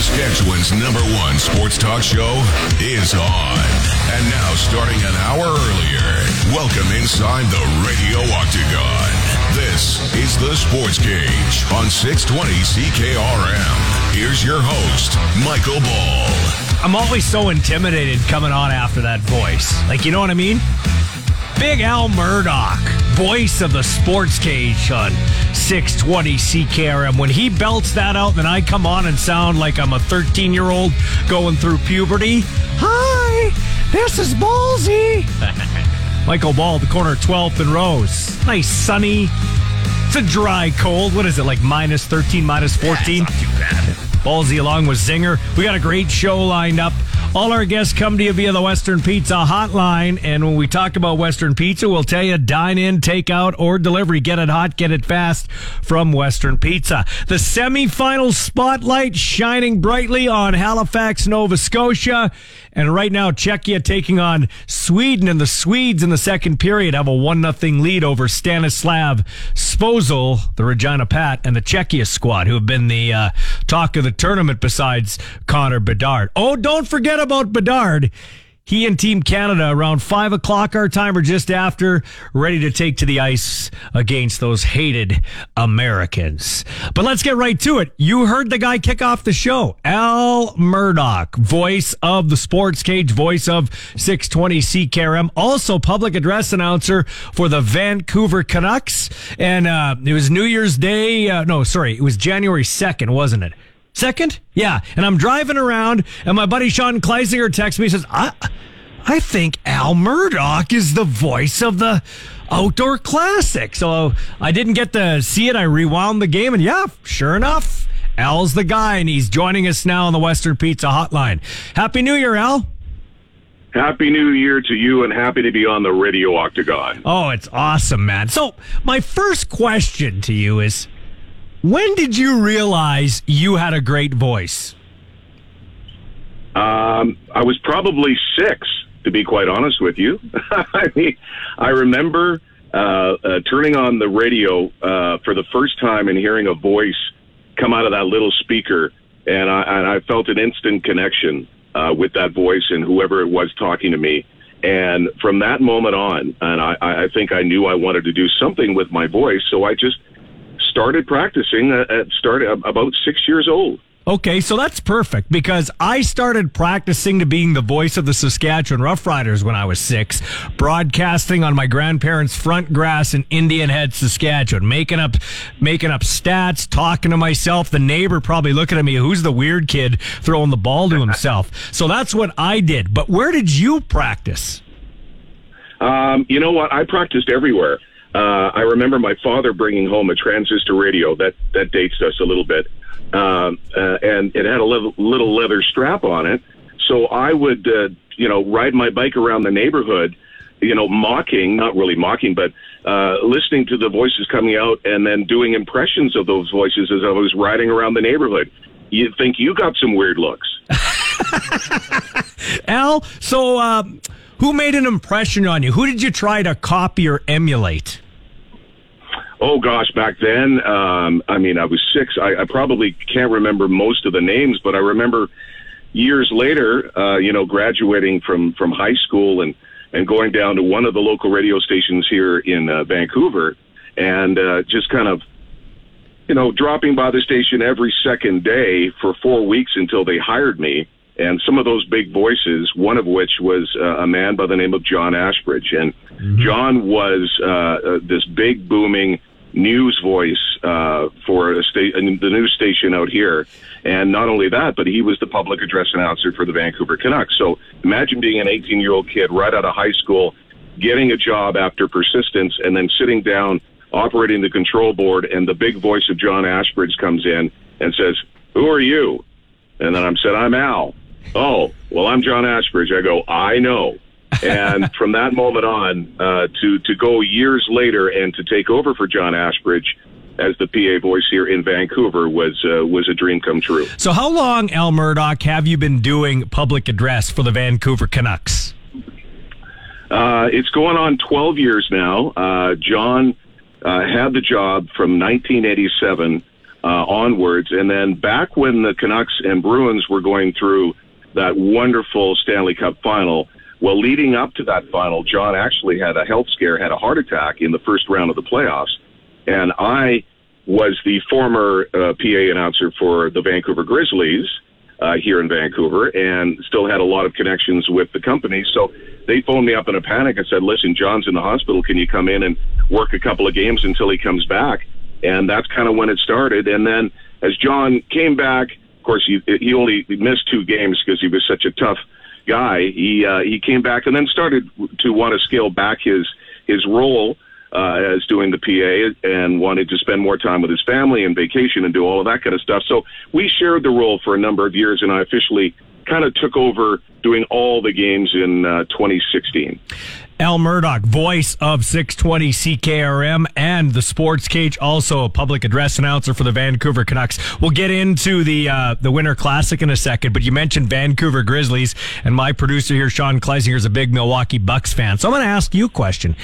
Saskatchewan's number one sports talk show is on. And now, starting an hour earlier, welcome inside the Radio Octagon. This is the Sports Cage on 620 CKRM. Here's your host, Michael Ball. I'm always so intimidated coming on after that voice. Like, you know what I mean? Big Al Murdoch, voice of the Sports Cage on 620 CKRM. When he belts that out, then I come on and sound like I'm a 13 year old going through puberty. Hi, this is Ballsy. Michael Ball, the corner of 12th and Rose. Nice sunny. It's a dry cold. What is it, like minus 13, minus 14? not too bad. Ballsy along with Zinger. We got a great show lined up. All our guests come to you via the Western Pizza hotline. And when we talk about Western Pizza, we'll tell you dine in, take out, or delivery. Get it hot, get it fast from Western Pizza. The semifinal spotlight shining brightly on Halifax, Nova Scotia. And right now, Czechia taking on Sweden. And the Swedes in the second period have a 1 0 lead over Stanislav Svozil, the Regina Pat, and the Czechia squad, who have been the uh, talk of the tournament besides Connor Bedard. Oh, don't forget about Bedard. He and Team Canada around five o'clock our time or just after, ready to take to the ice against those hated Americans. But let's get right to it. You heard the guy kick off the show, Al Murdoch, voice of the Sports Cage, voice of 620 CKRM, also public address announcer for the Vancouver Canucks. And uh, it was New Year's Day. Uh, no, sorry, it was January 2nd, wasn't it? Second? Yeah. And I'm driving around, and my buddy Sean Kleisinger texts me says, I, I think Al Murdoch is the voice of the outdoor classic. So I didn't get to see it. I rewound the game, and yeah, sure enough, Al's the guy, and he's joining us now on the Western Pizza Hotline. Happy New Year, Al. Happy New Year to you and happy to be on the Radio Octagon. Oh, it's awesome, man. So, my first question to you is when did you realize you had a great voice? Um, I was probably six, to be quite honest with you. I mean, I remember uh, uh, turning on the radio uh, for the first time and hearing a voice come out of that little speaker, and I, and I felt an instant connection uh, with that voice and whoever it was talking to me. And from that moment on, and I, I think I knew I wanted to do something with my voice, so I just started practicing at, at started about six years old. Okay, so that's perfect because I started practicing to being the voice of the Saskatchewan Roughriders when I was six, broadcasting on my grandparents' front grass in Indian Head, Saskatchewan, making up, making up stats, talking to myself. The neighbor probably looking at me, who's the weird kid throwing the ball to himself? so that's what I did. But where did you practice? Um, you know what? I practiced everywhere. Uh, I remember my father bringing home a transistor radio that that dates us a little bit, um, uh, and it had a little, little leather strap on it. So I would, uh, you know, ride my bike around the neighborhood, you know, mocking, not really mocking, but uh, listening to the voices coming out and then doing impressions of those voices as I was riding around the neighborhood. You'd think you got some weird looks. Al, so uh, who made an impression on you? Who did you try to copy or emulate? Oh gosh, back then, um, I mean, I was six. I, I probably can't remember most of the names, but I remember years later, uh, you know, graduating from from high school and and going down to one of the local radio stations here in uh, Vancouver, and uh, just kind of, you know, dropping by the station every second day for four weeks until they hired me. And some of those big voices, one of which was uh, a man by the name of John Ashbridge, and John was uh, uh, this big booming news voice uh, for a sta- the news station out here. And not only that, but he was the public address announcer for the Vancouver Canucks. So imagine being an 18 year old kid right out of high school, getting a job after persistence, and then sitting down, operating the control board, and the big voice of John Ashbridge comes in and says, Who are you? And then I'm said, I'm Al. Oh, well, I'm John Ashbridge. I go, I know. and from that moment on, uh, to to go years later and to take over for John Ashbridge as the PA voice here in Vancouver was uh, was a dream come true. So, how long, Al Murdoch, have you been doing public address for the Vancouver Canucks? Uh, it's going on 12 years now. Uh, John uh, had the job from 1987 uh, onwards. And then back when the Canucks and Bruins were going through that wonderful Stanley Cup final, well, leading up to that final, John actually had a health scare, had a heart attack in the first round of the playoffs. And I was the former uh, PA announcer for the Vancouver Grizzlies uh, here in Vancouver and still had a lot of connections with the company. So they phoned me up in a panic and said, listen, John's in the hospital. Can you come in and work a couple of games until he comes back? And that's kind of when it started. And then as John came back, of course, he, he only missed two games because he was such a tough guy. He, uh, he came back and then started to want to scale back his, his role uh, as doing the PA and wanted to spend more time with his family and vacation and do all of that kind of stuff. So we shared the role for a number of years, and I officially kind of took over doing all the games in uh, 2016. Al Murdoch, voice of 620 CKRM and the Sports Cage, also a public address announcer for the Vancouver Canucks. We'll get into the uh, the Winter Classic in a second, but you mentioned Vancouver Grizzlies, and my producer here, Sean Kleisinger, is a big Milwaukee Bucks fan. So I'm going to ask you a question: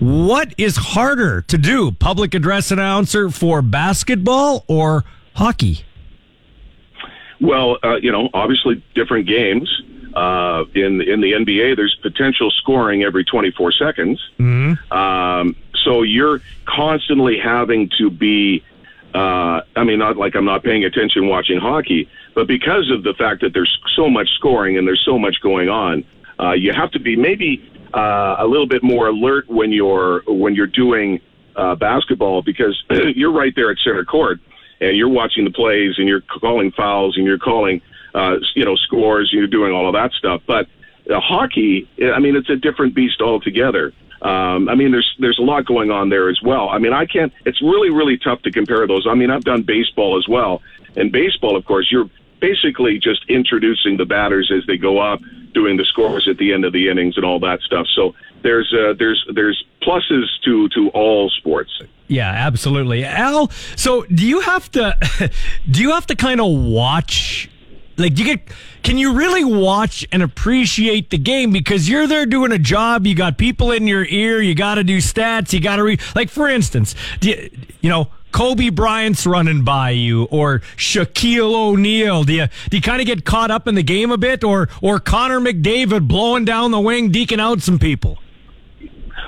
What is harder to do, public address announcer for basketball or hockey? Well, uh, you know, obviously different games. Uh, in in the NBA, there's potential scoring every 24 seconds. Mm-hmm. Um, so you're constantly having to be. Uh, I mean, not like I'm not paying attention watching hockey, but because of the fact that there's so much scoring and there's so much going on, uh, you have to be maybe uh, a little bit more alert when you're when you're doing uh, basketball because you're right there at center court and you're watching the plays and you're calling fouls and you're calling, uh, you know, scores and you're doing all of that stuff. But uh, hockey, I mean, it's a different beast altogether. Um, I mean, there's there's a lot going on there as well. I mean, I can't. It's really really tough to compare those. I mean, I've done baseball as well, and baseball, of course, you're basically just introducing the batters as they go up, doing the scores at the end of the innings and all that stuff. So there's uh, there's there's pluses to to all sports. Yeah, absolutely. Al, so do you have to do you have to kind of watch like you get can you really watch and appreciate the game because you're there doing a job, you got people in your ear, you got to do stats, you got to read like for instance, you, you know, Kobe Bryant's running by you or Shaquille O'Neal? Do you do you kind of get caught up in the game a bit or or Connor McDavid blowing down the wing, deking out some people?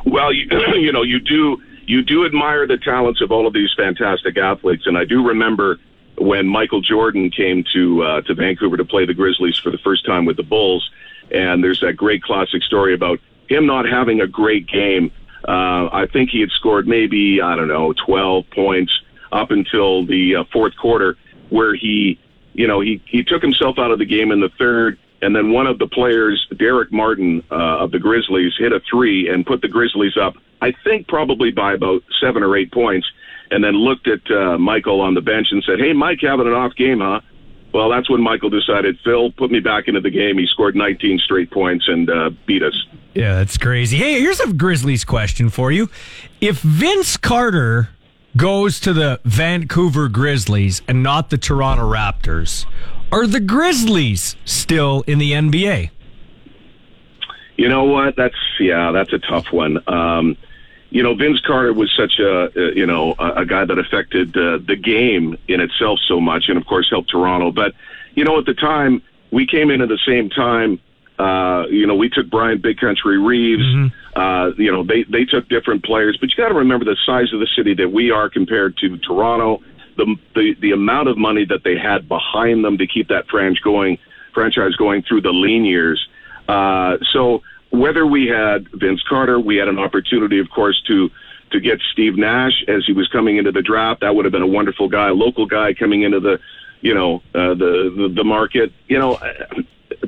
Well, you, you know, you do you do admire the talents of all of these fantastic athletes, and I do remember when Michael Jordan came to uh, to Vancouver to play the Grizzlies for the first time with the Bulls, and there's that great classic story about him not having a great game. Uh, I think he had scored maybe I don't know 12 points up until the uh, fourth quarter, where he, you know, he he took himself out of the game in the third and then one of the players, Darrick Martin uh, of the Grizzlies, hit a three and put the Grizzlies up, I think probably by about seven or eight points, and then looked at uh, Michael on the bench and said, Hey, Mike, having an off game, huh? Well, that's when Michael decided, Phil, put me back into the game. He scored 19 straight points and uh, beat us. Yeah, that's crazy. Hey, here's a Grizzlies question for you. If Vince Carter goes to the Vancouver Grizzlies and not the Toronto Raptors, are the Grizzlies still in the NBA? You know what? That's yeah, that's a tough one. Um, you know, Vince Carter was such a, you know a, a guy that affected uh, the game in itself so much, and of course helped Toronto. But you know, at the time we came in at the same time. Uh, you know, we took Bryant Big Country Reeves. Mm-hmm. Uh, you know, they they took different players, but you got to remember the size of the city that we are compared to Toronto the, the the amount of money that they had behind them to keep that franchise going, franchise going through the lean years. Uh, so whether we had Vince Carter, we had an opportunity, of course, to to get Steve Nash as he was coming into the draft. That would have been a wonderful guy, local guy coming into the, you know, uh, the, the the market. You know,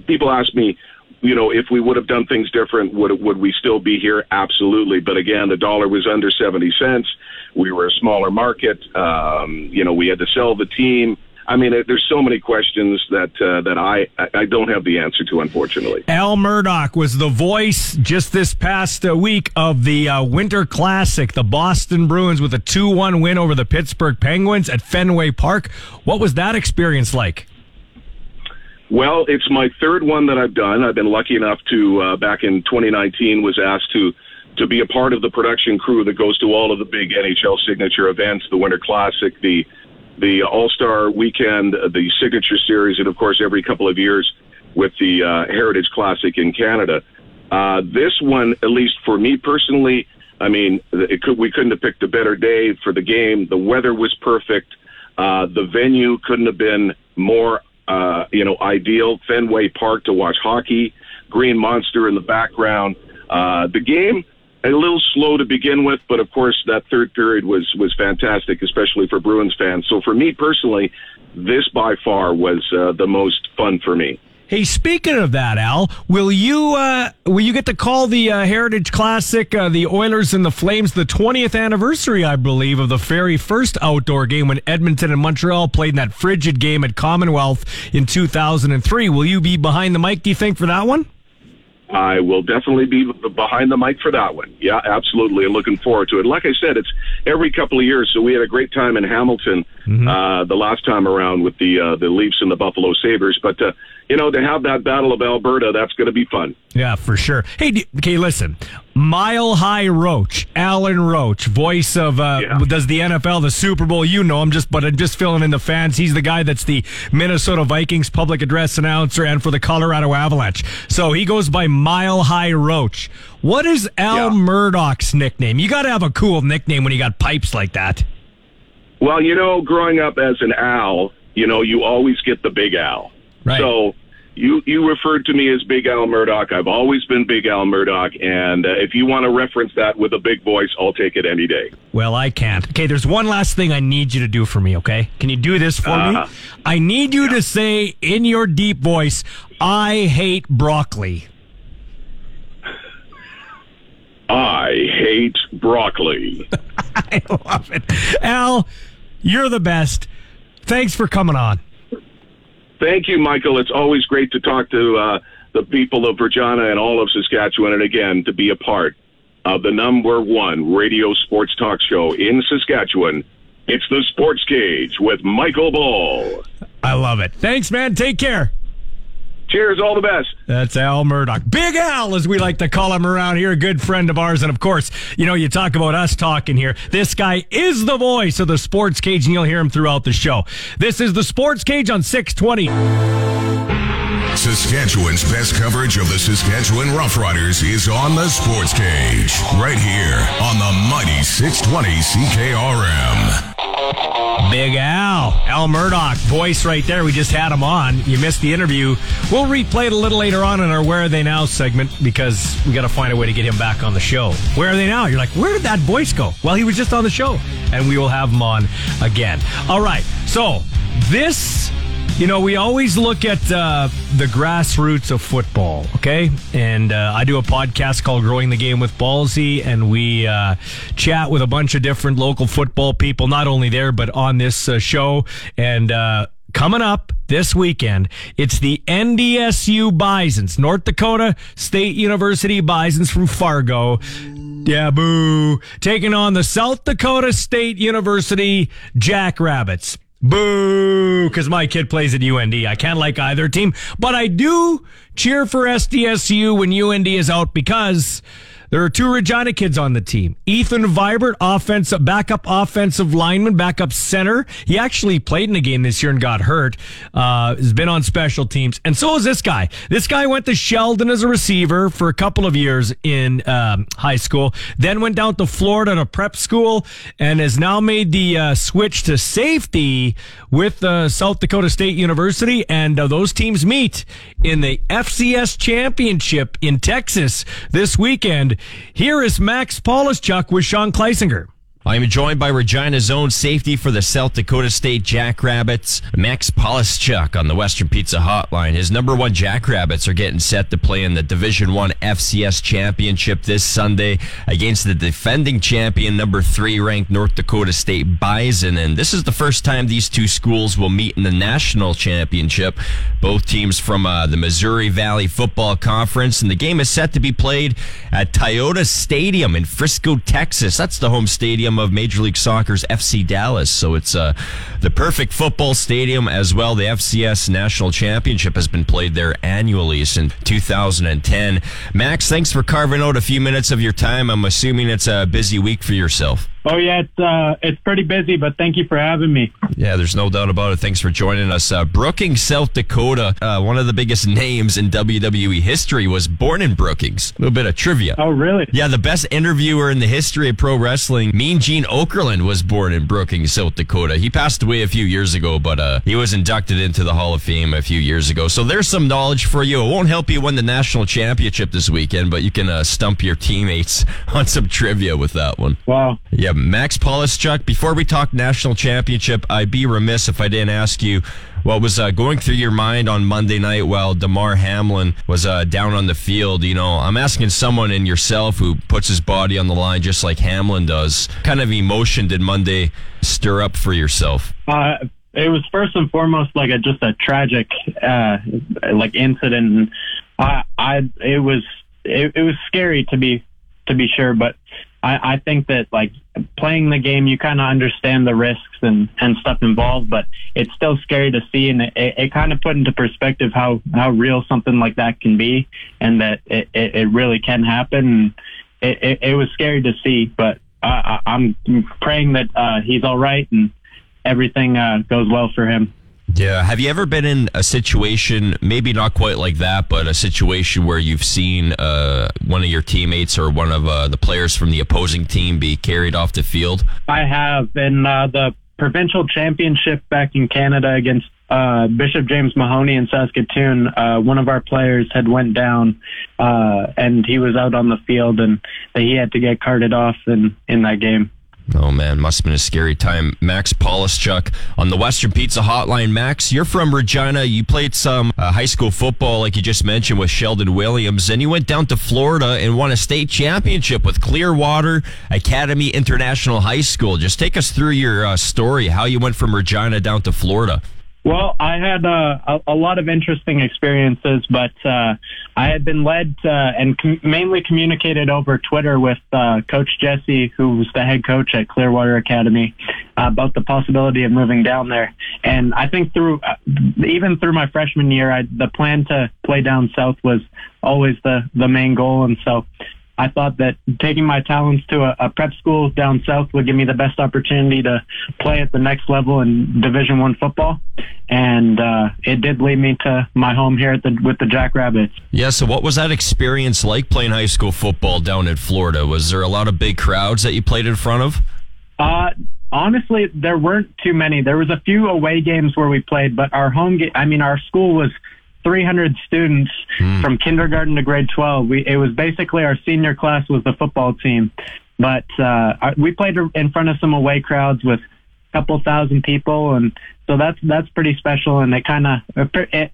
people ask me, you know, if we would have done things different, would would we still be here? Absolutely. But again, the dollar was under seventy cents. We were a smaller market. Um, you know, we had to sell the team. I mean, there's so many questions that uh, that I I don't have the answer to, unfortunately. Al Murdoch was the voice just this past uh, week of the uh, Winter Classic, the Boston Bruins with a two-one win over the Pittsburgh Penguins at Fenway Park. What was that experience like? Well, it's my third one that I've done. I've been lucky enough to uh, back in 2019 was asked to to be a part of the production crew that goes to all of the big NHL signature events, the Winter Classic, the the All Star Weekend, the Signature Series, and of course every couple of years with the uh, Heritage Classic in Canada. Uh, this one, at least for me personally, I mean, could, we couldn't have picked a better day for the game. The weather was perfect. Uh, the venue couldn't have been more, uh, you know, ideal. Fenway Park to watch hockey, Green Monster in the background. Uh, the game a little slow to begin with, but of course that third period was was fantastic, especially for Bruins fans. So for me personally, this by far was uh, the most fun for me. Hey, speaking of that, Al, will you uh, will you get to call the uh, Heritage Classic, uh, the Oilers and the Flames, the 20th anniversary, I believe, of the very first outdoor game when Edmonton and Montreal played in that frigid game at Commonwealth in 2003? Will you be behind the mic? Do you think for that one? I will definitely be behind the mic for that one. Yeah, absolutely. And looking forward to it. Like I said, it's every couple of years. So we had a great time in Hamilton mm-hmm. uh, the last time around with the uh, the Leafs and the Buffalo Sabres. But uh, you know, to have that Battle of Alberta, that's going to be fun. Yeah, for sure. Hey, okay, listen. Mile High Roach, Alan Roach, voice of uh, yeah. does the NFL, the Super Bowl. You know him, just but I'm just filling in the fans. He's the guy that's the Minnesota Vikings public address announcer and for the Colorado Avalanche. So he goes by Mile High Roach. What is Al yeah. Murdoch's nickname? You got to have a cool nickname when you got pipes like that. Well, you know, growing up as an Al, you know, you always get the Big Al. Right. So you you referred to me as Big Al Murdoch. I've always been Big Al Murdoch, and uh, if you want to reference that with a big voice, I'll take it any day. Well, I can't. Okay, there's one last thing I need you to do for me. Okay, can you do this for uh, me? I need you yeah. to say in your deep voice, "I hate broccoli." I hate broccoli. I love it, Al. You're the best. Thanks for coming on. Thank you, Michael. It's always great to talk to uh, the people of Regina and all of Saskatchewan, and again, to be a part of the number one radio sports talk show in Saskatchewan. It's the Sports Cage with Michael Ball. I love it. Thanks, man. Take care. Cheers, all the best. That's Al Murdoch. Big Al, as we like to call him around here, a good friend of ours. And of course, you know, you talk about us talking here. This guy is the voice of the Sports Cage, and you'll hear him throughout the show. This is the Sports Cage on 620. Saskatchewan's best coverage of the Saskatchewan Roughriders is on the Sports Cage, right here on the mighty 620 CKRM. Big Al, Al Murdoch, voice right there. We just had him on. You missed the interview. We'll replay it a little later on in our Where Are They Now segment because we got to find a way to get him back on the show. Where are they now? You're like, where did that voice go? Well, he was just on the show, and we will have him on again. All right. So this you know, we always look at uh, the grassroots of football, okay? And uh, I do a podcast called Growing the Game with Ballsy, and we uh, chat with a bunch of different local football people, not only there, but on this uh, show. And uh, coming up this weekend, it's the NDSU Bisons, North Dakota State University Bisons from Fargo. Yeah, boo. Taking on the South Dakota State University Jackrabbits. Boo! Because my kid plays at UND. I can't like either team, but I do cheer for SDSU when UND is out because there are two Regina kids on the team. Ethan Vibert, offensive backup offensive lineman, backup center. He actually played in a game this year and got hurt. Uh, has been on special teams, and so is this guy. This guy went to Sheldon as a receiver for a couple of years in um, high school. Then went down to Florida to prep school, and has now made the uh, switch to safety with uh, South Dakota State University. And uh, those teams meet in the FCS championship in Texas this weekend. Here is Max Chuck with Sean Kleisinger. I'm joined by Regina's own safety for the South Dakota State Jackrabbits, Max Polischuk on the Western Pizza Hotline. His number one Jackrabbits are getting set to play in the Division One FCS Championship this Sunday against the defending champion, number three ranked North Dakota State Bison. And this is the first time these two schools will meet in the national championship. Both teams from uh, the Missouri Valley Football Conference, and the game is set to be played at Toyota Stadium in Frisco, Texas. That's the home stadium stadium of Major League Soccer's FC Dallas. So it's uh, the perfect football stadium as well. The FCS National Championship has been played there annually since 2010. Max, thanks for carving out a few minutes of your time. I'm assuming it's a busy week for yourself. Oh yeah, it's uh, it's pretty busy, but thank you for having me. Yeah, there's no doubt about it. Thanks for joining us. Uh, Brookings, South Dakota, uh, one of the biggest names in WWE history, was born in Brookings. A little bit of trivia. Oh really? Yeah, the best interviewer in the history of pro wrestling, Mean Gene Okerlund, was born in Brookings, South Dakota. He passed away a few years ago, but uh, he was inducted into the Hall of Fame a few years ago. So there's some knowledge for you. It won't help you win the national championship this weekend, but you can uh, stump your teammates on some trivia with that one. Wow. Yeah, Max Polischuk. Before we talk national championship, I'd be remiss if I didn't ask you what was uh, going through your mind on Monday night while Damar Hamlin was uh, down on the field. You know, I'm asking someone in yourself who puts his body on the line just like Hamlin does. What kind of emotion did Monday stir up for yourself? Uh, it was first and foremost like a just a tragic uh, like incident. I, I, it was it, it was scary to be to be sure, but I, I think that like playing the game, you kind of understand the risks and, and stuff involved, but it's still scary to see. And it, it kind of put into perspective how, how real something like that can be and that it, it, it really can happen. It, it, it was scary to see, but I, I'm praying that uh, he's all right and everything uh, goes well for him. Yeah. Have you ever been in a situation, maybe not quite like that, but a situation where you've seen uh, one of your teammates or one of uh, the players from the opposing team be carried off the field? I have in uh, the provincial championship back in Canada against uh, Bishop James Mahoney in Saskatoon. Uh, one of our players had went down, uh, and he was out on the field, and he had to get carted off in in that game. Oh man, must have been a scary time. Max Polischuk on the Western Pizza Hotline. Max, you're from Regina. You played some uh, high school football, like you just mentioned, with Sheldon Williams, and you went down to Florida and won a state championship with Clearwater Academy International High School. Just take us through your uh, story, how you went from Regina down to Florida. Well, I had uh, a, a lot of interesting experiences, but uh, I had been led uh, and com- mainly communicated over Twitter with uh, Coach Jesse, who was the head coach at Clearwater Academy, about the possibility of moving down there. And I think through uh, even through my freshman year, I, the plan to play down south was always the the main goal, and so I thought that taking my talents to a, a, prep school down south would give me the best opportunity to play at the next level in Division One football, and uh, it did lead me to my home here at the with the Jackrabbits. Yeah. So, what was that experience like playing high school football down in Florida? Was there a lot of big crowds that you played in front of? Uh, honestly, there weren't too many. There was a few away games where we played, but our home game. I mean, our school was 300 students mm. from kindergarten to grade 12. We, it was basically our senior class was the football team, but uh, we played in front of some away crowds with a couple thousand people, and so that's that's pretty special. And it kind of,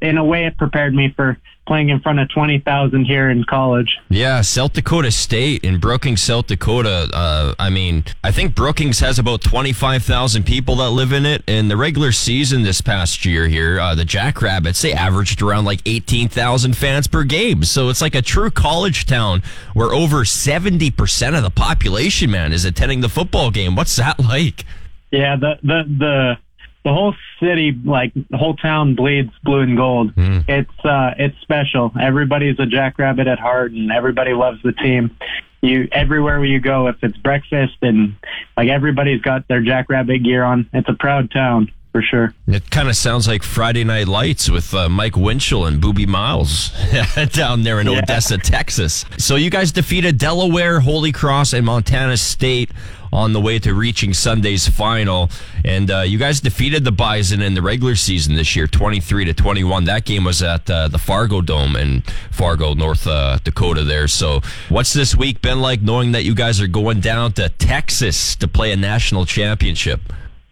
in a way, it prepared me for playing in front of 20,000 here in college. Yeah, South Dakota State in Brookings, South Dakota. Uh, I mean, I think Brookings has about 25,000 people that live in it. In the regular season this past year here, uh, the Jackrabbits, they averaged around like 18,000 fans per game. So it's like a true college town where over 70% of the population, man, is attending the football game. What's that like? Yeah, the, the, the, the whole city, like the whole town bleeds blue and gold. Mm. It's uh, it's special. Everybody's a jackrabbit at heart, and everybody loves the team. You everywhere you go, if it's breakfast and like everybody's got their jackrabbit gear on, it's a proud town for sure. It kind of sounds like Friday Night Lights with uh, Mike Winchell and Boobie Miles down there in yeah. Odessa, Texas. So you guys defeated Delaware, Holy Cross, and Montana State on the way to reaching Sunday's final. And uh, you guys defeated the Bison in the regular season this year, 23 to 21. That game was at uh, the Fargo Dome in Fargo, North uh, Dakota. There. So, what's this week been like, knowing that you guys are going down to Texas to play a national championship?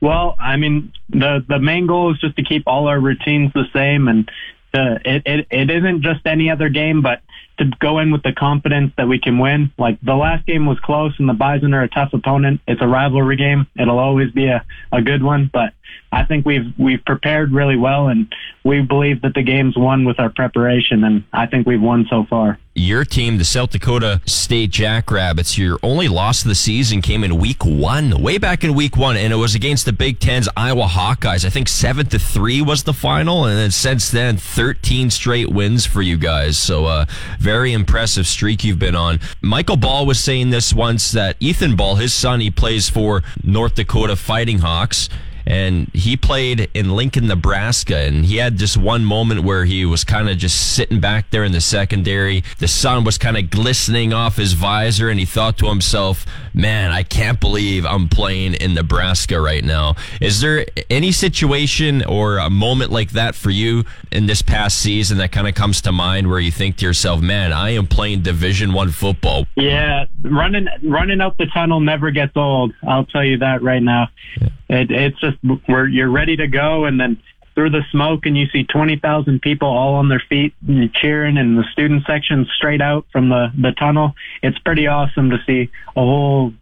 Well, I mean, the the main goal is just to keep all our routines the same, and uh, it, it it isn't just any other game, but to go in with the confidence that we can win. Like the last game was close and the Bison are a tough opponent. It's a rivalry game. It'll always be a, a good one, but I think we've we've prepared really well, and we believe that the game's won with our preparation, and I think we've won so far. Your team, the South Dakota State Jackrabbits, your only loss of the season came in week one, way back in week one, and it was against the Big Ten's Iowa Hawkeyes. I think seven to three was the final, and then since then, 13 straight wins for you guys. So, uh, very impressive streak you've been on. Michael Ball was saying this once that Ethan Ball, his son, he plays for North Dakota Fighting Hawks and he played in Lincoln, Nebraska, and he had just one moment where he was kind of just sitting back there in the secondary. The sun was kind of glistening off his visor, and he thought to himself, "Man, I can't believe I'm playing in Nebraska right now." Is there any situation or a moment like that for you in this past season that kind of comes to mind where you think to yourself, "Man, I am playing Division One football"? Yeah, running running out the tunnel never gets old. I'll tell you that right now. Yeah. It, it's just where you're ready to go, and then through the smoke, and you see twenty thousand people all on their feet and cheering, and the student section straight out from the the tunnel. It's pretty awesome to see a whole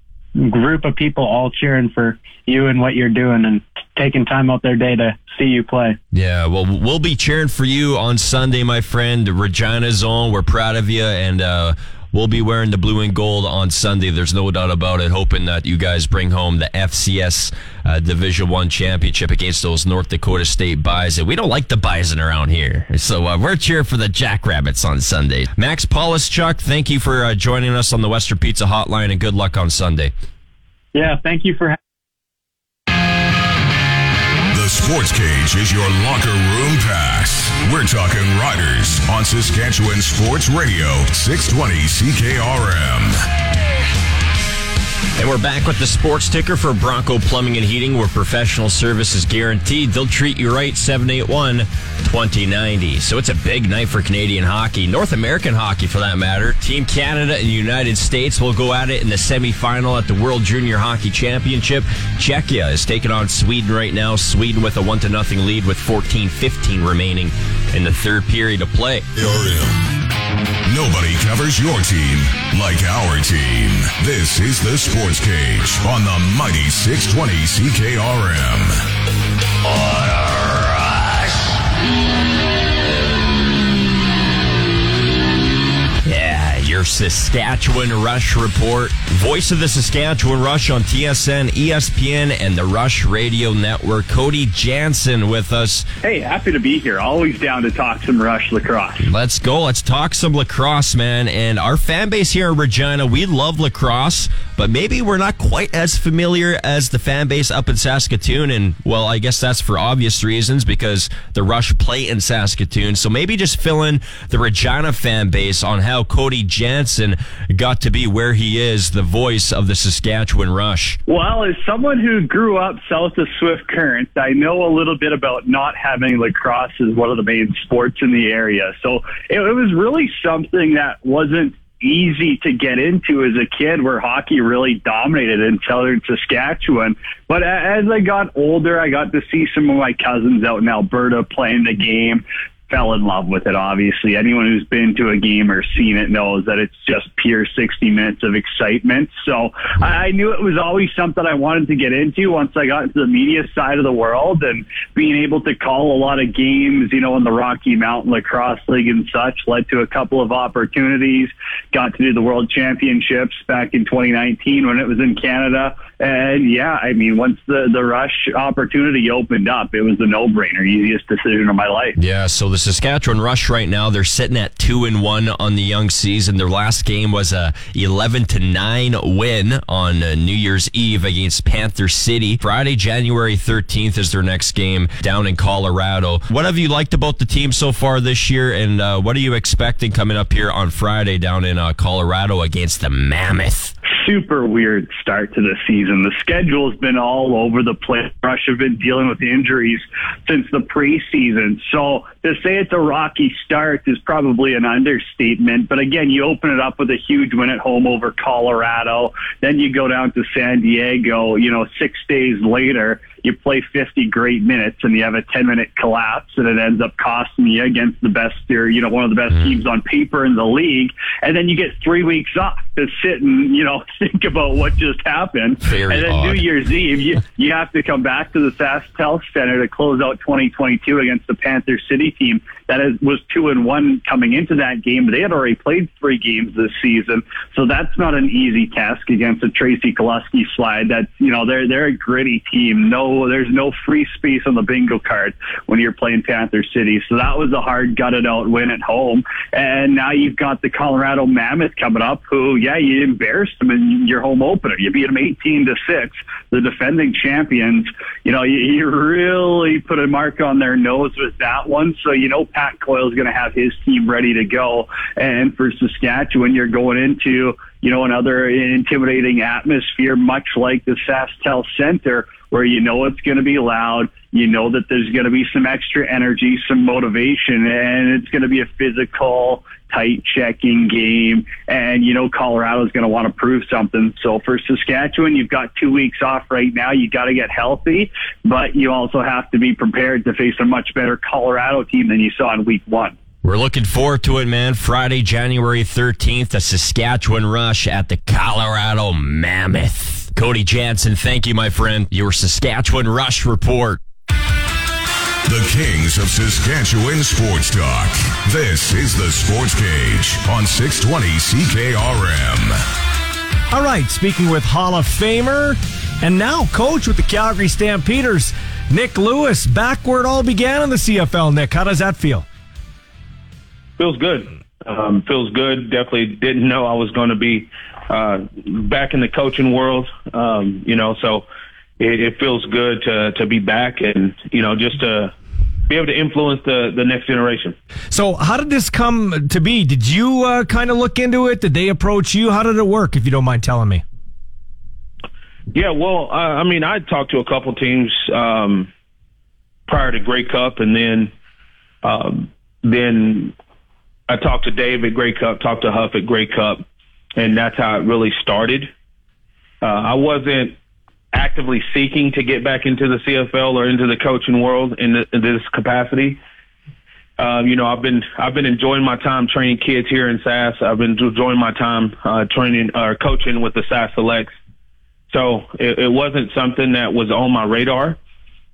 group of people all cheering for you and what you're doing, and taking time out their day to see you play. Yeah, well, we'll be cheering for you on Sunday, my friend. Regina Zone, we're proud of you, and. uh We'll be wearing the blue and gold on Sunday. There's no doubt about it. Hoping that you guys bring home the FCS uh, Division One championship against those North Dakota State Bison. We don't like the Bison around here, so uh, we're cheering for the Jackrabbits on Sunday. Max Polischuk, thank you for uh, joining us on the Western Pizza Hotline, and good luck on Sunday. Yeah, thank you for. The Sports Cage is your locker room pass. We're talking riders on Saskatchewan Sports Radio, 620 CKRM. And we're back with the sports ticker for Bronco Plumbing and Heating, where professional service is guaranteed. They'll treat you right, 781 2090. So it's a big night for Canadian hockey, North American hockey for that matter. Team Canada and United States will go at it in the semifinal at the World Junior Hockey Championship. Czechia is taking on Sweden right now. Sweden with a 1 to nothing lead with 14 15 remaining in the third period of play. Nobody covers your team like our team. This is the Sports Cage on the mighty 620 CKRM. Your Saskatchewan Rush report. Voice of the Saskatchewan Rush on TSN, ESPN, and the Rush Radio Network. Cody Jansen with us. Hey, happy to be here. Always down to talk some Rush lacrosse. Let's go. Let's talk some lacrosse, man. And our fan base here in Regina, we love lacrosse, but maybe we're not quite as familiar as the fan base up in Saskatoon. And, well, I guess that's for obvious reasons because the Rush play in Saskatoon. So maybe just fill in the Regina fan base on how Cody Jansen got to be where he is, the voice of the Saskatchewan Rush? Well, as someone who grew up south of Swift Current, I know a little bit about not having lacrosse as one of the main sports in the area. So it, it was really something that wasn't easy to get into as a kid where hockey really dominated in southern Saskatchewan. But as I got older, I got to see some of my cousins out in Alberta playing the game fell in love with it, obviously. Anyone who's been to a game or seen it knows that it's just pure 60 minutes of excitement. So I knew it was always something I wanted to get into once I got into the media side of the world and being able to call a lot of games, you know, in the Rocky Mountain Lacrosse League and such led to a couple of opportunities. Got to do the World Championships back in 2019 when it was in Canada. And yeah, I mean, once the, the rush opportunity opened up, it was a no brainer, easiest decision of my life. Yeah. So the Saskatchewan Rush right now, they're sitting at two and one on the young season. Their last game was a 11 to nine win on uh, New Year's Eve against Panther City. Friday, January 13th is their next game down in Colorado. What have you liked about the team so far this year? And uh, what are you expecting coming up here on Friday down in uh, Colorado against the Mammoth? Super weird start to the season. The schedule has been all over the place. Rush have been dealing with injuries since the preseason. So to say it's a rocky start is probably an understatement. But again, you open it up with a huge win at home over Colorado. Then you go down to San Diego, you know, six days later you play 50 great minutes and you have a 10 minute collapse and it ends up costing you against the best or, you know, one of the best mm. teams on paper in the league. And then you get three weeks off to sit and, you know, think about what just happened. Very and then odd. New Year's Eve, you, you have to come back to the SaskTel Center to close out 2022 against the Panther City team that is, was two and one coming into that game. They had already played three games this season. So that's not an easy task against a Tracey Kelusky slide. That's, you know, they're, they're a gritty team. No, there's no free space on the bingo card when you're playing Panther City. So that was a hard gutted out win at home. And now you've got the Colorado Mammoth coming up who, yeah, you embarrassed them in your home opener. You beat them 18 to six, the defending champions. You know, you, you really put a mark on their nose with that one. So, you know, Pat Coyle is going to have his team ready to go. And for Saskatchewan, you're going into, you know, another intimidating atmosphere, much like the SaskTel Center, where you know it's going to be loud. You know that there's going to be some extra energy, some motivation, and it's going to be a physical, tight checking game. And, you know, Colorado's going to want to prove something. So for Saskatchewan, you've got two weeks off right now. You got to get healthy, but you also have to be prepared to face a much better Colorado team than you saw in week one. We're looking forward to it, man. Friday, January 13th, the Saskatchewan Rush at the Colorado Mammoth. Cody Jansen, thank you, my friend. Your Saskatchewan Rush report. The Kings of Saskatchewan Sports Talk. This is the Sports Cage on 620 CKRM. All right, speaking with Hall of Famer and now coach with the Calgary Stampeders, Nik Lewis, back where it all began in the CFL. Nik, how does that feel? Feels good. Um, feels good. Definitely didn't know I was going to be uh, back in the coaching world. Um, you know, so it, it feels good to to be back and you know just to be able to influence the the next generation. So, how did this come to be? Did you uh, kind of look into it? Did they approach you? How did it work? If you don't mind telling me. Yeah, well, uh, I mean, I talked to a couple teams um, prior to Grey Cup, and then um, then I talked to Dave at Grey Cup, talked to Huff at Grey Cup, and that's how it really started. Uh, I wasn't actively seeking to get back into the CFL or into the coaching world in, the, in this capacity. Uh, you know, I've been I've been enjoying my time training kids here in Sask. I've been enjoying my time uh, training or uh, coaching with the Sask Selects. So it, it wasn't something that was on my radar,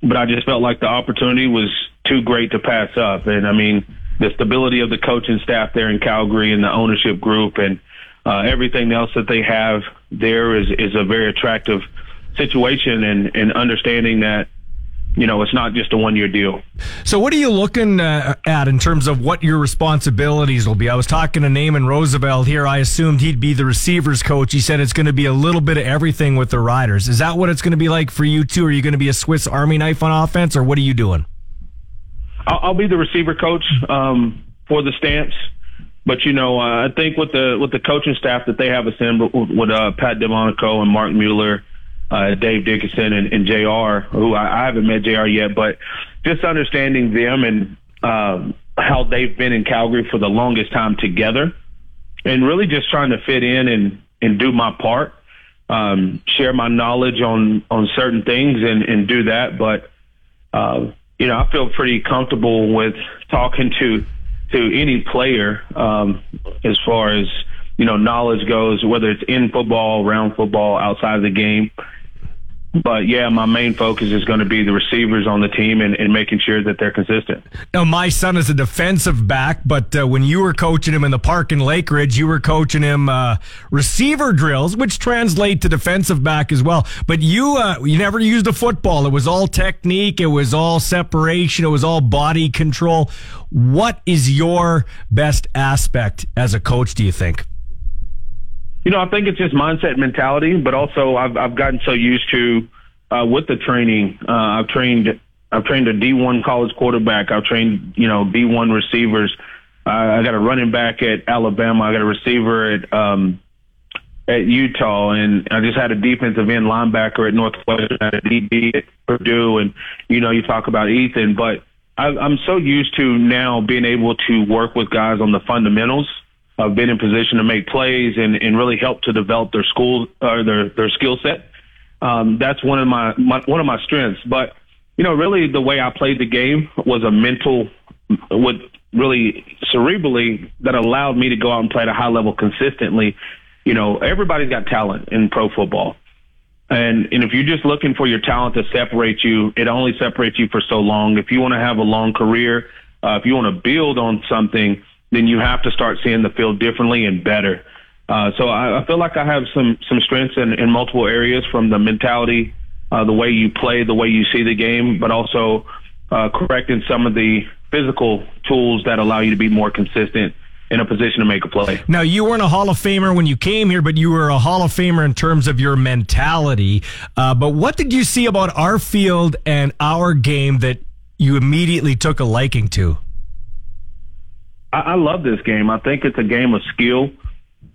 but I just felt like the opportunity was too great to pass up. And I mean, the stability of the coaching staff there in Calgary and the ownership group and uh, everything else that they have there is is a very attractive situation and, and understanding that you know it's not just a one year deal. So what are you looking uh, at in terms of what your responsibilities will be? I was talking to Naaman Roosevelt here. I assumed he'd be the receivers coach. He said it's going to be a little bit of everything with the riders. Is that what it's going to be like for you too? Are you going to be a Swiss Army knife on offense, or what are you doing? I'll, I'll be the receiver coach um, for the Stamps. But you know, uh, I think with the with the coaching staff that they have assembled with, uh, Pat DelMonaco and Marc Mueller, uh, Dave Dickenson and, and Jr. Who I, I haven't met Jr. yet, but just understanding them and um, how they've been in Calgary for the longest time together, and really just trying to fit in and and do my part, um, share my knowledge on on certain things and and do that. But uh, you know, I feel pretty comfortable with talking to to any player um, as far as you know knowledge goes, whether it's in football, around football, outside of the game but yeah, my main focus is going to be the receivers on the team and, and, making sure that they're consistent. Now, my son is a defensive back, but uh, when you were coaching him in the park in Lakeridge, you were coaching him uh, receiver drills, which translate to defensive back as well. But you uh, you never used a football. It was all technique. It was all separation. It was all body control. What is your best aspect as a coach? Do you think? You know, I think it's just mindset mentality, but also I've I've gotten so used to uh, with the training. Uh, I've trained I've trained a D1 college quarterback. I've trained you know D1 receivers. Uh, I got a running back at Alabama. I got a receiver at um, at Utah, and I just had a defensive end linebacker at Northwestern, at DB at Purdue, and you know you talk about Ethan, but I, I'm so used to now being able to work with guys on the fundamentals uh, been in position to make plays and, and really help to develop their school or their, their skill set. um, that's one of my, my one of my strengths. But you know, really the way I played the game was a mental, what really cerebrally that allowed me to go out and play at a high level consistently. You know, everybody's got talent in pro football. And, and if you're just looking for your talent to separate you, it only separates you for so long. If you want to have a long career, uh, if you want to build on something, then you have to start seeing the field differently and better. Uh, so I, I feel like I have some some strengths in, in multiple areas, from the mentality, uh, the way you play, the way you see the game, but also uh, correcting some of the physical tools that allow you to be more consistent in a position to make a play. Now, you weren't a Hall of Famer when you came here, but you were a Hall of Famer in terms of your mentality. Uh, but what did you see about our field and our game that you immediately took a liking to? I, I love this game. I think it's a game of skill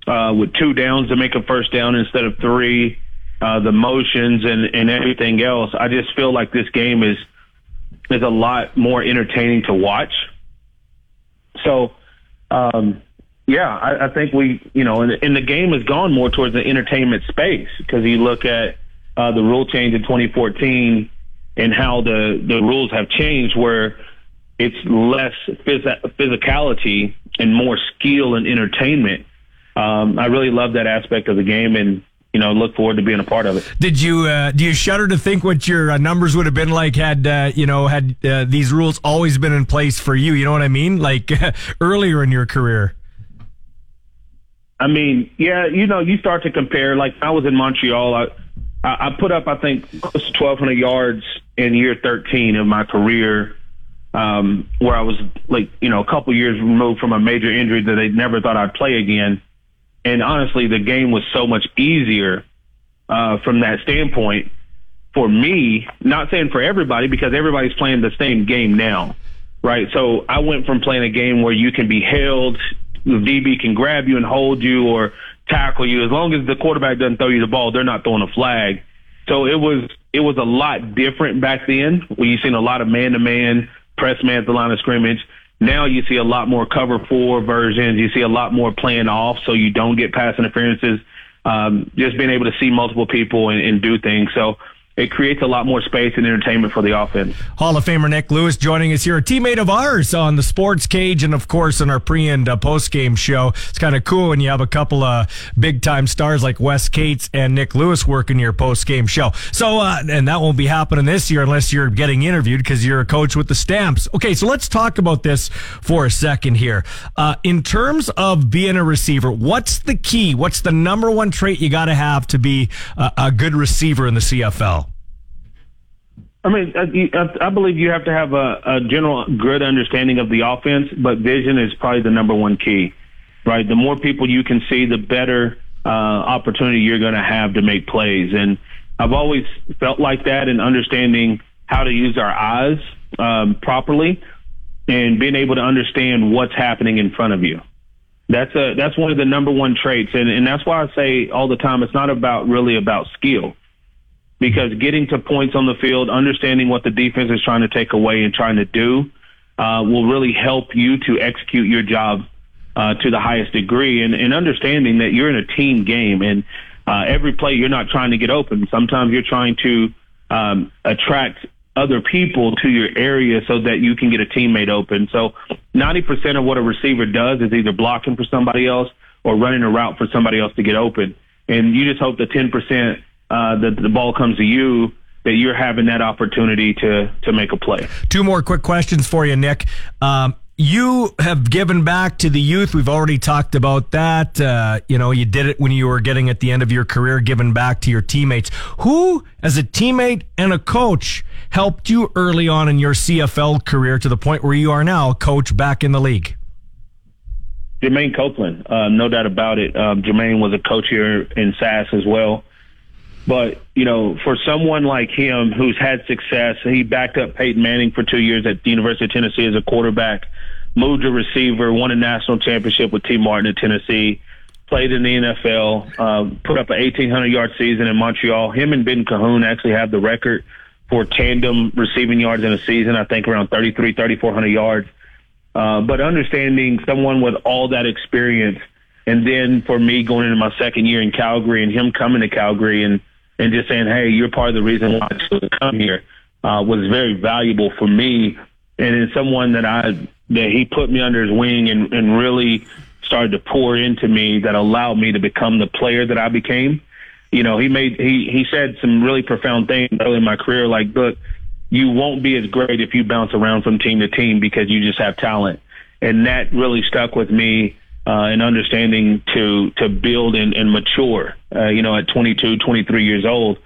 uh, with two downs to make a first down instead of three. Uh, the motions and, and everything else. I just feel like this game is is a lot more entertaining to watch. So um, yeah, I, I think we, you know, and, and the game has gone more towards the entertainment space because you look at uh, the rule change in 2014 and how the the rules have changed, where it's less phys- physicality and more skill and entertainment. Um, I really love that aspect of the game, and you know, look forward to being a part of it. Did you uh, do you shudder to think what your uh, numbers would have been like had uh, you know had uh, these rules always been in place for you? You know what I mean? Like earlier in your career. I mean, yeah, you know, you start to compare. Like I was in Montreal, I I put up I think close to 1,200 yards in year 13 of my career. Um, where I was like, you know, a couple years removed from a major injury that they never thought I'd play again and honestly, the game was so much easier uh, from that standpoint for me. Not saying for everybody because everybody's playing the same game now, right? So I went from playing a game where you can be held, the DB can grab you and hold you or tackle you. As long as the quarterback doesn't throw you the ball, they're not throwing a flag. So it was it was a lot different back then when you seen a lot of man to man, press man at the line of scrimmage. Now you see a lot more cover four versions. You see a lot more playing off so you don't get pass interferences. Um, just being able to see multiple people and, and do things. So it creates a lot more space and entertainment for the offense. Hall of Famer Nik Lewis joining us here, a teammate of ours on the Sports Cage, and of course in our pre and uh, post game show. It's kind of cool when you have a couple of big time stars like Wes Cates and Nik Lewis working your post game show. So, uh, and that won't be happening this year unless you're getting interviewed because you're a coach with the Stamps. Okay, so let's talk about this for a second here. Uh, in terms of being a receiver, what's the key? What's the number one trait you got to have to be a, a good receiver in the CFL? I mean, I, believe you have to have a, a general good understanding of the offense, but vision is probably the number one key, right? The more people you can see, the better uh, opportunity you're going to have to make plays. And I've always felt like that in understanding how to use our eyes um, properly and being able to understand what's happening in front of you. That's a that's one of the number one traits, and and that's why I say all the time it's not about really about skill because getting to points on the field, understanding what the defense is trying to take away and trying to do, uh, will really help you to execute your job uh, to the highest degree. And, and, understanding that you're in a team game, and uh, every play you're not trying to get open. Sometimes you're trying to um, attract other people to your area so that you can get a teammate open. So 90% of what a receiver does is either blocking for somebody else or running a route for somebody else to get open. And you just hope the 10% uh, that the ball comes to you, that you're having that opportunity to to make a play. Two more quick questions for you, Nik. Um, you have given back to the youth. We've already talked about that. Uh, you know, you did it when you were getting at the end of your career, giving back to your teammates. Who, as a teammate and a coach, helped you early on in your CFL career to the point where you are now a coach back in the league? Jermaine Copeland, uh, no doubt about it. Um, Jermaine was a coach here in Sask as well. But, you know, for someone like him who's had success, he backed up Peyton Manning for two years at the University of Tennessee as a quarterback, moved to receiver, won a national championship with Tee Martin at Tennessee, played in the NFL, uh, put up an 1,800 yard season in Montreal. Him and Ben Cahoon actually have the record for tandem receiving yards in a season, I think around 33, 3,400 yards. Uh, but understanding someone with all that experience, and then for me going into my second year in Calgary and him coming to Calgary and and just saying, "Hey, you're part of the reason why I chose to come here," uh, was very valuable for me. And it's someone that I that he put me under his wing and, and really started to pour into me that allowed me to become the player that I became. You know, he made he he said some really profound things early in my career, like, "Look, you won't be as great if you bounce around from team to team because you just have talent," and that really stuck with me uh, and understanding to to build and, and mature. Uh, you know, at 22, 23 years old.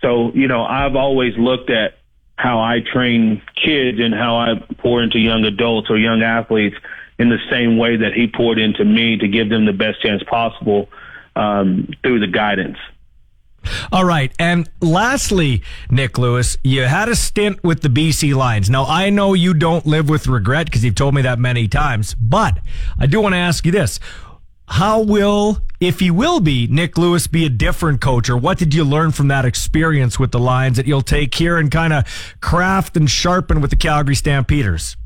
So you know, I've always looked at how I train kids and how I pour into young adults or young athletes in the same way that he poured into me to give them the best chance possible um, through the guidance. All right. And lastly, Nik Lewis, you had a stint with the BC Lions. Now, I know you don't live with regret because you've told me that many times, but I do want to ask you this. How will, if he will be, Nik Lewis be a different coach? Or what did you learn from that experience with the Lions that you'll take here and kind of craft and sharpen with the Calgary Stampeders?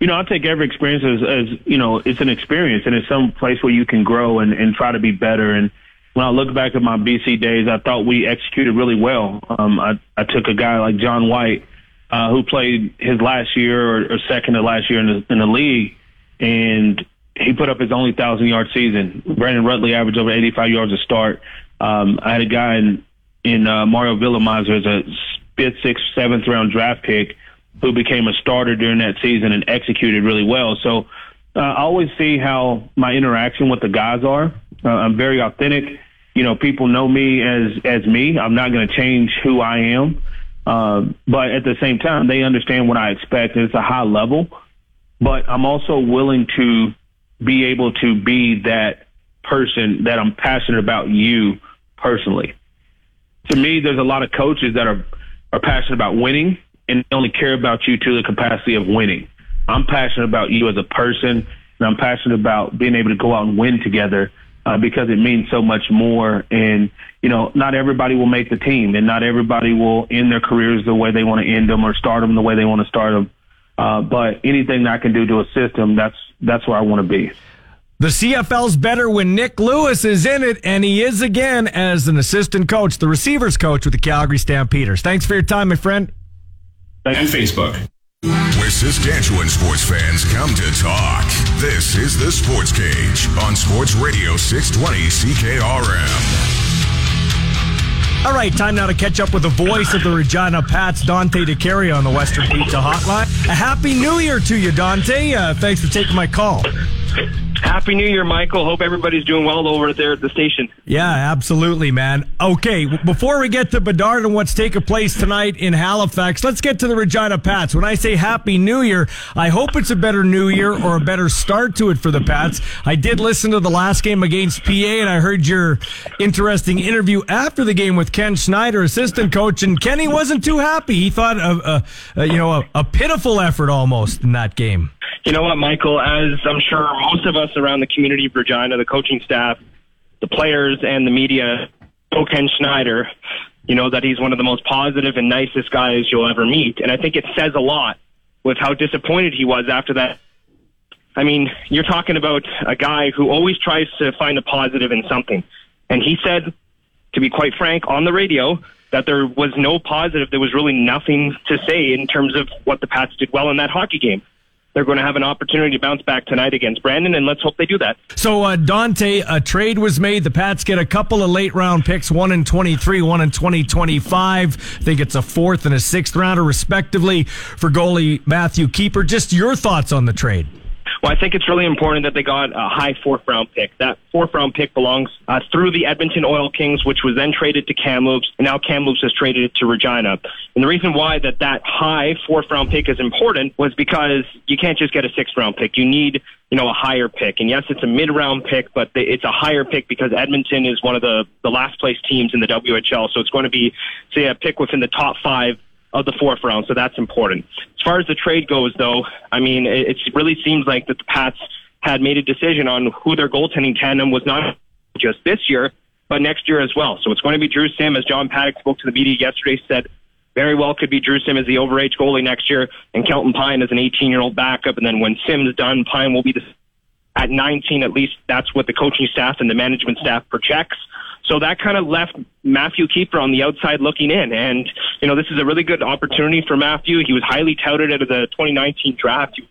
You know, I take every experience as, as, you know, it's an experience and it's some place where you can grow and, and try to be better. And when I look back at my BC days, I thought we executed really well. Um, I, I took a guy like John White, uh, who played his last year or, or second to last year in the, in the league, and he put up his only thousand yard season. Brandon Rutley averaged over 85 yards a start. Um, I had a guy in in uh, Mario Villamizar as a fifth, sixth, seventh round draft pick who became a starter during that season and executed really well. So uh, I always see how my interaction with the guys are. Uh, I'm very authentic. You know, people know me as as me. I'm not going to change who I am. Uh, but at the same time, they understand what I expect. It's a high level, but I'm also willing to be able to be that person that I'm passionate about you personally. To me, there's a lot of coaches that are, are passionate about winning and they only care about you to the capacity of winning. I'm passionate about you as a person and I'm passionate about being able to go out and win together uh, because it means so much more. And, you know, not everybody will make the team and not everybody will end their careers the way they want to end them or start them the way they want to start them. Uh, but anything that I can do to assist them, that's that's where I want to be. The CFL's better when Nik Lewis is in it, and he is again as an assistant coach, the receivers coach with the Calgary Stampeders. Thanks for your time, my friend. And Facebook. Where Saskatchewan sports fans come to talk. This is the Sports Cage on Sports Radio 620 CKRM. All right, time now to catch up with the voice of the Regina Pats, Dante DeCaria on the Western Pizza Hotline. A happy New Year to you, Dante. Uh, thanks for taking my call. Happy New Year, Michael. Hope everybody's doing well over there at the station. Yeah, absolutely, man. Okay, before we get to Bedard and what's taking place tonight in Halifax, let's get to the Regina Pats. When I say Happy New Year, I hope it's a better New Year or a better start to it for the Pats. I did listen to the last game against PA, and I heard your interesting interview after the game with Ken Schneider, assistant coach, and Kenny wasn't too happy. He thought of a, a you know a, a pitiful effort almost in that game. You know what, Michael? As I'm sure most of us around the community of Regina, the coaching staff, the players, and the media know Ken Schneider. You know that he's one of the most positive and nicest guys you'll ever meet, and I think it says a lot with how disappointed he was after that. I mean, you're talking about a guy who always tries to find a positive in something, and he said, to be quite frank, on the radio that there was no positive. There was really nothing to say in terms of what the Pats did well in that hockey game they're going to have an opportunity to bounce back tonight against Brandon, and let's hope they do that. So, uh, Dante, a trade was made. The Pats get a couple of late round picks, one in 23, one in 2025. I think it's a fourth and a sixth rounder, respectively, for goalie Matthew Kieper. Just your thoughts on the trade. Well, I think it's really important that they got a high fourth round pick. That fourth round pick belongs uh, through the Edmonton Oil Kings, which was then traded to Kamloops, and now Kamloops has traded it to Regina. And the reason why that that high fourth round pick is important was because you can't just get a sixth round pick. You need you know, a higher pick. And yes, it's a mid round pick, but it's a higher pick because Edmonton is one of the, the last place teams in the WHL. So it's going to be, say, a pick within the top five of the fourth round, so that's important. As far as the trade goes, though, I mean, it, it really seems like that the Pats had made a decision on who their goaltending tandem was not just this year, but next year as well. So it's going to be Drew Sim, as John Paddock spoke to the media yesterday, said very well could be Drew Sim as the overage goalie next year, and Kelton Pine as an 18-year-old backup. And then when Sim's done, Pine will be the at 19 at least. That's what the coaching staff and the management staff projects. So that kind of left Matthew Kieper on the outside looking in. And, you know, this is a really good opportunity for Matthew. He was highly touted out of the 2019 draft. He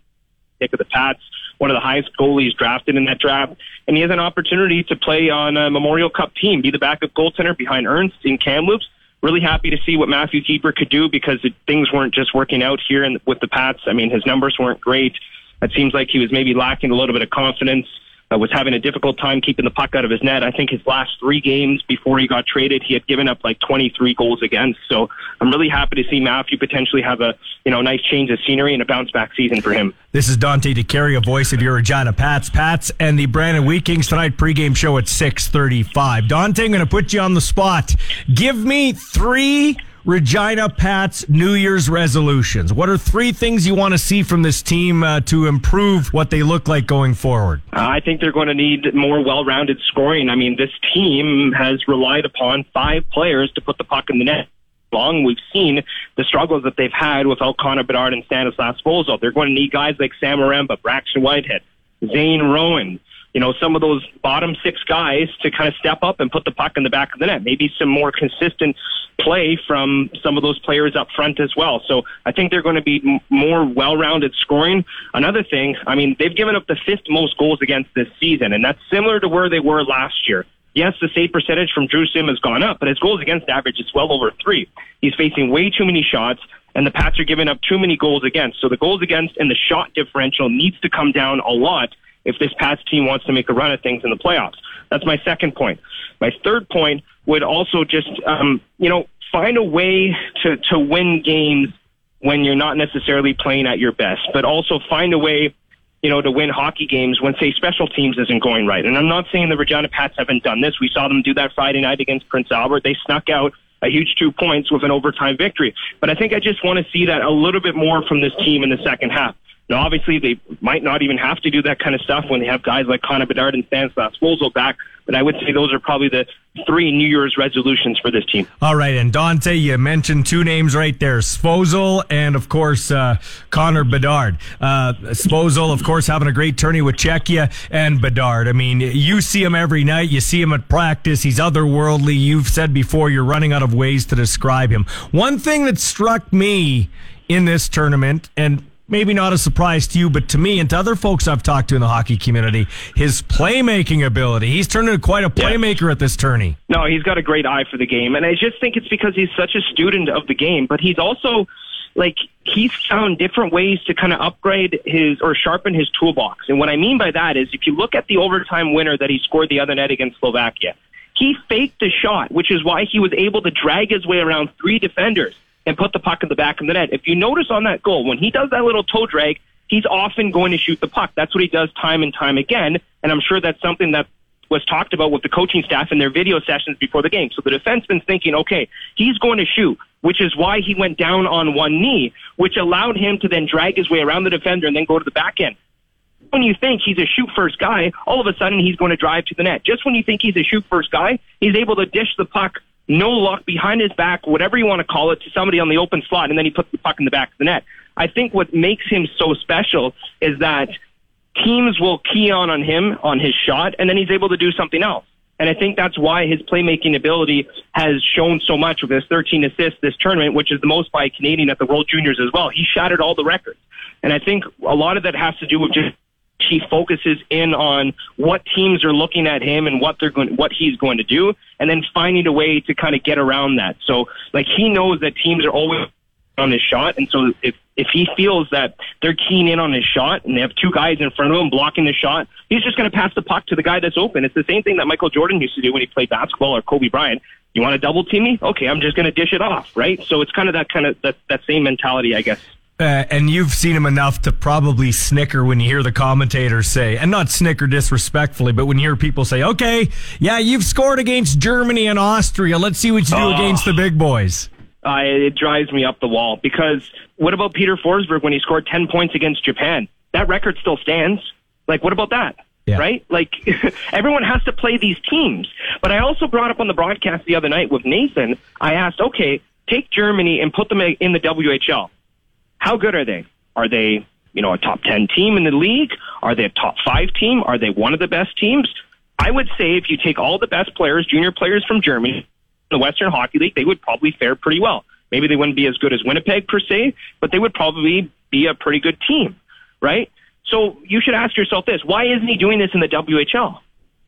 pick of the Pats, one of the highest goalies drafted in that draft. And he has an opportunity to play on a Memorial Cup team, be the backup goaltender behind Ernst in Kamloops. Really happy to see what Matthew Kieper could do because it, things weren't just working out here with the Pats. I mean, his numbers weren't great. It seems like he was maybe lacking a little bit of confidence uh, was having a difficult time keeping the puck out of his net. I think his last three games before he got traded, he had given up like 23 goals against. So I'm really happy to see Matthew potentially have a you know nice change of scenery and a bounce back season for him. This is Dante DeCaria, voice of your Regina Pats. Pats and the Brandon Wheat Kings tonight pregame show at 6:35. Dante, I'm going to put you on the spot. Give me three Regina Pats New Year's resolutions. What are three things you want to see from this team uh, to improve what they look like going forward? I think they're going to need more well-rounded scoring. I mean, this team has relied upon five players to put the puck in the net. Long we've seen the struggles that they've had without Connor Bedard and Stanislav Svozil. They're going to need guys like Sam Aremba, Braxton Whitehead, Zane Rowan, you know, some of those bottom six guys to kind of step up and put the puck in the back of the net. Maybe some more consistent play from some of those players up front as well. So I think they're going to be more well-rounded scoring. Another thing, I mean, they've given up the fifth most goals against this season, and that's similar to where they were last year. Yes, the save percentage from Drew Sim has gone up, but his goals against average is well over three. He's facing way too many shots, and the Pats are giving up too many goals against. So the goals against and the shot differential needs to come down a lot if this Pats team wants to make a run at things in the playoffs. That's my second point. My third point would also just, um, you know, find a way to, to win games when you're not necessarily playing at your best, but also find a way, you know, to win hockey games when, say, special teams isn't going right. And I'm not saying the Regina Pats haven't done this. We saw them do that Friday night against Prince Albert. They snuck out a huge two points with an overtime victory. But I think I just want to see that a little bit more from this team in the second half. Now, obviously, they might not even have to do that kind of stuff when they have guys like Connor Bedard and Stanislav Svozil back, but I would say those are probably the three New Year's resolutions for this team. All right, and Dante, you mentioned two names right there, Svozil and, of course, uh, Connor Bedard. Uh, of course, having a great tourney with Czechia and Bedard. I mean, you see him every night. You see him at practice. He's otherworldly. You've said before you're running out of ways to describe him. One thing that struck me in this tournament, and maybe not a surprise to you, but to me and to other folks I've talked to in the hockey community, his playmaking ability. He's turned into quite a playmaker yeah. at this tourney. No, he's got a great eye for the game. And I just think it's because he's such a student of the game, but he's also like he's found different ways to kind of upgrade his or sharpen his toolbox. And what I mean by that is if you look at the overtime winner that he scored the other night against Slovakia, he faked a shot, which is why he was able to drag his way around three defenders and put the puck in the back of the net. If you notice on that goal, when he does that little toe drag, he's often going to shoot the puck. That's what he does time and time again. And I'm sure that's something that was talked about with the coaching staff in their video sessions before the game. So the defenseman's thinking, okay, he's going to shoot, which is why he went down on one knee, which allowed him to then drag his way around the defender and then go to the back end. When you think he's a shoot first guy, all of a sudden he's going to drive to the net. Just when you think he's a shoot first guy, he's able to dish the puck no luck behind his back, whatever you want to call it, to somebody on the open slot, and then he puts the puck in the back of the net. I think what makes him so special is that teams will key on on him on his shot, and then he's able to do something else. And I think that's why his playmaking ability has shown so much with his 13 assists this tournament, which is the most by a Canadian at the World Juniors as well. He shattered all the records. And I think a lot of that has to do with just he focuses in on what teams are looking at him and what they're going, what he's going to do, and then finding a way to kind of get around that. So, like he knows that teams are always on his shot, and so if if he feels that they're keen in on his shot and they have two guys in front of him blocking the shot, he's just going to pass the puck to the guy that's open. It's the same thing that Michael Jordan used to do when he played basketball or Kobe Bryant. You want to double team me? Okay, I'm just going to dish it off, right? So it's kind of that kind of that that same mentality, I guess. Uh, and you've seen him enough to probably snicker when you hear the commentators say, and not snicker disrespectfully, but when you hear people say, okay, yeah, you've scored against Germany and Austria. Let's see what you do oh. against the big boys. Uh, it drives me up the wall because what about Peter Forsberg when he scored 10 points against Japan? That record still stands. Like, what about that? Yeah. Right? Like, everyone has to play these teams. But I also brought up on the broadcast the other night with Nathan, I asked, okay, take Germany and put them in the WHL how good are they? Are they, you know, a top 10 team in the league? Are they a top five team? Are they one of the best teams? I would say if you take all the best players, junior players from Germany, the Western Hockey League, they would probably fare pretty well. Maybe they wouldn't be as good as Winnipeg per se, but they would probably be a pretty good team, right? So you should ask yourself this: Why isn't he doing this in the WHL?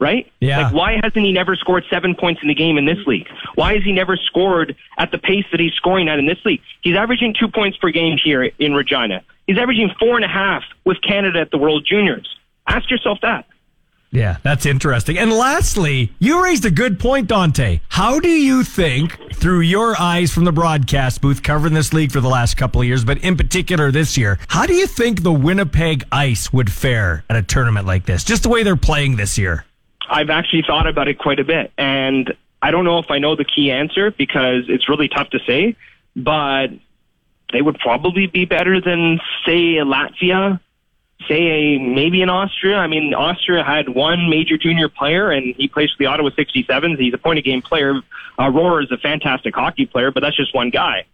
Right? Yeah. Like, why hasn't he never scored seven points in the game in this league? Why has he never scored at the pace that he's scoring at in this league? He's averaging two points per game here in Regina. He's averaging four and a half with Canada at the World Juniors. Ask yourself that. Yeah, that's interesting. And lastly, you raised a good point, Dante. How do you think, through your eyes from the broadcast booth covering this league for the last couple of years, but in particular this year, how do you think the Winnipeg Ice would fare at a tournament like this? Just the way they're playing this year. I've actually thought about it quite a bit, and I don't know if I know the key answer because it's really tough to say, but they would probably be better than, say, Latvia, say, maybe in Austria. I mean, Austria had one major junior player, and he plays for the Ottawa 67s. He's a point of game player. Uh, is a fantastic hockey player, but that's just one guy.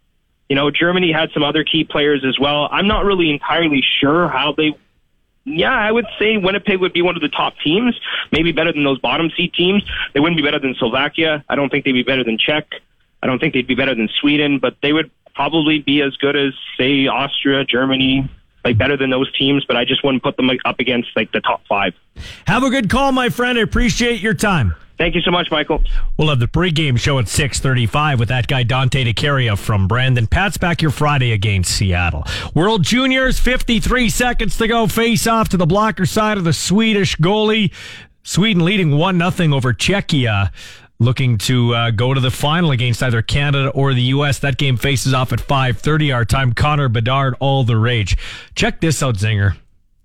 You know, Germany had some other key players as well. I'm not really entirely sure how they yeah, I would say Winnipeg would be one of the top teams, maybe better than those bottom seed teams. They wouldn't be better than Slovakia. I don't think they'd be better than Czech. I don't think they'd be better than Sweden, but they would probably be as good as, say, Austria, Germany, like better than those teams, but I just wouldn't put them up against like the top five. Have a good call, my friend. I appreciate your time. Thank you so much, Michael. We'll have the pregame show at 635 with that guy Dante DeCaria from Brandon. Pat's back here Friday against Seattle. World Juniors, 53 seconds to go. Face off to the blocker side of the Swedish goalie. Sweden leading 1-0 over Czechia. Looking to uh, go to the final against either Canada or the U.S. That game faces off at 5.30 our time. Connor Bedard, all the rage. Check this out, Zinger.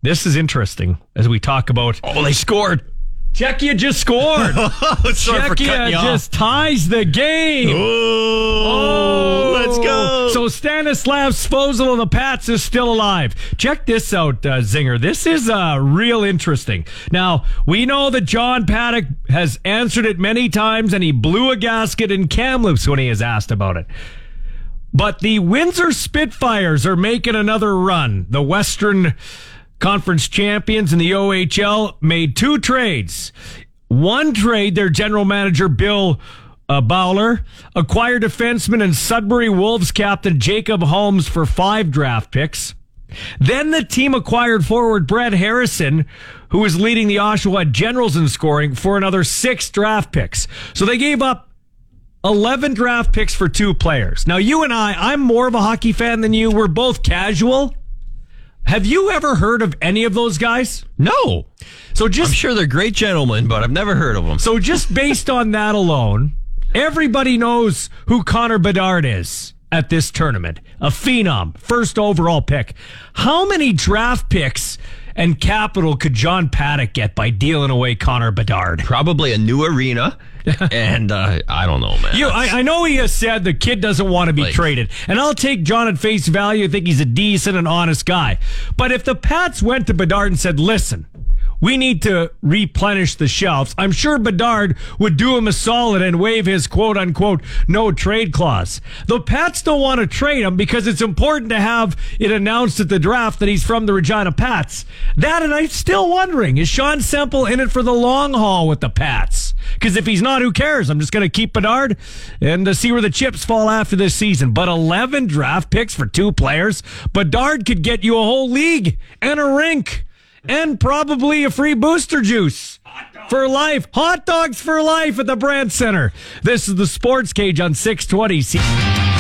This is interesting as we talk about... Oh, they scored. Czechia just scored. Cutting Czechia just ties the game. Oh, let's go. So Stanislav Svozil of the Pats is still alive. Check this out, uh, Zinger. This is uh, real interesting. Now, we know that John Paddock has answered it many times and he blew a gasket in Kamloops when he is asked about it. But the Windsor Spitfires are making another run. The Western Conference champions in the OHL made two trades. One trade, their general manager, Bill uh, Bowler, acquired defenseman and Sudbury Wolves captain Jacob Holmes for five draft picks. Then the team acquired forward Brett Harrison, who was leading the Oshawa Generals in scoring, for another six draft picks. So they gave up 11 draft picks for two players. Now, you and I, I'm more of a hockey fan than you. We're both casual. Have you ever heard of any of those guys? No. So just I'm sure they're great gentlemen, but I've never heard of them. so just based on that alone, everybody knows who Connor Bedard is at this tournament. A phenom, first overall pick. How many draft picks and capital could John Paddock get by dealing away Connor Bedard? Probably a new arena, and uh, I don't know, man. You, I, I know he has said the kid doesn't want to be Like- traded, and I'll take John at face value. I think he's a decent and honest guy. But if the Pats went to Bedard and said, "Listen, we need to replenish the shelves," I'm sure Bedard would do him a solid and waive his quote unquote no trade clause. The Pats don't want to trade him because it's important to have it announced at the draft that he's from the Regina Pats. That, and I'm still wondering, is Sean Semple in it for the long haul with the Pats? Because if he's not, who cares? I'm just going to keep Bedard and uh, see where the chips fall after this season. But 11 draft picks for two players. Bedard could get you a whole league and a rink and probably a free booster juice for life. Hot dogs for life at the Brandt Center. This is the Sports Cage on 620.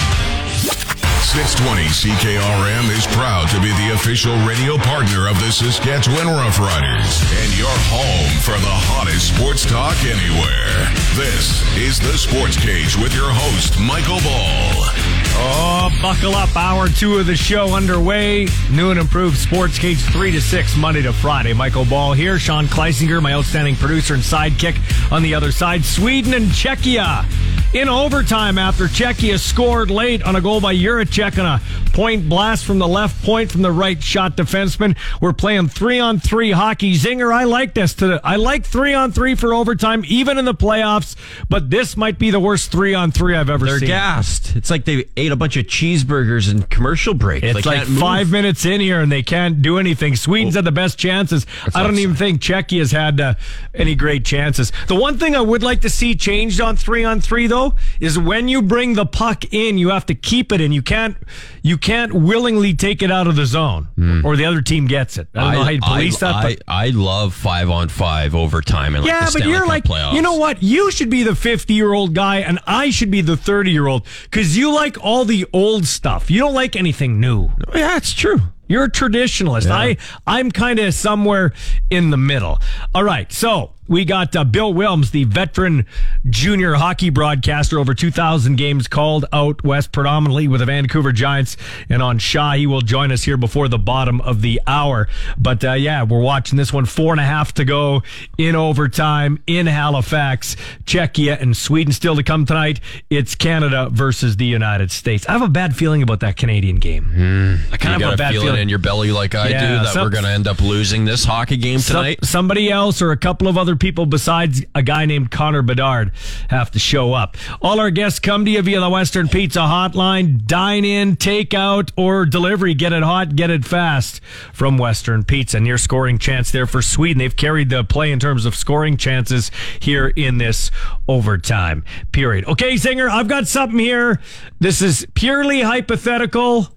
C- 620 CKRM is proud to be the official radio partner of the Saskatchewan Roughriders and your home for the hottest sports talk anywhere. This is the Sports Cage with your host, Michael Ball. Oh, buckle up. Hour two of the show underway. New and improved Sports Cage 3 to 6, Monday to Friday. Michael Ball here. Sean Kleisinger, my outstanding producer and sidekick on the other side. Sweden and Czechia in overtime after Czechia scored late on a goal by Juracek on a point blast from the left point from the right shot defenseman. We're playing three on three hockey. Zinger, I like this. To I like three on three for overtime, even in the playoffs. But this might be the worst three on three I've ever seen. They're gassed. It's like they ate a bunch of cheeseburgers in commercial break. It's like move. five minutes in here and they can't do anything. Sweden's had the best chances. I don't even think Czechia has had uh, any great chances. The one thing I would like to see changed on three on three though is when you bring the puck in, you have to keep it in. You can't you can't willingly take it out of the zone hmm. or the other team gets it. I don't know how you police that. I, but I love five on five overtime and like yeah, but you're Cup like, playoffs. you know what? You should be the 50 year old guy, and I should be the 30 year old because you like all the old stuff. You don't like anything new. Oh, yeah, it's true. You're a traditionalist. I I'm kind of somewhere in the middle. All right, so we got uh, Bill Wilms, the veteran junior hockey broadcaster, over 2,000 games called out west, predominantly with the Vancouver Giants. And on Shaw, he will join us here before the bottom of the hour. But uh, yeah, we're watching this one. Four and a half to go in overtime in Halifax. Czechia and Sweden still to come tonight. It's Canada versus the United States. I have a bad feeling about that Canadian game. I kind of have got a bad feeling feeling in your belly like I Yeah, do that some- we're going to end up losing this hockey game Some- tonight. somebody else or a couple of other people besides a guy named Connor Bedard have to show up. All our guests come to you via the Western Pizza Hotline. Dine in, take out, or delivery. Get it hot, get it fast from Western Pizza. Near scoring chance there for Sweden. They've carried the play in terms of scoring chances here in this overtime period. Okay, Zinger, I've got something here. This is purely hypothetical.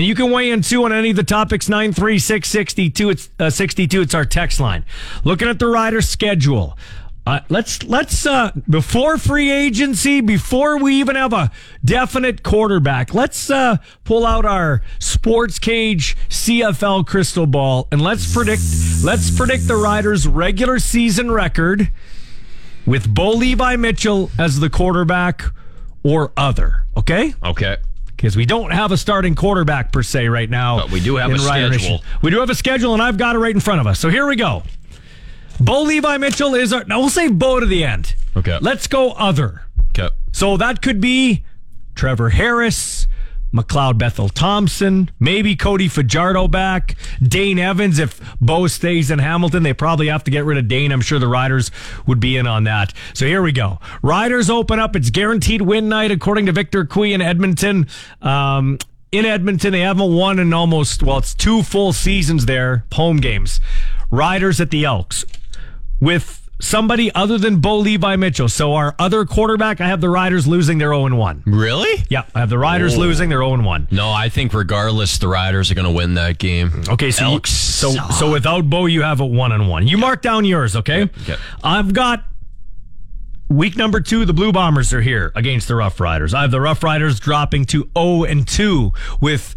And you can weigh in too on any of the topics 93662 it's uh, 62 it's our text line. Looking at the rider schedule. Uh, let's let's uh, before free agency, before we even have a definite quarterback, let's uh, pull out our sports cage CFL crystal ball and let's predict let's predict the Riders' regular season record with Bo Levi Mitchell as the quarterback or other. Okay, Okay. Because we don't have a starting quarterback per se right now. But we do have a schedule. Nation. We do have a schedule, and I've got it right in front of us. So here we go. Bo Levi Mitchell is our. Now we'll save Bo to the end. Okay. Let's go other. Okay. So that could be Trevor Harris, McLeod Bethel Thompson, maybe Cody Fajardo back, Dane Evans. If Bo stays in Hamilton, they probably have to get rid of Dane. I'm sure the Riders would be in on that. So here we go. Riders open up. It's guaranteed win night, according to Victor Cui in Edmonton. Um, in Edmonton, they haven't won in almost, well, it's two full seasons there, home games. Riders at the Elks with somebody other than Bo Levi Mitchell. So our other quarterback, I have the Riders losing their 0 1. Really? Yeah, I have the Riders Oh. losing their 0 1. No, I think regardless, the Riders are going to win that game. Okay, so you- so so without Bo, you have a one and one. You mark down yours, okay? okay. I've got week number two. The Blue Bombers are here against the Rough Riders. I have the Rough Riders dropping to zero and two with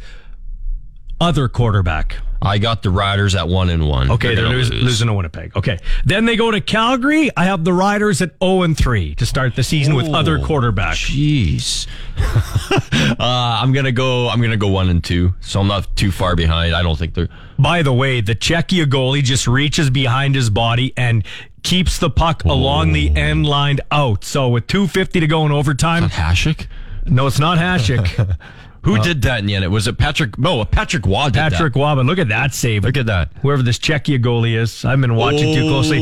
other quarterback. I got the Riders at one and one. Okay, they're, gonna losing, losing to Winnipeg. Okay, then they go to Calgary. I have the Riders at zero and three to start the season with other Oh, quarterback. Jeez. uh, I'm gonna go. I'm gonna go one and two, so I'm not too far behind. I don't think they're. By the way, the Czechia goalie just reaches behind his body and keeps the puck along the end line out. So with 250 to go in overtime, Hashik. no, it's not Hashik. Who did that in the end? Was it Patrick? No, a Patrick Waugh Patrick. Wabin. Look at that save. Look at that. Whoever this Czechia goalie is, I've been watching too closely.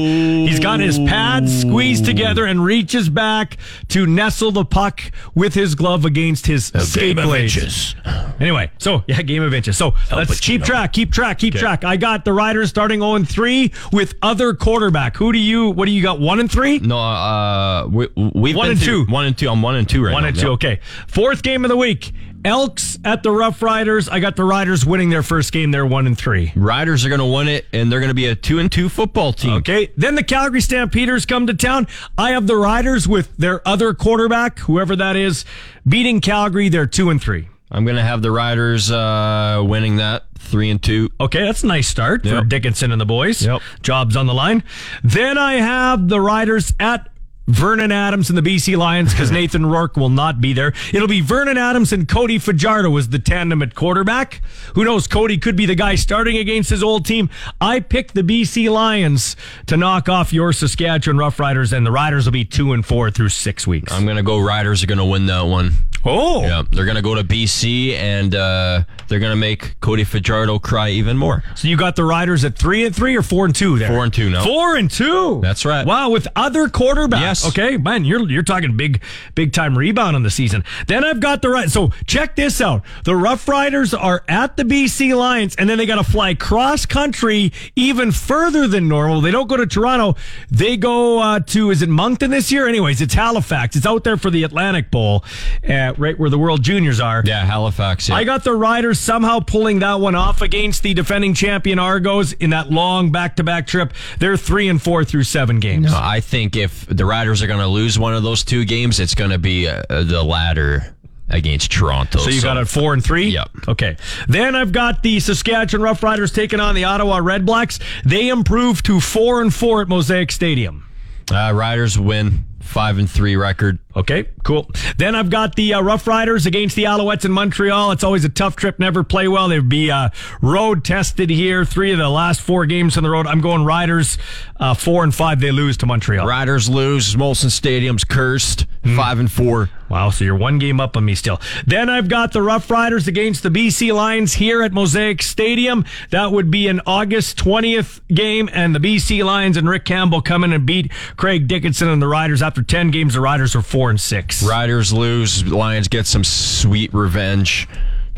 He's got his pads squeezed together and reaches back to nestle the puck with his glove against his skate blades. Anyway, so yeah, game of inches. So let's keep track, keep track, keep track. I got the Riders starting 0 and 3 with other quarterback. Who do you, what do you got? 1 and 3? No, uh, we, we've One been and through- two. One and two. I'm one and two right One now. One and two. Okay. Fourth game of the week. Elks at the Rough Riders. I got the Riders winning their first game. They're one and three. Riders are going to win it, and they're going to be a two and two football team. Okay. Then the Calgary Stampeders come to town. I have the Riders with their other quarterback, whoever that is, beating Calgary. They're two and three. I'm going to have the Riders uh, winning that three and two. Okay, that's a nice start for Dickenson and the boys. Yep. Jobs on the line. Then I have the Riders at Vernon Adams and the BC Lions because Nathan Rourke will not be there. It'll be Vernon Adams and Cody Fajardo as the tandem at quarterback. Who knows? Cody could be the guy starting against his old team. I picked the BC Lions to knock off your Saskatchewan Roughriders, and the Riders will be two and four through six weeks. I'm going to go Riders are going to win that one. Oh, Yeah, they're going to go to BC and uh, they're going to make Cody Fajardo cry even more. so you got the Riders at three and three or four and two there? Four and two now. Four and two. That's right. Wow, with other quarterbacks. Yes. Okay, man, you're you're talking big big time rebound on the season. Then I've got the right. So check this out. The Rough Riders are at the BC Lions, and then they got to fly cross country even further than normal. They don't go to Toronto. They go uh, to is it Moncton this year? Anyways, it's Halifax. It's out there for the Atlantic Bowl, uh, right where the World Juniors are. Yeah, Halifax. Yeah. I got the Riders somehow pulling that one off against the defending champion Argos in that long back-to-back trip. They're three and four through seven games. I think if the Riders are going to lose one of those two games, it's going to be uh, the latter against Toronto. So you got a four and three? Yep. Okay. Then I've got the Saskatchewan Roughriders taking on the Ottawa Redblacks. They improved to four and four at Mosaic Stadium. uh, Riders win five and three record. Okay, cool. Then I've got the uh, Rough Riders against the Alouettes in Montreal. It's always a tough trip, never play well. They'd be uh, road tested here. Three of the last four games on the road. I'm going Riders uh, four and five. They lose to Montreal. Riders lose. Molson Stadium's cursed. Five and four. Wow, so you're one game up on me still. Then I've got the Rough Riders against the BC Lions here at Mosaic Stadium. That would be an August 20th game, and the BC Lions and Rick Campbell come in and beat Craig Dickenson and the Riders. After 10 games, the Riders are 4 and 6. Riders lose. Lions get some sweet revenge.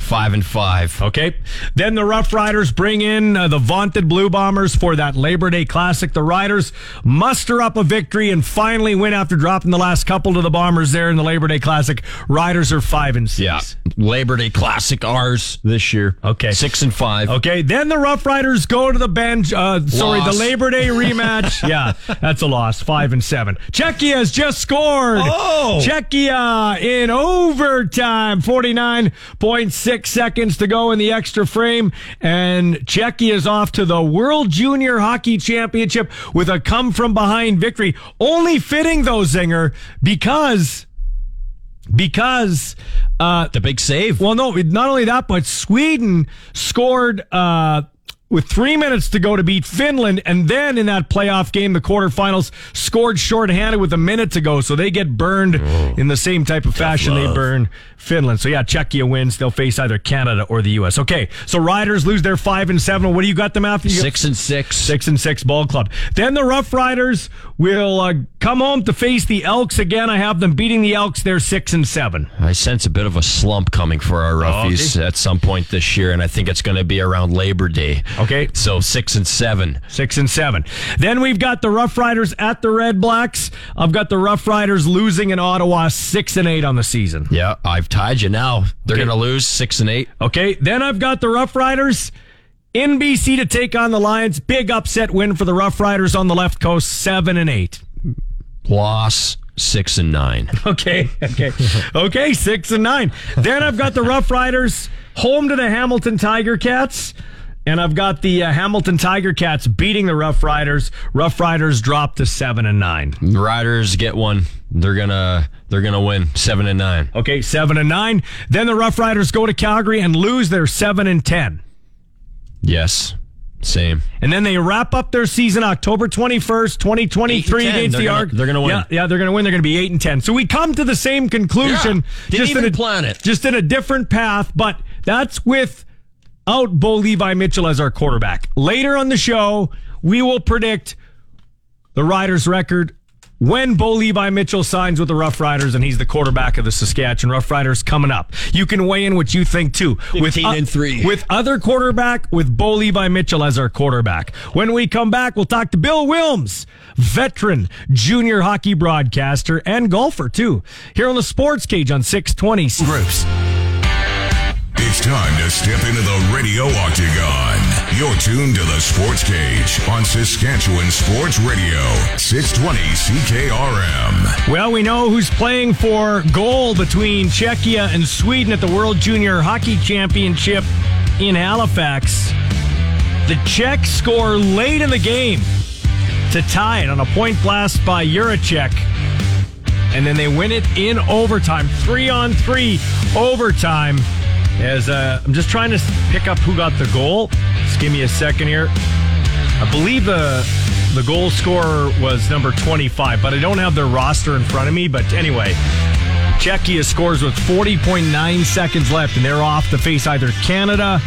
Five and five. Okay. Then the Rough Riders bring in uh, the vaunted Blue Bombers for that Labor Day Classic. The Riders muster up a victory and finally win after dropping the last couple to the Bombers there in the Labor Day Classic. Riders are 5 and 6. Yeah. Labor Day Classic ours this year. Okay. Six and five. Okay, then the Rough Riders go to the bench. Uh, sorry, the Labor Day rematch. yeah, that's a loss. Five and seven. Czechia has just scored. Oh. Czechia in overtime. Forty nine point six seconds to go in the extra frame, and Czechia is off to the World Junior Hockey Championship with a come from behind victory. Only fitting though, Zinger, because because uh, The big save. well, no, not only that, but Sweden scored uh, with three minutes to go to beat Finland, and then in that playoff game, the quarterfinals, scored shorthanded with a minute to go. So they get burned in the same type of fashion they burn Finland. So yeah, Czechia wins. They'll face either Canada or the U.S. Okay, so Riders lose their five and seven. What do you got them after? Six and six. Six and six ball club. Then the Rough Riders will uh, come home to face the Elks again. I have them beating the Elks. They're six and seven. I sense a bit of a slump coming for our roughies okay. at some point this year, and I think it's going to be around Labor Day. Okay. So six and seven. Six and seven. Then we've got the Rough Riders at the Red Blacks. I've got the Rough Riders losing in Ottawa six and eight on the season. Yeah, I've tied you now. They're Okay. going to lose six and eight. Okay. Then I've got the Rough Riders in BC to take on the Lions. Big upset win for the Rough Riders on the left coast, seven and eight. Loss six and nine. Okay. Okay. okay. Six and nine. Then I've got the Rough Riders home to the Hamilton Tiger Cats. And I've got the uh, Hamilton Tiger Cats beating the Rough Riders. Rough Riders drop to seven and nine. Riders get one. They're gonna they're gonna win seven and nine. Okay, seven and nine. Then the Rough Riders go to Calgary and lose their seven and ten. Yes, same. And then they wrap up their season October 21st, 2023 Eight and 10. against the Arc. they're gonna win. Yeah, yeah, they're going to win. They're going to be 8 and 10. So we come to the same conclusion. Yeah. Didn't in even a, plan it. Just in a different path, but that's with out Bo Levi Mitchell as our quarterback. Later on the show, we will predict the Riders' record when Bo Levi Mitchell signs with the Rough Riders and he's the quarterback of the Saskatchewan Rough Riders coming up. You can weigh in what you think too. With 15 and three. With other quarterback, with Bo Levi Mitchell as our quarterback. When we come back, we'll talk to Bill Wilms, veteran junior hockey broadcaster and golfer too, here on the Sports Cage on 620. Groups. It's time to step into the radio octagon. You're tuned to the Sports Cage on Saskatchewan Sports Radio, 620 CKRM. Well, we know who's playing for goal between Czechia and Sweden at the World Junior Hockey Championship in Halifax. The Czechs score late in the game to tie it on a point blast by Juracek. and then they win it in overtime, three on three overtime. As uh, I'm just trying to pick up who got the goal. Just give me a second here. I believe the the goal scorer was number 25, but I don't have their roster in front of me. But anyway, Czechia scores with 40.9 seconds left, and they're off to face either Canada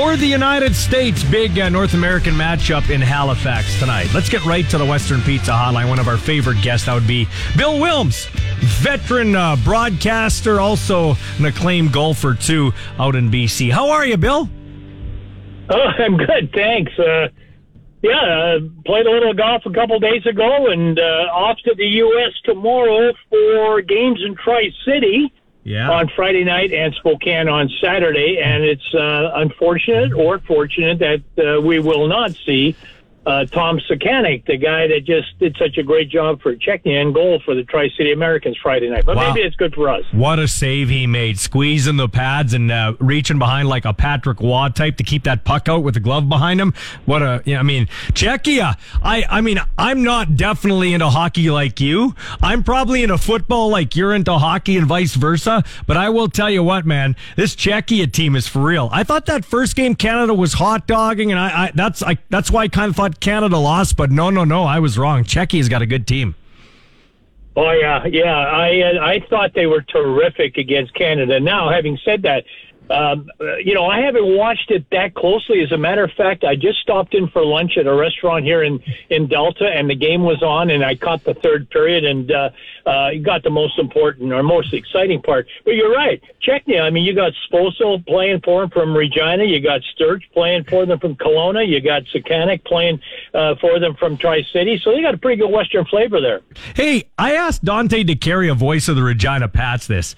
or the United States. Big uh, North American matchup in Halifax tonight. Let's get right to the Western Pizza Hotline. One of our favorite guests, that would be Bill Wilms, veteran uh, broadcaster, also an acclaimed golfer, too, out in BC. How are you, Bill? Oh, I'm good, thanks. Uh, yeah, uh, played a little golf a couple days ago, and uh, off to the U.S. tomorrow for games in Tri City Yeah. on Friday night and Spokane on Saturday. And it's uh, unfortunate or fortunate that uh, we will not see uh, Tom Suchanek, the guy that just did such a great job for Czechia and goal for the Tri City Americans Friday night. But Wow. maybe it's good for us. What a save he made, squeezing the pads and uh, reaching behind like a Patrick Waugh type to keep that puck out with the glove behind him. What a, yeah, I mean, Czechia. I, I mean, I'm not definitely into hockey like you. I'm probably into football like you're into hockey and vice versa. But I will tell you what, man, this Czechia team is for real. I thought that first game Canada was hot dogging, and I, I that's I, that's why I kind of thought Canada lost. But no, no, no, I was wrong. Czechia's got a good team. Oh yeah, yeah. I uh, I thought they were terrific against Canada. Now, having said that, um, you know I haven't watched it that closely. As a matter of fact, I just stopped in for lunch at a restaurant here in in Delta, and the game was on, and I caught the third period and uh, uh, got the most important or most exciting part. But you're right, Czechia. I mean, you got Svozil playing for them from Regina. You got Szturc playing for them from Kelowna. You got Suchanek playing uh, for them from Tri City. So they got a pretty good Western flavor there. Hey, I asked Dante to carry a voice of the Regina Pats, this.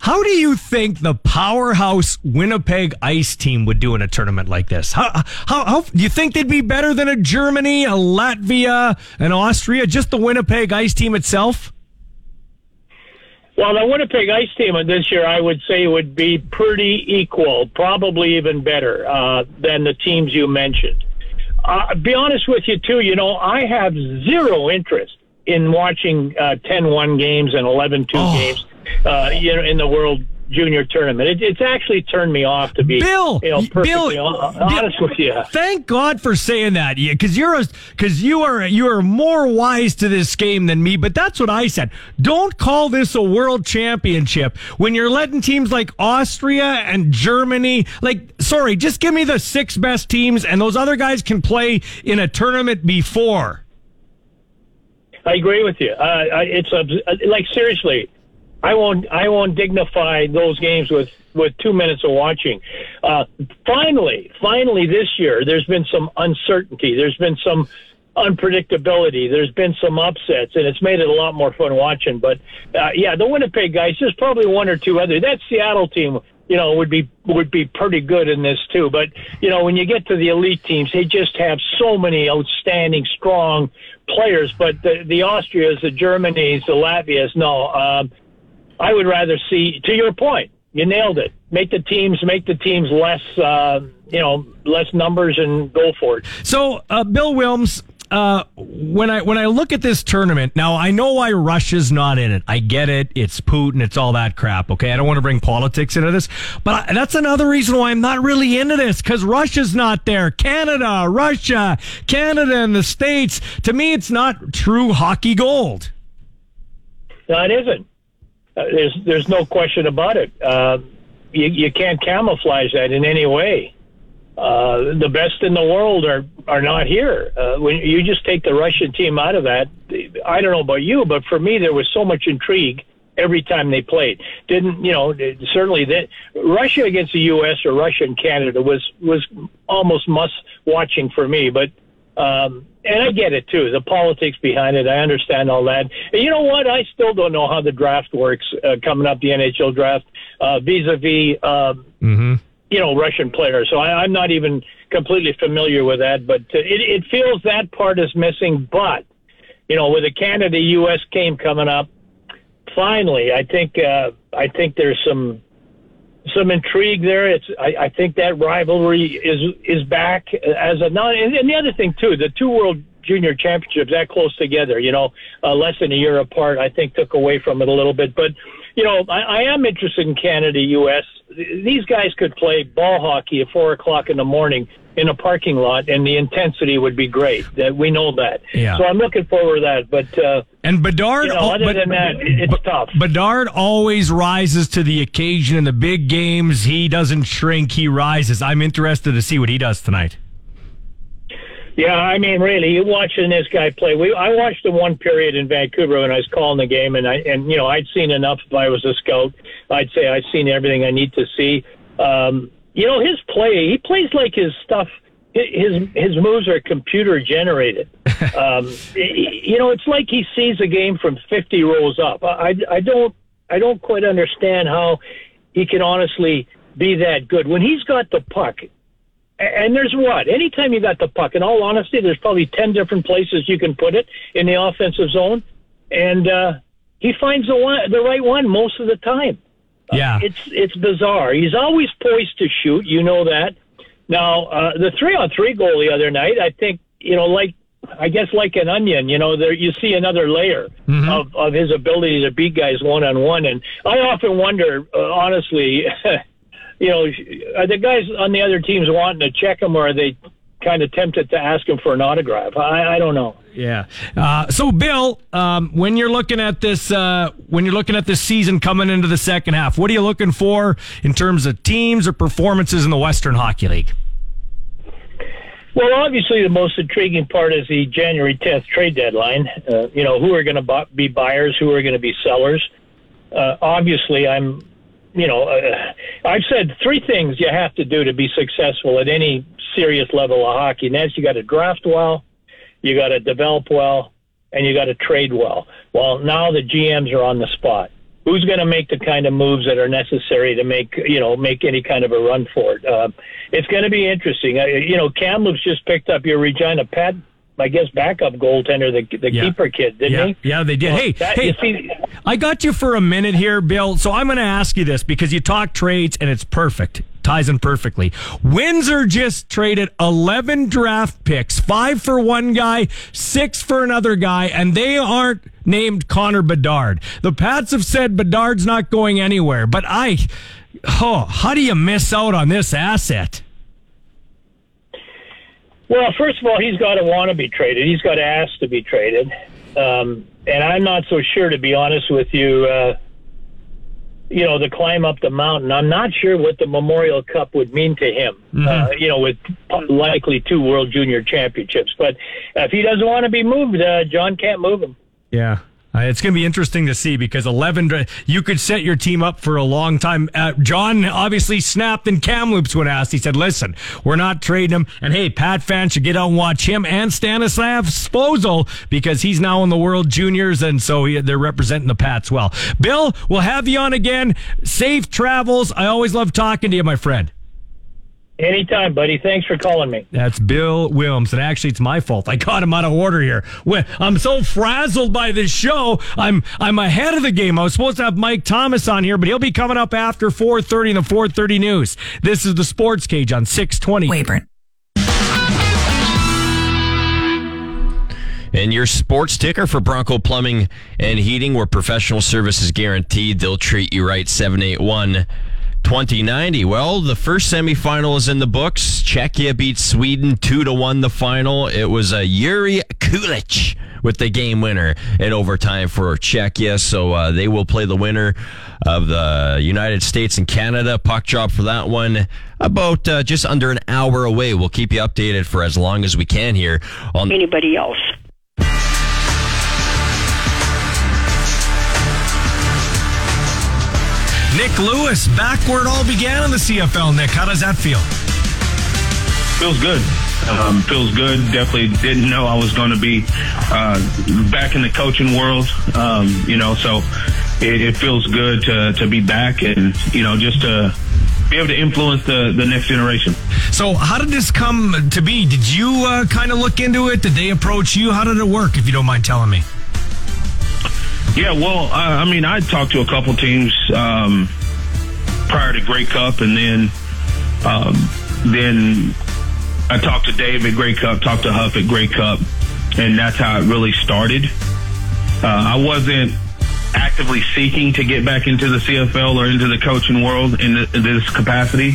How do you think the powerhouse Winnipeg Ice team would do in a tournament like this? How, how, how do you think they'd be better than a Germany, a Latvia, an Austria, just the Winnipeg Ice team itself? Well, the Winnipeg Ice team this year, I would say, would be pretty equal, probably even better uh, than the teams you mentioned. Uh, be honest with you, too, you know, I have zero interest in watching uh, 10-1 games and 11-2 Oh. games, uh, you know, in the World Junior Tournament. It, it's actually turned me off to be, Bill, you know, Bill, honest with you. Thank God for saying that, because you're a, because you are you are more wise to this game than me. But that's what I said. Don't call this a world championship when you're letting teams like Austria and Germany. Like, sorry, just give me the six best teams, and those other guys can play in a tournament before. I agree with you. Uh, I- it's like seriously, I won't. I won't dignify those games with with two minutes of watching. Uh, finally, finally, this year, there's been some uncertainty. There's been some unpredictability. There's been some upsets, and it's made it a lot more fun watching. But uh, yeah, the Winnipeg guys. There's probably one or two other. That Seattle team. You know, would be would be pretty good in this too. But you know, when you get to the elite teams, they just have so many outstanding, strong players. But the the Austrias, the Germanys, the Latvias, no. Um, I would rather see. To your point, you nailed it. Make the teams make the teams less, uh, you know, less numbers and go for it. So, uh, Bill Wilms, uh, when I when I look at this tournament now, I know why Russia's not in it. I get it. It's Putin. It's all that crap. Okay, I don't want to bring politics into this, but I, that's another reason why I'm not really into this because Russia's not there. Canada, Russia, Canada, and the states. To me, it's not true hockey gold. No, it isn't. Uh, there's there's no question about it. Uh, you you can't camouflage that in any way. Uh, the best in the world are are not here. Uh, when you just take the Russian team out of that, I don't know about you, but for me there was so much intrigue every time they played. Didn't you know? Certainly that Russia against the U.S. or Russia and Canada was was almost must watching for me, but. Um, and I get it too, the politics behind it. I understand all that. And you know what? I still don't know how the draft works uh, coming up, the NHL draft, uh, vis-a-vis, um, Mm-hmm. you know, Russian players. So I, I'm not even completely familiar with that, but uh, it, it feels that part is missing. But, you know, with the Canada-U.S. game coming up, finally, I think, uh, I think there's some, some intrigue there. It's I, I think that rivalry is is back as a non. And, and the other thing too, the two World Junior Championships that close together. You know, uh, less than a year apart. I think took away from it a little bit. But you know, I, I am interested in Canada, U.S. These guys could play ball hockey at four o'clock in the morning in a parking lot, and the intensity would be great. That we know that. Yeah. So I'm looking forward to that. But uh, And Bedard, you know, other but- than that, it- it's tough. Bedard always rises to the occasion in the big games. He doesn't shrink; he rises. I'm interested to see what he does tonight. Yeah, I mean, really, you watching this guy play. We I watched the one period in Vancouver when I was calling the game, and I and you know I'd seen enough. If I was a scout, I'd say I've seen everything I need to see. Um, you know, his play, he plays like his stuff. His his moves are computer generated. Um, you know, it's like he sees a game from 50 rows up. I, I don't I don't quite understand how he can honestly be that good when he's got the puck. And there's what? Anytime you got the puck, in all honesty, there's probably 10 different places you can put it in the offensive zone. And uh, he finds the one, the right one most of the time. Yeah. It's it's bizarre. He's always poised to shoot. You know that. Now uh, the three on three goal the other night, I think you know, like I guess like an onion. You know, there you see another layer of of his ability to beat guys one on one. And I often wonder, uh, honestly, you know, are the guys on the other teams wanting to check him, or are they kind of tempted to ask him for an autograph? I, I don't know. Yeah. Uh, so, Bill, um, when you're looking at this, uh, when you're looking at this season coming into the second half, what are you looking for in terms of teams or performances in the Western Hockey League? Well, obviously, the most intriguing part is the January 10th trade deadline. Uh, you know, who are going to bu- be buyers, who are going to be sellers. Uh, obviously, I'm, you know, uh, I've said three things you have to do to be successful at any serious level of hockey, and that's you got to draft well, you got to develop well, and you got to trade well. Well, now the GMs are on the spot. Who's going to make the kind of moves that are necessary to make you know make any kind of a run for it? Uh, it's going to be interesting. Uh, you know, Kamloops just picked up your Regina Pat, I guess backup goaltender, the the Yeah. Kieper kid, didn't yeah, he? yeah, they did. Well, hey, that- hey, see- I got you for a minute here, Bill. So I'm going to ask you this because you talk trades and it's perfect. Ties in perfectly. Windsor just traded 11 draft picks, five for one guy, six for another guy, and they aren't named Connor Bedard. The Pats have said Bedard's not going anywhere, but I, oh, how do you miss out on this asset? Well, first of all, he's got to want to be traded. He's got to ask to be traded. Um, and I'm not so sure, to be honest with you. Uh, you know, the climb up the mountain. I'm not sure what the Memorial Cup would mean to him. Uh, you know, with likely two World Junior Championships. But if he doesn't want to be moved, uh, John can't move him. Yeah. Uh, it's going to be interesting to see because 11, you could set your team up for a long time. Uh, John obviously snapped in Kamloops when asked. He said, listen, we're not trading him. And hey, Pat fans should get out and watch him and Stanislav Svozil because he's now in the World Juniors. And so he, they're representing the Pats well. Bill, we'll have you on again. Safe travels. I always love talking to you, my friend. Anytime, buddy. Thanks for calling me. That's Bill Wilms, and actually, it's my fault. I caught him out of order here. When- I'm so frazzled by this show. I'm I'm ahead of the game. I was supposed to have Mike Thomas on here, but he'll be coming up after 4:30 in the 4:30 news. This is the Sports Cage on 620. Weyburn. And your sports ticker for Bronco Plumbing and Heating, where professional service is guaranteed. They'll treat you right. 781 2090. Well, the first semifinal is in the books. Czechia beat Sweden 2 to 1 the final. It was a Jiri Kulich with the game winner in overtime for Czechia. So uh, they will play the winner of the United States and Canada. Puck drop for that one about uh, just under an hour away. We'll keep you updated for as long as we can here on anybody else. Nik Lewis, back where it all began in the CFL. Nik, how does that feel? feels good. Um, feels good. Definitely didn't know I was going to be uh, back in the coaching world. Um, you know, so it, it feels good to to be back and you know just to be able to influence the the next generation. So, how did this come to be? Did you uh, kind of look into it? Did they approach you? How did it work, if you don't mind telling me? Yeah, well, I, I mean, I talked to a couple teams um, prior to Grey Cup, and then um, then I talked to Dave at Grey Cup, talked to Huff at Grey Cup, and that's how it really started. Uh, I wasn't actively seeking to get back into the CFL or into the coaching world in, the, in this capacity.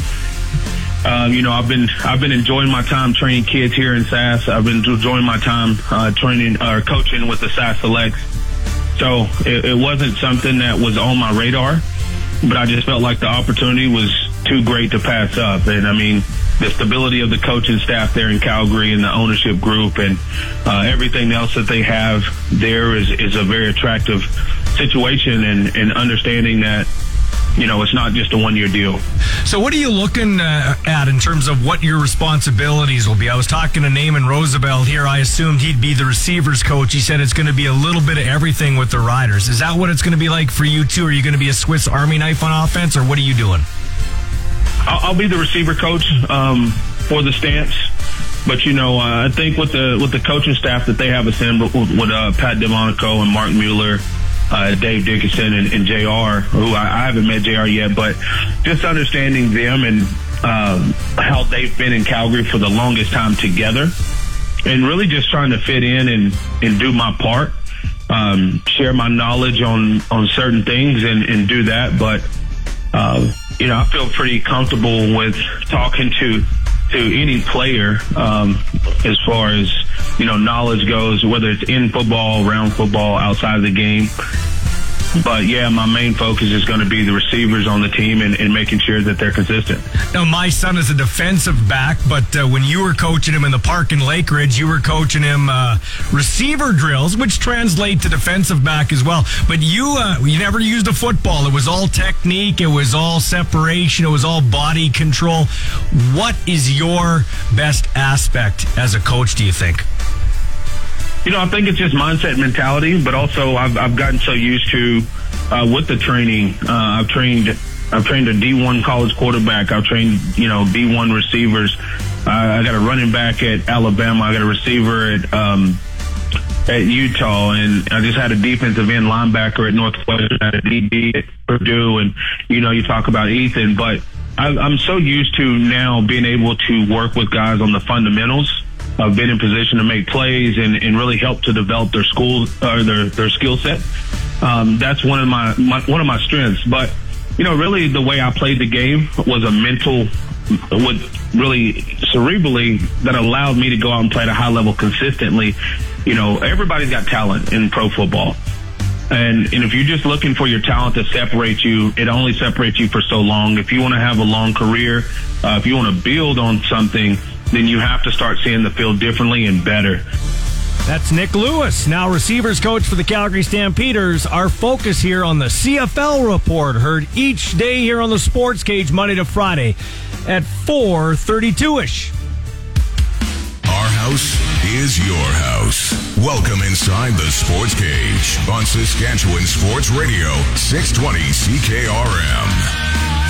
Uh, you know, I've been I've been enjoying my time training kids here in Sask. I've been enjoying my time uh, training or coaching with the Sask Selects. So it, it wasn't something that was on my radar, but I just felt like the opportunity was too great to pass up. And I mean, the stability of the coaching staff there in Calgary and the ownership group and uh, everything else that they have there is, is a very attractive situation and, and understanding that you know, it's not just a one year deal. So, what are you looking uh, at in terms of what your responsibilities will be? I was talking to Naaman Roosevelt here. I assumed he'd be the receivers coach. He said it's going to be a little bit of everything with the Riders. Is that what it's going to be like for you, too? Are you going to be a Swiss Army knife on offense, or what are you doing? I'll, I'll be the receiver coach um, for the Stamps. But you know, uh, I think with the with the coaching staff that they have assembled with, with uh, Pat DelMonaco and Marc Mueller, uh, Dave Dickenson and, and Jr., who I, I, haven't met Jr. yet, but just understanding them and um, how they've been in Calgary for the longest time together, and really just trying to fit in and and do my part, um, share my knowledge on on certain things and and do that, but. Uh, you know, I feel pretty comfortable with talking to to any player um, as far as you know knowledge goes, whether it's in football, around football, outside of the game. But yeah, my main focus is going to be the receivers on the team and, and, making sure that they're consistent. Now, my son is a defensive back, but uh, when you were coaching him in the park in Lakeridge, you were coaching him uh, receiver drills, which translate to defensive back as well. But you, uh, you never used a football. It was all technique. It was all separation. It was all body control. What is your best aspect as a coach? Do you think? You know, I think it's just mindset mentality, but also I've, I've gotten so used to uh, with the training. Uh, I've trained I've trained a D1 college quarterback. I've trained you know D1 receivers. Uh, I got a running back at Alabama. I got a receiver at um, at Utah, and I just had a defensive end linebacker at Northwestern, I had a DB at Purdue, and you know you talk about Ethan, but I, I'm so used to now being able to work with guys on the fundamentals uh, been in position to make plays and, and really help to develop their school or their, their skill set. Um, that's one of my, my, one of my strengths. But you know, really the way I played the game was a mental, what really cerebrally that allowed me to go out and play at a high level consistently. You know, everybody's got talent in pro football. And, and if you're just looking for your talent to separate you, it only separates you for so long. If you want to have a long career, uh, if you want to build on something, then you have to start seeing the field differently and better. That's Nik Lewis, now receivers coach for the Calgary Stampeders. Our focus here on the CFL report, heard each day here on the Sports Cage, Monday to Friday at 4:32ish. Our house is your house. Welcome inside the Sports Cage on Saskatchewan Sports Radio, 620 CKRM.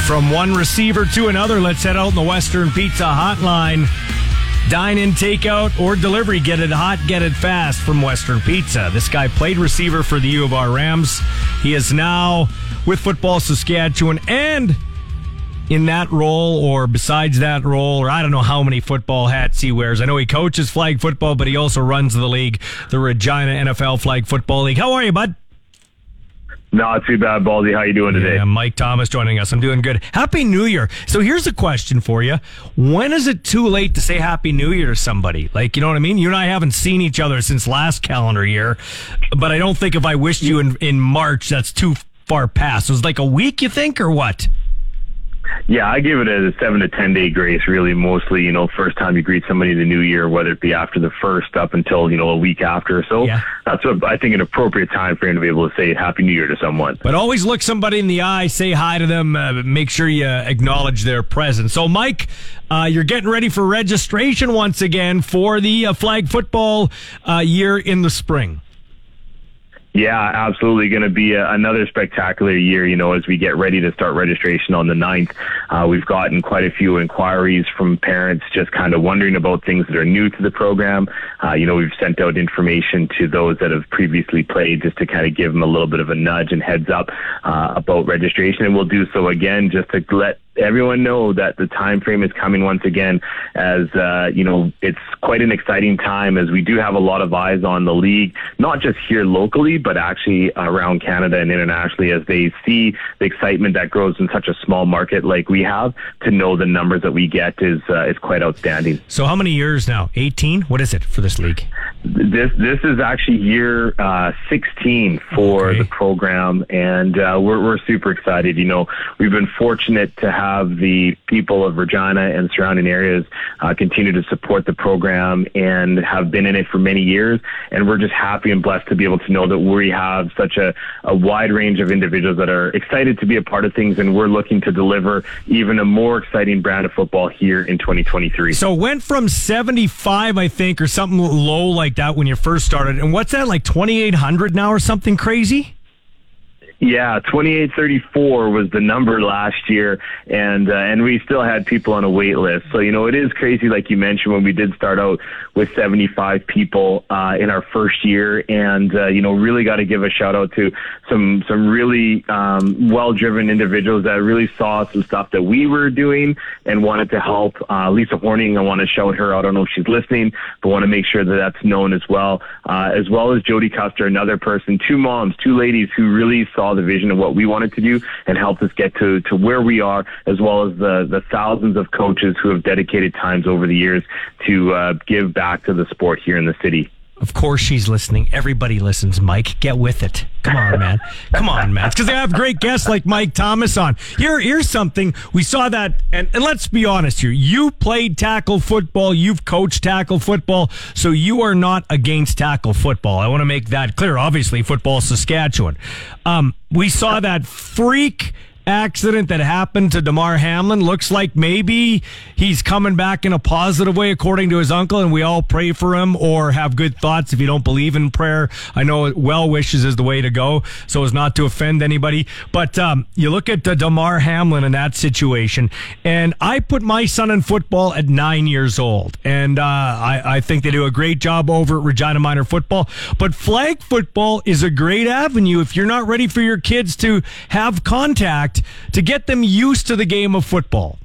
From one receiver to another, let's head out in the Western Pizza Hotline. Dine in, takeout, or delivery. Get it hot, get it fast from Western Pizza. This guy played receiver for the U of R Rams. He is now with Football Saskatchewan and in that role or besides that role, or I don't know how many football hats he wears. I know he coaches flag football, but he also runs the league, the Regina NFL Flag Football League. How are you, bud? Not too bad, Baldy. How you doing today? Yeah, Mike Thomas joining us. I'm doing good. Happy New Year. So here's a question for you. When is it too late to say Happy New Year to somebody? Like, you know what I mean? You and I haven't seen each other since last calendar year, but I don't think if I wished you in, in March, that's too far past. It was like a week, you think, or what? Yeah, I give it a seven to ten day grace. Really, mostly, you know, first time you greet somebody in the new year, whether it be after the first up until you know a week after. So yeah. that's what I think an appropriate time for you to be able to say Happy New Year to someone. But always look somebody in the eye, say hi to them, uh, make sure you acknowledge their presence. So, Mike, uh, you're getting ready for registration once again for the uh, flag football uh, year in the spring. Yeah, absolutely. Going to be a, another spectacular year, you know, as we get ready to start registration on the 9th. Uh, we've gotten quite a few inquiries from parents just kind of wondering about things that are new to the program. Uh, you know, we've sent out information to those that have previously played just to kind of give them a little bit of a nudge and heads up uh, about registration. And we'll do so again just to let everyone know that the time frame is coming once again as uh, you know it's quite an exciting time as we do have a lot of eyes on the league not just here locally but actually around Canada and internationally as they see the excitement that grows in such a small market like we have to know the numbers that we get is uh, is quite outstanding. So how many years now? 18 what is it for this league this this is actually year uh, 16 for okay. the program and uh, we're, we're super excited you know we've been fortunate to have the people of Regina and surrounding areas uh, continue to support the program and have been in it for many years. And we're just happy and blessed to be able to know that we have such a, a wide range of individuals that are excited to be a part of things. And we're looking to deliver even a more exciting brand of football here in 2023. So went from 75, I think, or something low like that when you first started. And what's that, like 2,800 now or something crazy? Yeah, 2834 was the number last year, and uh, and we still had people on a wait list. So you know it is crazy, like you mentioned, when we did start out with 75 people uh, in our first year, and uh, you know really got to give a shout out to some some really um, well driven individuals that really saw some stuff that we were doing and wanted to help. Uh, Lisa Horning, I want to shout her out. I don't know if she's listening, but want to make sure that that's known as well, uh, as well as Jody Custer, another person, two moms, two ladies who really saw the vision of what we wanted to do and helped us get to, to where we are, as well as the, the thousands of coaches who have dedicated times over the years to uh, give back to the sport here in the city. Of course she's listening. Everybody listens, Mike. Get with it. Come on, man. Come on, man. because they have great guests like Mike Thomas on. Here, here's something. We saw that, and, and let's be honest here. You played tackle football. You've coached tackle football. So you are not against tackle football. I want to make that clear. Obviously, football Saskatchewan. Um, we saw that freak accident that happened to Damar Hamlin. Looks like maybe he's coming back in a positive way, according to his uncle, and we all pray for him or have good thoughts if you don't believe in prayer. I know well wishes is the way to go, so as not to offend anybody. But um, you look at uh, Damar Hamlin in that situation, and I put my son in football at nine years old, and uh, I, I think they do a great job over at Regina Minor Football. But flag football is a great avenue if you're not ready for your kids to have contact to get them used to the game of football?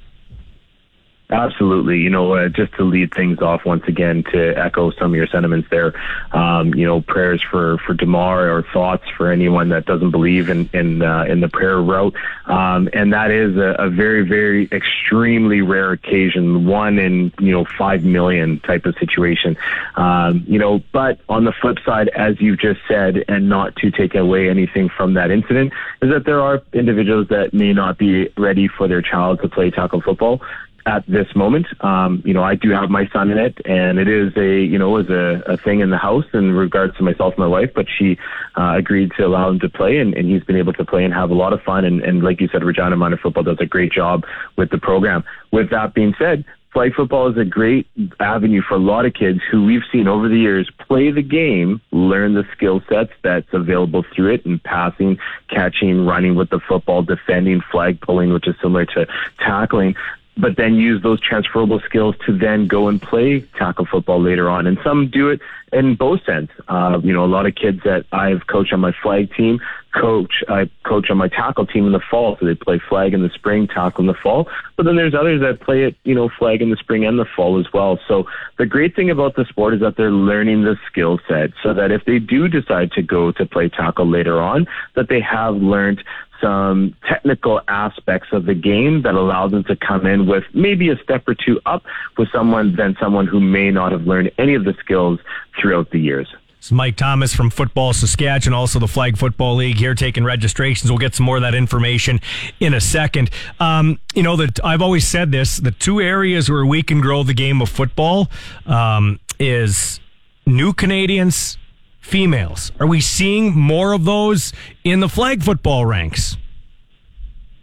Absolutely. You know, uh, just to lead things off once again, to echo some of your sentiments there, um, you know, prayers for, for Damar or thoughts for anyone that doesn't believe in, in, uh, in the prayer route. Um, and that is a, a very, very extremely rare occasion, one in, you know, five million type of situation. Um, you know, but on the flip side, as you've just said, and not to take away anything from that incident, is that there are individuals that may not be ready for their child to play tackle football at this moment. Um, you know, I do have my son in it, and it is a you know is a, a thing in the house in regards to myself and my wife. But she uh, agreed to allow him to play, and, and he's been able to play and have a lot of fun. And, and like you said, Regina Minor Football does a great job with the program. With that being said, flag football is a great avenue for a lot of kids who we've seen over the years play the game, learn the skill sets that's available through it in passing, catching, running with the football, defending, flag pulling, which is similar to tackling but then use those transferable skills to then go and play tackle football later on. And some do it in both sense. Uh, you know, a lot of kids that I've coached on my flag team coach, I coach on my tackle team in the fall. So they play flag in the spring, tackle in the fall. But then there's others that play it, you know, flag in the spring and the fall as well. So the great thing about the sport is that they're learning the skill set so that if they do decide to go to play tackle later on, that they have learned some technical aspects of the game that allow them to come in with maybe a step or two up with someone than someone who may not have learned any of the skills throughout the years. It's Mike Thomas from Football Saskatchewan, also the Flag Football League here taking registrations. We'll get some more of that information in a second. Um, you know that I've always said this: the two areas where we can grow the game of football um, is new Canadians females. Are we seeing more of those in the flag football ranks?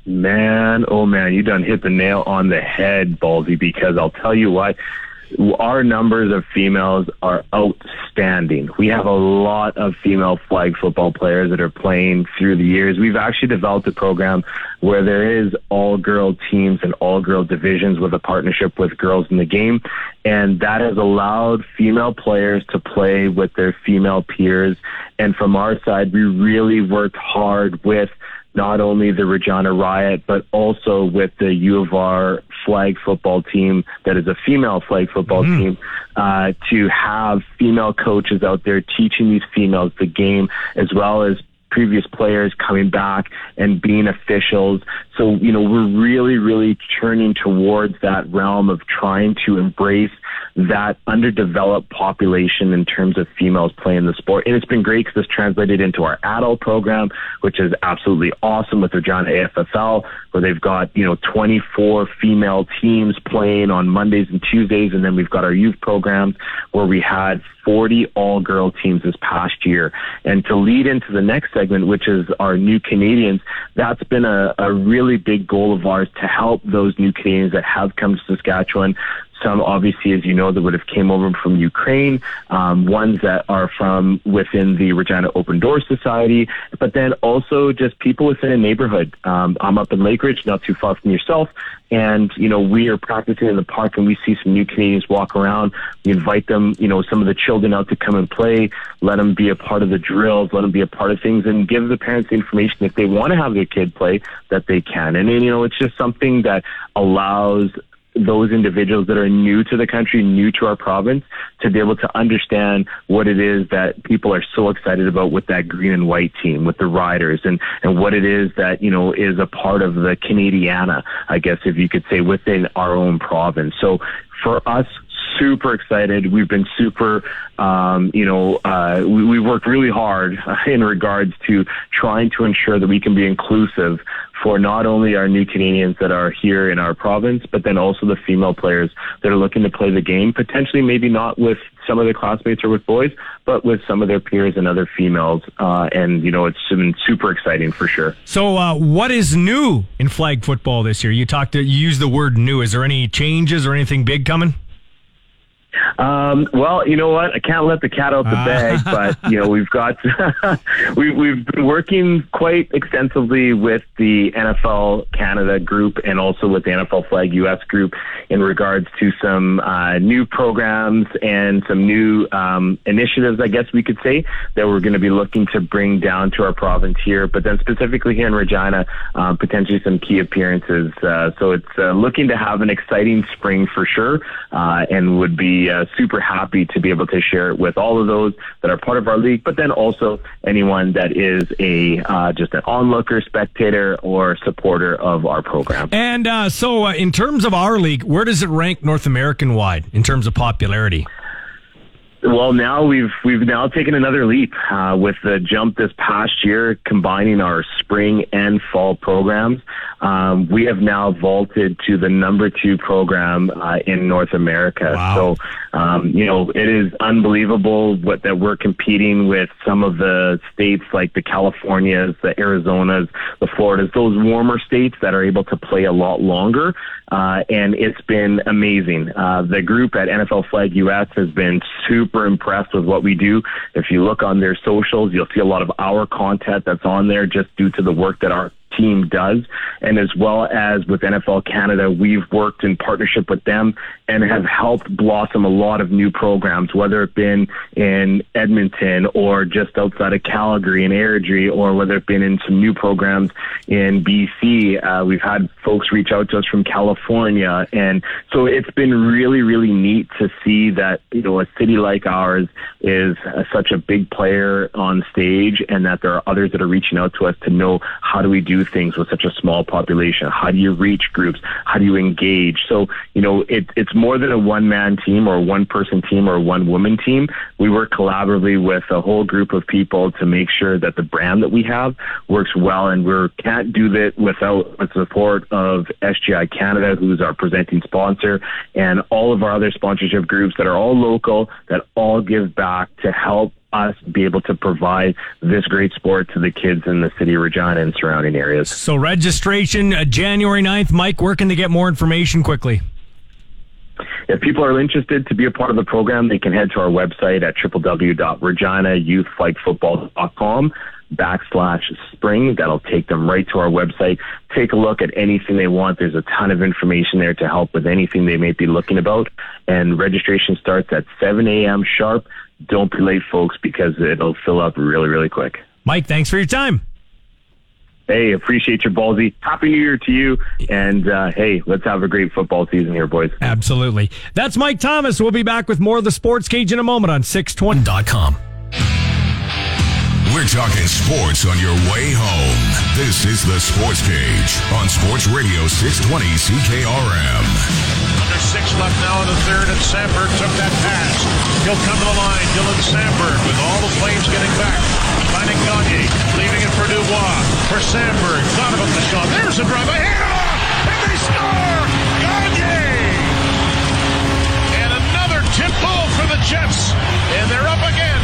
Man, oh man, you done hit the nail on the head, Ballsy, because I'll tell you what, our numbers of females are outstanding. We have a lot of female flag football players that are playing through the years. We've actually developed a program where there is all girl teams and all girl divisions with a partnership with girls in the game. And that has allowed female players to play with their female peers. And from our side, we really worked hard with not only the Regina Riot, but also with the U of R flag football team that is a female flag football mm-hmm. team, uh, to have female coaches out there teaching these females the game as well as previous players coming back and being officials. So, you know, we're really, really turning towards that realm of trying to embrace that underdeveloped population in terms of females playing the sport. And it's been great because it's translated into our adult program, which is absolutely awesome with Regina AFFL, where they've got, you know, 24 female teams playing on Mondays and Tuesdays. And then we've got our youth programs where we had 40 all girl teams this past year. And to lead into the next segment, which is our new Canadians, that's been a, a really big goal of ours to help those new Canadians that have come to Saskatchewan some obviously, as you know, that would have came over from Ukraine, um, ones that are from within the Regina Open Door Society, but then also just people within a neighborhood. Um, I'm up in Lakeridge, not too far from yourself, and you know we are practicing in the park, and we see some new Canadians walk around. We invite them, you know, some of the children out to come and play, let them be a part of the drills, let them be a part of things, and give the parents the information if they want to have their kid play that they can. And, and you know, it's just something that allows those individuals that are new to the country, new to our province, to be able to understand what it is that people are so excited about with that green and white team, with the riders, and, and what it is that, you know, is a part of the Canadiana, I guess, if you could say, within our own province. So for us, super excited. We've been super, um, you know, uh, we, we worked really hard in regards to trying to ensure that we can be inclusive for not only our new Canadians that are here in our province, but then also the female players that are looking to play the game, potentially maybe not with some of their classmates or with boys, but with some of their peers and other females. Uh, and, you know, it's been super exciting for sure. So, uh, what is new in flag football this year? You talked to, you used the word new. Is there any changes or anything big coming? Um, well, you know what? I can't let the cat out the ah. bag, but you know we've got we, we've been working quite extensively with the NFL Canada group and also with the NFL Flag US group in regards to some uh, new programs and some new um, initiatives, I guess we could say, that we're going to be looking to bring down to our province here, but then specifically here in Regina, um, potentially some key appearances. Uh, so it's uh, looking to have an exciting spring for sure, uh, and would be uh, super happy to be able to share it with all of those that are part of our league, but then also anyone that is a uh, just an onlooker, spectator, or supporter of our program. And uh, so, uh, in terms of our league, where does it rank North American wide in terms of popularity? Well, now we've we've now taken another leap uh, with the jump this past year, combining our spring and fall programs. Um, we have now vaulted to the number two program uh, in North America. Wow. So, um, you know, it is unbelievable what that we're competing with some of the states like the Californias, the Arizonas, the Floridas, those warmer states that are able to play a lot longer. Uh, and it's been amazing. Uh, the group at NFL Flag US has been super impressed with what we do. If you look on their socials, you'll see a lot of our content that's on there just due to the work that our team does. And as well as with NFL Canada, we've worked in partnership with them and have helped blossom a lot of new programs, whether it been in Edmonton or just outside of Calgary and Airdrie, or whether it been in some new programs in BC. Uh, we've had folks reach out to us from California. And so it's been really, really neat to see that, you know, a city like ours is uh, such a big player on stage and that there are others that are reaching out to us to know how do we do things with such a small population? How do you reach groups? How do you engage? So, you know, it, it's more than a one man team or one person team or one woman team. We work collaboratively with a whole group of people to make sure that the brand that we have works well. And we can't do that without the support of SGI Canada, who's our presenting sponsor, and all of our other sponsorship groups that are all local, that all give back to help us be able to provide this great sport to the kids in the city of Regina and surrounding areas. So registration uh, January 9th. Mike, where can they get more information quickly? If people are interested to be a part of the program, they can head to our website at www.reginayouthflagfootball.com backslash spring. That'll take them right to our website. Take a look at anything they want. There's a ton of information there to help with anything they may be looking about. And registration starts at 7 a.m. sharp don't be late, folks, because it'll fill up really, really quick. Mike, thanks for your time. Hey, appreciate your ballsy. Happy New Year to you. And uh, hey, let's have a great football season here, boys. Absolutely. That's Mike Thomas. We'll be back with more of the Sports Cage in a moment on 620.com. We're talking sports on your way home. This is the Sports Cage on Sports Radio 620 CKRM. Under six left now in the third, and Samberg took that pass. He'll come to the line. Dylan Samberg with all the flames getting back. Finding Gagne, leaving it for Dubois. For Samberg, thought about the shot. There's a drive. A handoff, and they score! Gagne! And another tip ball for the Jets, and they're up again.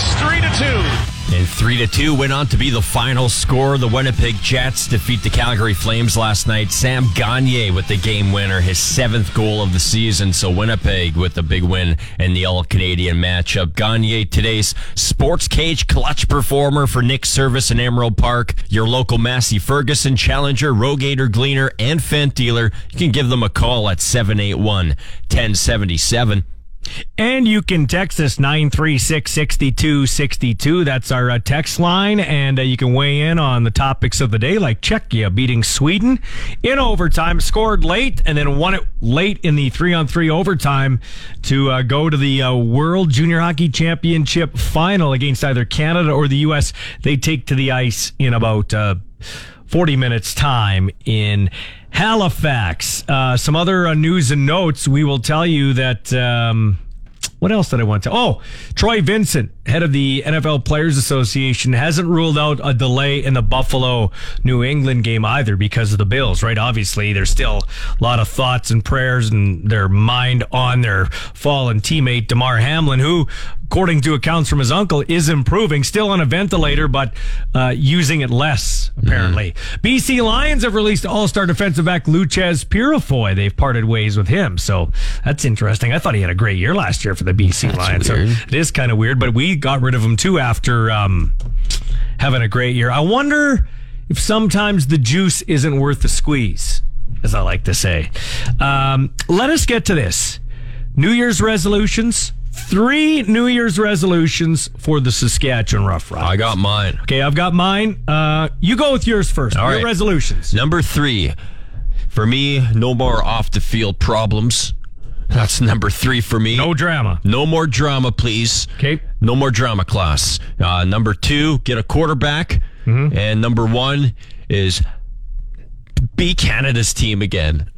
It's three to two. And 3 to 2 went on to be the final score. The Winnipeg Jets defeat the Calgary Flames last night. Sam Gagne with the game winner, his seventh goal of the season. So Winnipeg with the big win in the All Canadian matchup. Gagne, today's Sports Cage clutch performer for Nick Service in Emerald Park. Your local Massey Ferguson Challenger, Rogator Gleaner, and Fendt dealer. You can give them a call at 781 1077. And you can text us 936 6262. That's our uh, text line. And uh, you can weigh in on the topics of the day, like Czechia beating Sweden in overtime, scored late, and then won it late in the three on three overtime to uh, go to the uh, World Junior Hockey Championship final against either Canada or the U.S. They take to the ice in about uh, 40 minutes' time in Halifax. Uh, some other uh, news and notes. We will tell you that. Um, what else did I want to? Oh, Troy Vincent, head of the NFL Players Association, hasn't ruled out a delay in the Buffalo New England game either because of the Bills, right? Obviously, there's still a lot of thoughts and prayers and their mind on their fallen teammate, Damar Hamlin, who, according to accounts from his uncle, is improving, still on a ventilator, but uh, using it less, apparently. Mm. BC Lions have released all star defensive back Loucheiz Purifoy. They've parted ways with him, so that's interesting. I thought he had a great year last year for the BC that's Lions. Weird. So it is kind of weird, but we got rid of him too after um, having a great year. I wonder if sometimes the juice isn't worth the squeeze, as I like to say. Um, let us get to this. New Year's resolutions three New Year's resolutions for the Saskatchewan Rough Riders. I got mine. Okay, I've got mine. Uh, you go with yours first. All Your right. resolutions. Number three, for me, no more off the field problems. That's number three for me. No drama. No more drama, please. Okay. No more drama class. Uh, number two, get a quarterback. Mm-hmm. And number one is be Canada's team again.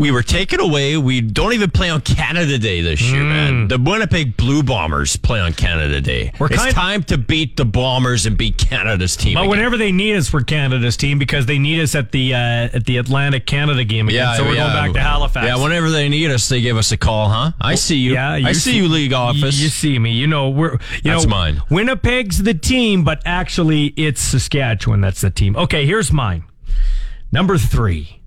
We were taken away. We don't even play on Canada Day this year, mm. man. The Winnipeg Blue Bombers play on Canada Day. We're it's time to beat the Bombers and beat Canada's team. But again. whenever they need us for Canada's team, because they need us at the uh, at the Atlantic Canada game again, yeah, so we're yeah. going back to Halifax. Yeah, whenever they need us, they give us a call, huh? I see you. Yeah, you I see, see, you, league office. You see me. You know we're. You that's know, mine. Winnipeg's the team, but actually it's Saskatchewan that's the team. Okay, here's mine. Number three.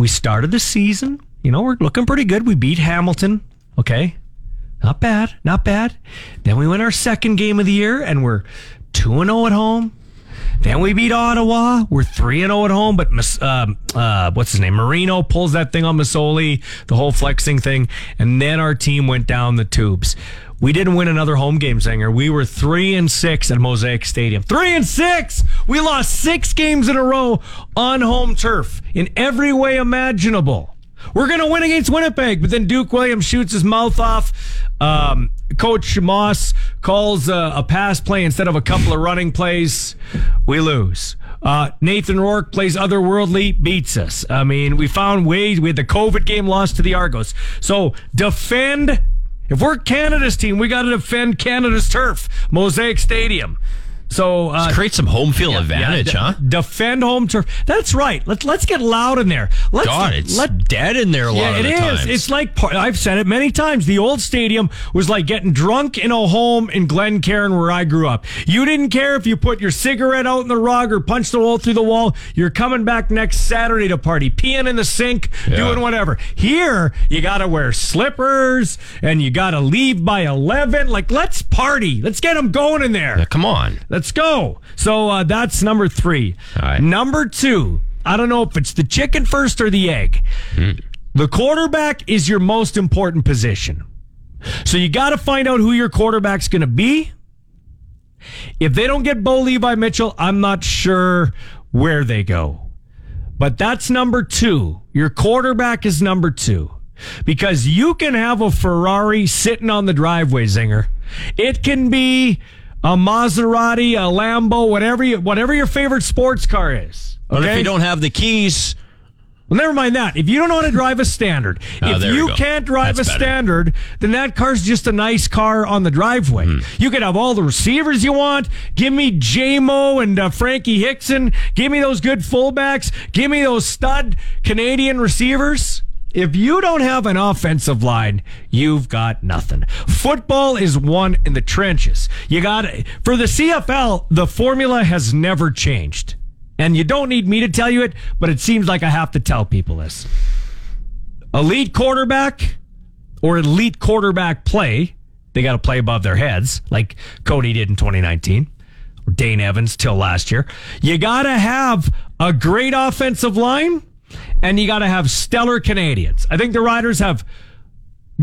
We started the season you know, we're looking pretty good. We beat Hamilton. Okay. Not bad. Not bad. Then we win our second game of the year and we're 2 0 at home. Then we beat Ottawa. We're 3 0 at home, but uh, uh, what's his name? Marino pulls that thing on Masoli, the whole flexing thing. And then our team went down the tubes. We didn't win another home game, Singer. We were three and six at Mosaic Stadium. Three and six. We lost six games in a row on home turf in every way imaginable. We're going to win against Winnipeg. But then Duke Williams shoots his mouth off. Um, Coach Maas calls a, a, pass play instead of a couple of running plays. We lose. Uh, Nathan Rourke plays otherworldly, beats us. I mean, we found ways. We had the COVID game lost to the Argos. So defend. If we're Canada's team, we got to defend Canada's turf, Mosaic Stadium. So uh, create some home field yeah, advantage, yeah, huh? Defend home turf. That's right. Let's let's get loud in there. Let's, God, it's let, dead in there a yeah, lot of it is. It's like I've said it many times. The old stadium was like getting drunk in a home in Glencairn where I grew up. You didn't care if you put your cigarette out in the rug or punched the wall through the wall. You're coming back next Saturday to party, peeing in the sink, yeah. doing whatever. Here, you got to wear slippers and you got to leave by eleven. Like, let's party. Let's get them going in there. come on. Let's go. So uh, that's number three. Number two, I don't know if it's the chicken first or the egg. Mm. The quarterback is your most important position. So you got to find out who your quarterback's going to be. If they don't get Bo Levi Mitchell, I'm not sure where they go. But that's number two. Your quarterback is number two. Because you can have a Ferrari sitting on the driveway, Zinger. It can be a Maserati, a Lambo, whatever you, whatever your favorite sports car is. But if you don't have the keys, Well, never mind that. If you don't know how to drive a standard, Oh, if you can't drive That's a better. standard, then that car's just a nice car on the driveway. Hmm. You could have all the receivers you want. Give me J-Mo and uh, Frankie Hickson. Give me those good fullbacks. Give me those stud Canadian receivers. If you don't have an offensive line, you've got nothing. Football is won in the trenches. You got for the CFL, the formula has never changed. And you don't need me to tell you it, but it seems like I have to tell people this. Elite quarterback or elite quarterback play, they got to play above their heads, like Cody did in 2019, or Dane Evans till last year. You got to have a great offensive line, and you got to have stellar Canadians. I think the Riders have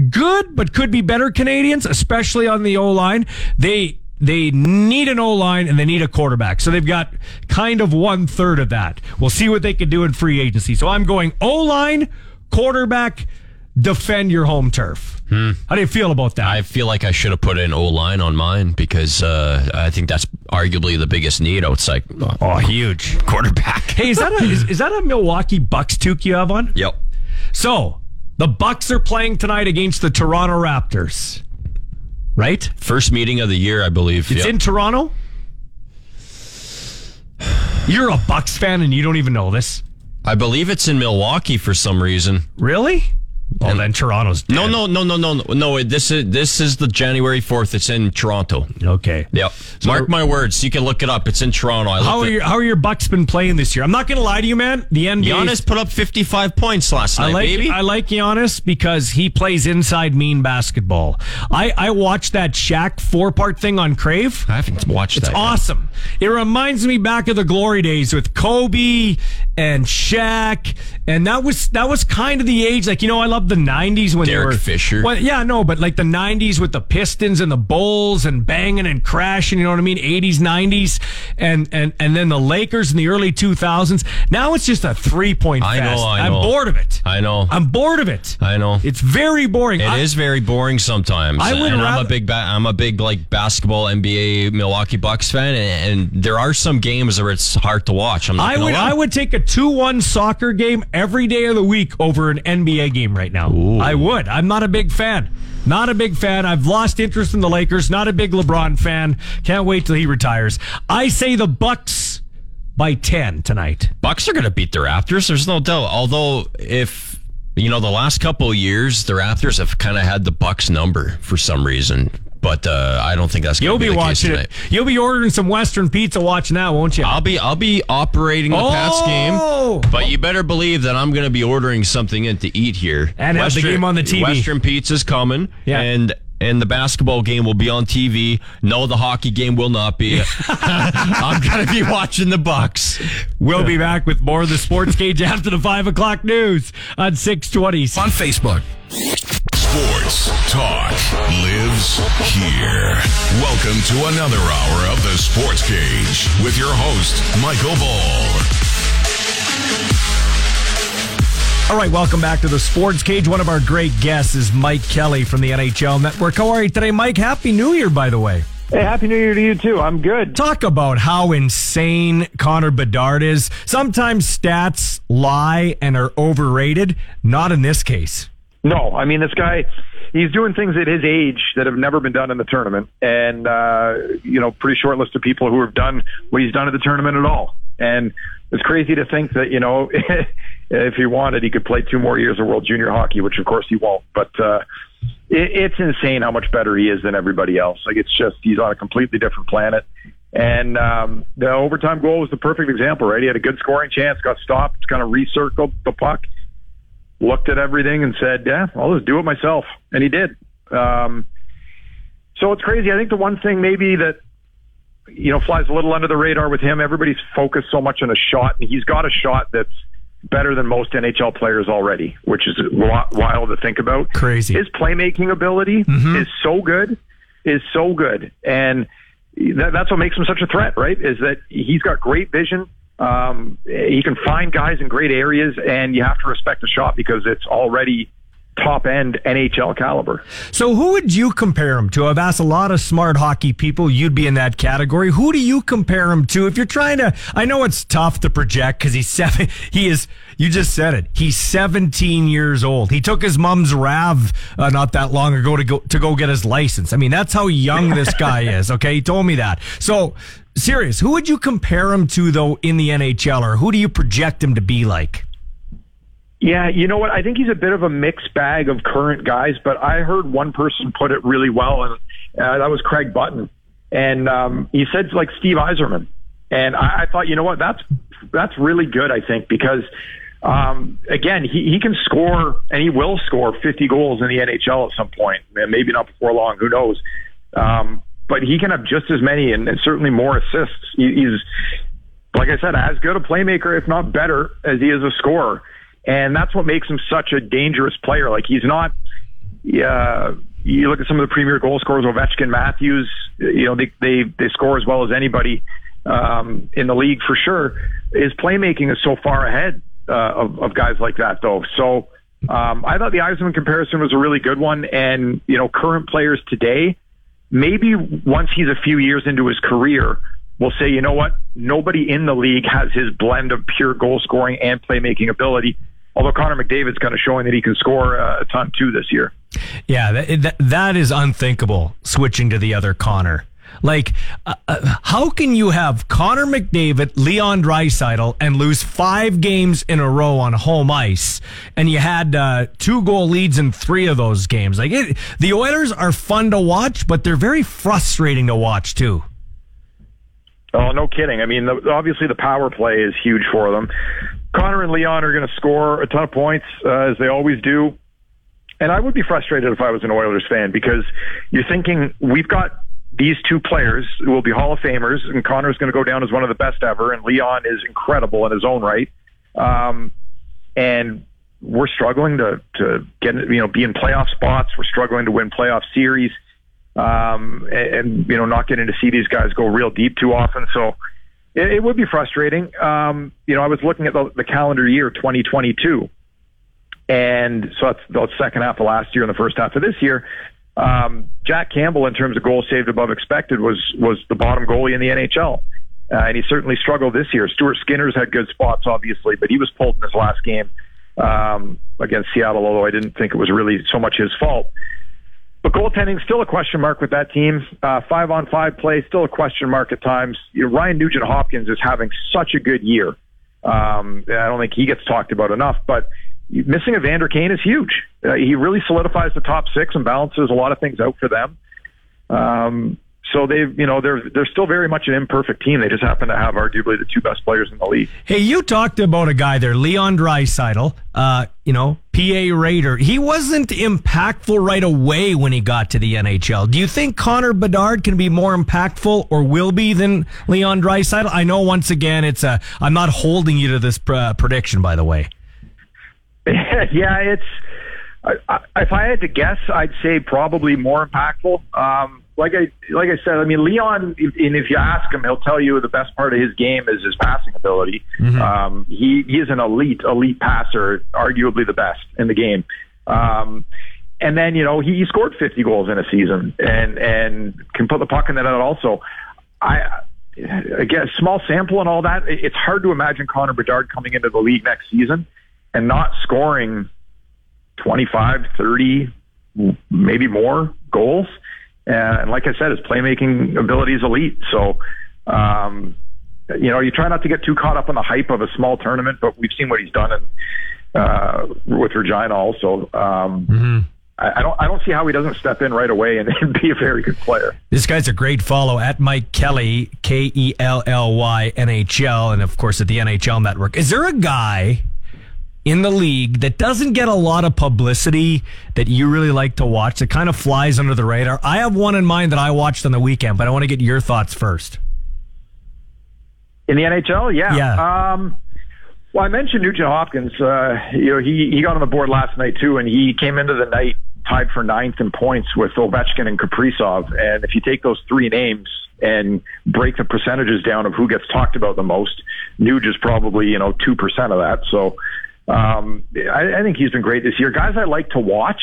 good, but could be better Canadians, especially on the O line. They they need an O line and they need a quarterback. So they've got kind of one third of that. We'll see what they can do in free agency. So I'm going O line, quarterback, defend your home turf. How do you feel about that? I feel like I should have put an O line on mine because uh, I think that's arguably the biggest need outside. Oh, huge quarterback. hey, is that a is, is that a Milwaukee Bucks toque you have on? Yep. So the Bucks are playing tonight against the Toronto Raptors. Right? First meeting of the year, I believe. It's Yep. in Toronto. You're a Bucks fan and you don't even know this. I believe it's in Milwaukee for some reason. Really? Oh, then Toronto's dead. No, no, no, no, no, no. no this is this is the January fourth. It's in Toronto. Okay. Yep. Mark my words. You can look it up. It's in Toronto. I How are your How are your Bucks been playing this year? I'm not going to lie to you, man. The NBA. Giannis put up fifty five points last I night, like baby. I like Giannis because he plays inside mean basketball. I I watched that Shaq four part thing on Crave. I haven't watched It's that. yet. awesome. It reminds me back of the glory days with Kobe and Shaq, and that was that was kind of the age. Like you know, I love the '90s when Derek they were Fisher. Well, yeah, no, but like the '90s with the Pistons and the Bulls and banging and crashing. You know what I mean? '80s, '90s, and and and then the Lakers in the early 2000s. Now it's just a three point I fest. know. I I'm bored of it. I know. I'm bored of it. I know. It's very boring. It I- is very boring sometimes. I would and I'm a big, ba- I'm a big like basketball NBA Milwaukee Bucks fan, and, and there are some games where it's hard to watch. I'm not I would lie. I would take a two one soccer game every day of the week over an NBA game right now. I would. I'm not a big fan. Not a big fan. I've lost interest in the Lakers. Not a big LeBron fan. Can't wait till he retires. I say the Bucks by ten tonight. Bucks are going to beat the Raptors. There's no doubt. Although if you know the last couple of years, the Raptors have kind of had the Bucks number for some reason, but uh, I don't think that's going You'll to be be, the case watching tonight. it. You'll be ordering some Western pizza watching that, won't you? I'll be I'll be operating the Pats Oh! game, but you better believe that I'm going to be ordering something in to eat here And have the game on the TV. Western Pizza's coming, Yeah. and and the basketball game will be on TV. No, the hockey game will not be. I'm going to be watching the Bucks. We'll be back with more of the Sports Cage after the five o'clock news on six twenty. On Facebook. Sports Talk lives here. Welcome to another hour of the Sports Cage with your host, Michael Ball. All right, welcome back to the Sports Cage. One of our great guests is Mike Kelly from the NHL Network. How are you today, Mike? Happy New Year, by the way. Hey, happy New Year to you too. I'm good. Talk about how insane Connor Bedard is. Sometimes stats lie and are overrated. Not in this case. No, I mean this guy. He's doing things at his age that have never been done in the tournament, and uh, you know, pretty short list of people who have done what he's done at the tournament at all. And it's crazy to think that you know, if he wanted, he could play two more years of World Junior Hockey, which of course he won't. But uh, it, it's insane how much better he is than everybody else. Like it's just he's on a completely different planet. And um, the overtime goal was the perfect example, right? He had a good scoring chance, got stopped, kind of recircled the puck, looked at everything, and said, "Yeah, I'll just do it myself," and he did. Um, so it's crazy. I think the one thing maybe that you know flies a little under the radar with him, everybody's focused so much on a shot, and he's got a shot that's better than most NHL players already, which is wi- wild to think about. Crazy. His playmaking ability is so good, is so good, and that, that's what makes him such a threat, right? Is that he's got great vision. Um, he can find guys in great areas, and you have to respect the shot because it's already top end NHL caliber. So, who would you compare him to? I've asked a lot of smart hockey people. You'd be in that category. Who do you compare him to? If you're trying to, I know it's tough to project because he's seven. He is. You just said it. He's 17 years old. He took his mom's Rav uh, not that long ago to go to go get his license. I mean, that's how young this guy is. Okay, he told me that. So, serious. Who would you compare him to though in the NHL, or who do you project him to be like? Yeah, you know what? I think he's a bit of a mixed bag of current guys, but I heard one person put it really well, and uh, that was Craig Button, and um, he said like Steve Yzerman, and I, I thought, you know what? That's that's really good. I think because um, again, he, he can score and he will score 50 goals in the NHL at some point. Maybe not before long. Who knows? Um, but he can have just as many and, and certainly more assists. He, he's, like I said, as good a playmaker, if not better, as he is a scorer. And that's what makes him such a dangerous player. Like he's not, uh, you look at some of the premier goal scorers, Ovechkin, Matthews, you know, they, they, they score as well as anybody, um, in the league for sure. His playmaking is so far ahead, uh, of, of guys like that though. So, um, I thought the Yzerman comparison was a really good one. And, you know, current players today, maybe once he's a few years into his career, we'll say, you know what? Nobody in the league has his blend of pure goal scoring and playmaking ability. Although Connor McDavid's kind of showing that he can score a ton too this year. Yeah, that, that is unthinkable. Switching to the other Connor. Like, uh, uh, how can you have Connor McDavid, Leon Draisaitl, and lose five games in a row on home ice, and you had uh, two goal leads in three of those games? Like, it, the Oilers are fun to watch, but they're very frustrating to watch too. Oh, no kidding. I mean, the, obviously the power play is huge for them. Connor and Leon are going to score a ton of points uh, as they always do. And I would be frustrated if I was an Oilers fan because you're thinking we've got these two players will be Hall of Famers, and Connor's going to go down as one of the best ever, and Leon is incredible in his own right. Um, and we're struggling to to get you know be in playoff spots. We're struggling to win playoff series, um, and, and you know not getting to see these guys go real deep too often. So it, it would be frustrating. Um, you know, I was looking at the, the calendar year 2022, and so that's the second half of last year and the first half of this year. Um, Jack Campbell, in terms of goals saved above expected, was was the bottom goalie in the NHL. Uh, and he certainly struggled this year. Stuart Skinner's had good spots, obviously, but he was pulled in his last game um, against Seattle, although I didn't think it was really so much his fault. But goaltending still a question mark with that team. Uh, five on five play still a question mark at times. You know, Ryan Nugent Hopkins is having such a good year. Um, I don't think he gets talked about enough, but missing Evander Kane is huge. Uh, he really solidifies the top six and balances a lot of things out for them. Um, so they, you know, they're they're still very much an imperfect team. They just happen to have arguably the two best players in the league. Hey, you talked about a guy there, Leon Draisaitl. Uh, you know, PA Raider. He wasn't impactful right away when he got to the NHL. Do you think Connor Bedard can be more impactful or will be than Leon Draisaitl? I know once again it's a. I'm not holding you to this uh, prediction, by the way. yeah, it's. I, I, if I had to guess, I'd say probably more impactful. Um, like I like I said, I mean Leon, and if you ask him, he'll tell you the best part of his game is his passing ability. Mm-hmm. Um, he he is an elite elite passer, arguably the best in the game. Um, and then you know he, he scored 50 goals in a season and and can put the puck in the net also. I again small sample and all that. It's hard to imagine Connor Bedard coming into the league next season and not scoring 25, 30, maybe more goals. And like I said, his playmaking ability is elite. So, um, you know, you try not to get too caught up in the hype of a small tournament, but we've seen what he's done in, uh, with Regina also. Um, mm-hmm. I, don't, I don't see how he doesn't step in right away and, and, be a very good player. This guy's a great follow at Mike Kelly, K E L L Y N H L, and of course at the NHL Network. Is there a guy in the league that doesn't get a lot of publicity that you really like to watch that kind of flies under the radar? I have one in mind that I watched on the weekend, but I want to get your thoughts first. In the NHL, yeah. Yeah. Um, well, I mentioned Nugent Hopkins. Uh, you know, he he got on the board last night too, and he came into the night tied for ninth in points with Ovechkin and Kaprizov. And if you take those three names and break the percentages down of who gets talked about the most, Nuge is probably, you know, 2% of that. So um, I, I think he's been great this year. Guys I like to watch.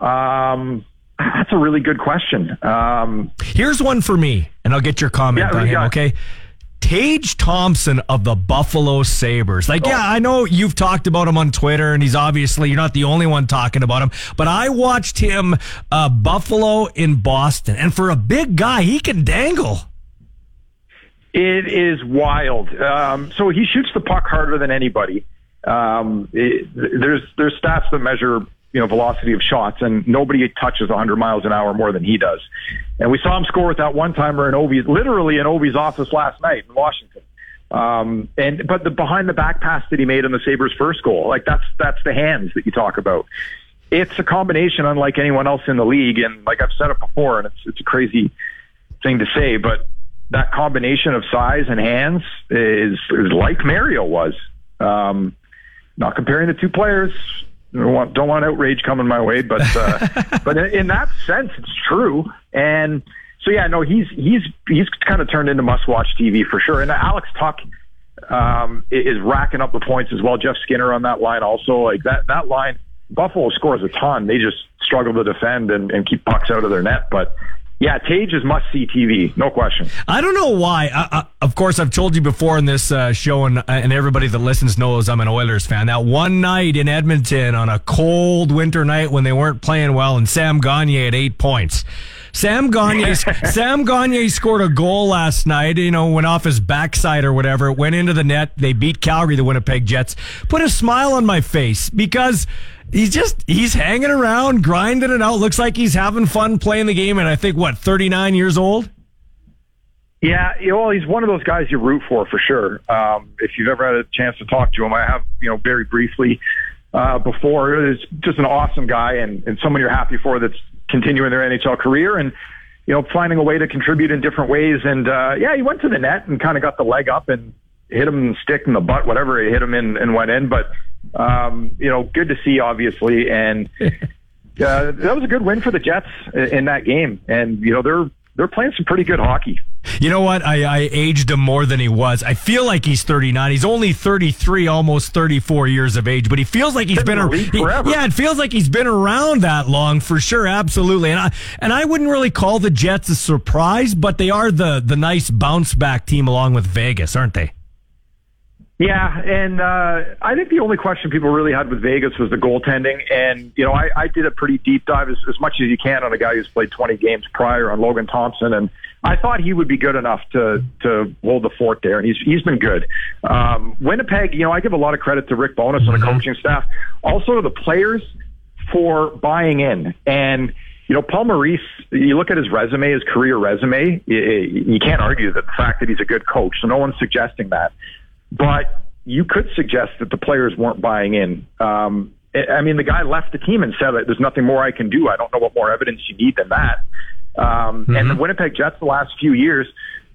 Um, that's a really good question. Um, Here's one for me, and I'll get your comment Yeah, on him, yeah. okay? Tage Thompson of the Buffalo Sabres. Like, yeah, I know you've talked about him on Twitter, and he's obviously, you're not the only one talking about him, but I watched him, uh, Buffalo in Boston, and for a big guy, he can dangle. It is wild. Um, so he shoots the puck harder than anybody. Um, it, there's there's stats that measure you know velocity of shots, and nobody touches 100 miles an hour more than he does. And we saw him score with that one timer in Ovi's, literally in Ovi's office last night in Washington. Um, and but the behind the back pass that he made in the Sabres' first goal, like that's that's the hands that you talk about. It's a combination unlike anyone else in the league, and like I've said it before, and it's it's a crazy thing to say, but that combination of size and hands is is like Mario was. Um, not comparing the two players. Don't want, don't want outrage coming my way, but uh, but in, that sense, it's true. And so yeah, no, he's he's he's kind of turned into must watch TV for sure. And Alex Tuck um, is racking up the points as well. Jeff Skinner on that line also. Like that that line, Buffalo scores a ton. They just struggle to defend and, and keep pucks out of their net, but. Yeah, Tage is must see TV, no question. I don't know why. I, I, of course, I've told you before in this uh, show, and, and everybody that listens knows I'm an Oilers fan. That one night in Edmonton on a cold winter night when they weren't playing well, and Sam Gagner had eight points. Sam Gagner, Sam Gagner scored a goal last night. You know, went off his backside or whatever. Went into the net. They beat Calgary, the Winnipeg Jets. Put a smile on my face because he's just he's hanging around, grinding it out. Looks like he's having fun playing the game. And I think what 39 years old. Yeah, you know, well, he's one of those guys you root for for sure. Um, if you've ever had a chance to talk to him, I have, you know, very briefly uh, before. He's just an awesome guy and, and someone you're happy for that's continuing their NHL career and you know finding a way to contribute in different ways. And uh, yeah, he went to the net and kind of got the leg up and hit him in the stick in the butt, whatever it hit him in and went in. But um, you know, good to see, obviously, and. Uh, that was a good win for the Jets in that game, and you know they're they're playing some pretty good hockey. You know what? I, I aged him more than he was. I feel like he's 39. He's only 33, almost 34 years of age, but he feels like he's been, in the a, league he- forever. yeah, it feels like he's been around that long for sure. Absolutely. And I, and I wouldn't really call the Jets a surprise, but they are the, the nice bounce back team along with Vegas, aren't they? Yeah, and uh, I think the only question people really had with Vegas was the goaltending. And, you know, I, I did a pretty deep dive as, as much as you can on a guy who's played 20 games prior on Logan Thompson. And I thought he would be good enough to, to hold the fort there. And he's, he's been good. Um, Winnipeg, you know, I give a lot of credit to Rick Bowness and the coaching staff, also to the players for buying in. And, you know, Paul Maurice, you look at his resume, his career resume, you, you can't argue that the fact that he's a good coach. So no one's suggesting that but you could suggest that the players weren't buying in. Um, I mean, the guy left the team and said, that "There's nothing more I can do. I don't know what more evidence you need than that." Um, And the Winnipeg Jets, the last few years,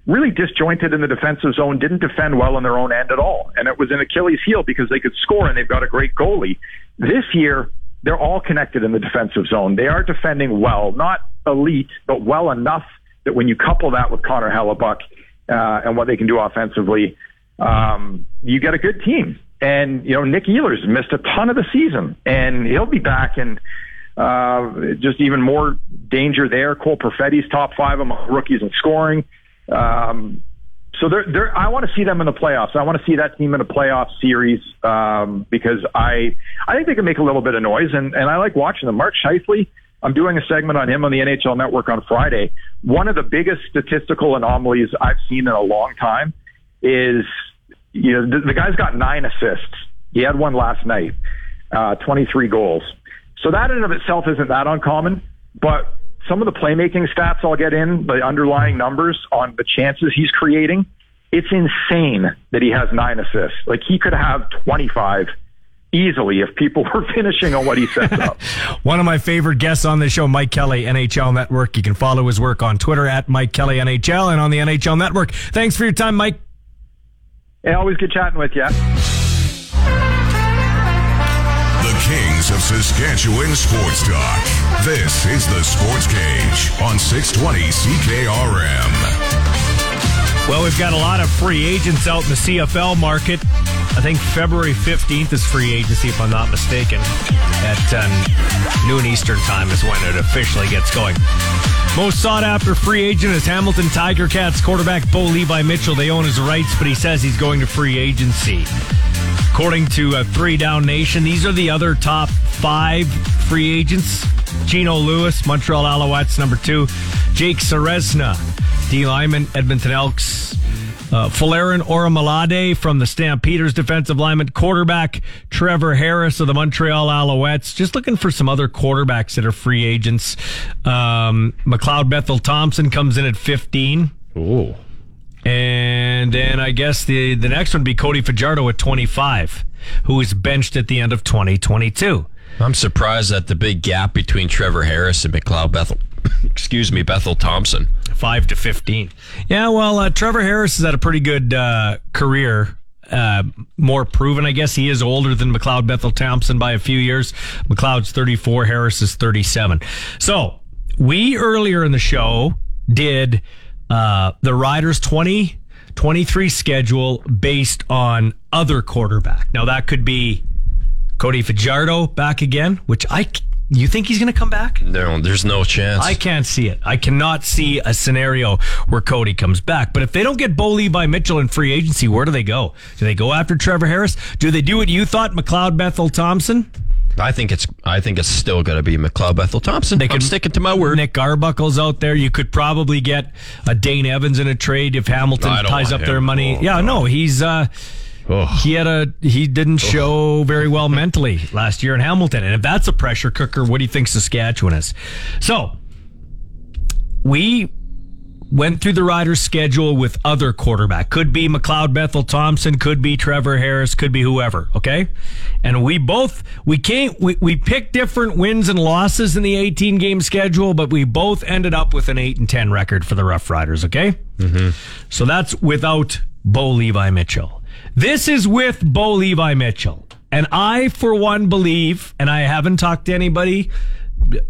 really disjointed in the defensive zone, didn't defend well on their own end at all, and it was an Achilles heel because they could score and they've got a great goalie. This year, they're all connected in the defensive zone. They are defending well, not elite, but well enough that when you couple that with Connor Hellebuyck uh, and what they can do offensively, um, you get a good team. And, you know, Nick Ehlers missed a ton of the season and he'll be back and, uh, just even more danger there. Cole Perfetti's top five among rookies in scoring. Um, so they're, they're, I want to see them in the playoffs. I want to see that team in a playoff series, um, because I, I think they can make a little bit of noise and, and I like watching them. Mark Scheifele, I'm doing a segment on him on the NHL network on Friday. One of the biggest statistical anomalies I've seen in a long time is, you know, the, the guy's got nine assists. He had one last night, uh, 23 goals. So that in and of itself isn't that uncommon, but some of the playmaking stats I'll get in, the underlying numbers on the chances he's creating, it's insane that he has nine assists. Like he could have 25 easily if people were finishing on what he sets up. One of my favorite guests on the show, Mike Kelly, NHL Network. You can follow his work on Twitter at Mike Kelly NHL and on the NHL Network. Thanks for your time, Mike. Hey, always good chatting with you. The kings of Saskatchewan sports talk. This is the Sports Cage on 620 CKRM. Well, we've got a lot of free agents out in the CFL market. I think February 15th is free agency, if I'm not mistaken. At um, noon Eastern time is when it officially gets going. Most sought after free agent is Hamilton Tiger Cats quarterback Bo Levi Mitchell. They own his rights, but he says he's going to free agency. According to uh, Three Down Nation, these are the other top five free agents. Eugene Lewis, Montreal Alouettes, number two. Jake Ceresna, D lineman, Edmonton Elks. Uh, Folarin Orimolade from the Stampeders defensive lineman, quarterback Trevor Harris of the Montreal Alouettes. Just looking for some other quarterbacks that are free agents. Um, McLeod Bethel Thompson comes in at 15. Ooh. And then I guess the, the next one would be Cody Fajardo at 25, who was benched at the end of 2022. I'm surprised at the big gap between Trevor Harris and McLeod Bethel. Excuse me, Bethel Thompson. Five to 15. Yeah, well, uh, Trevor Harris has had a pretty good uh, career. Uh, more proven, I guess. He is older than McLeod Bethel Thompson by a few years. McLeod's 34, Harris is 37. So, we earlier in the show did uh, the Riders 20 23 schedule based on other quarterback. Now, that could be Cody Fajardo back again, which I you think he's going to come back? No, there's no chance. I can't see it. I cannot see a scenario where Cody comes back. But if they don't get Bo Levi Mitchell in free agency, where do they go? Do they go after Trevor Harris? Do they do what you thought, McLeod Bethel Thompson? I think it's I think it's still going to be McLeod Bethel Thompson. They I'm sticking to my word. Nick Arbuckle's out there. You could probably get a Dane Evans in a trade if Hamilton ties up him. their money. Oh, yeah, God. no, he's. Uh, Oh. He had a he didn't show very well mentally last year in Hamilton, and if that's a pressure cooker, what do you think Saskatchewan is? So we went through the Riders' schedule with other quarterback. Could be McLeod Bethel Thompson, could be Trevor Harris, could be whoever. Okay, and we both we can't we we picked different wins and losses in the 18 game schedule, but we both ended up with an eight and 10 record for the Rough Riders. Okay, mm-hmm. so that's without Bo Levi Mitchell. This is with Bo Levi Mitchell. And I, for one, believe, and I haven't talked to anybody,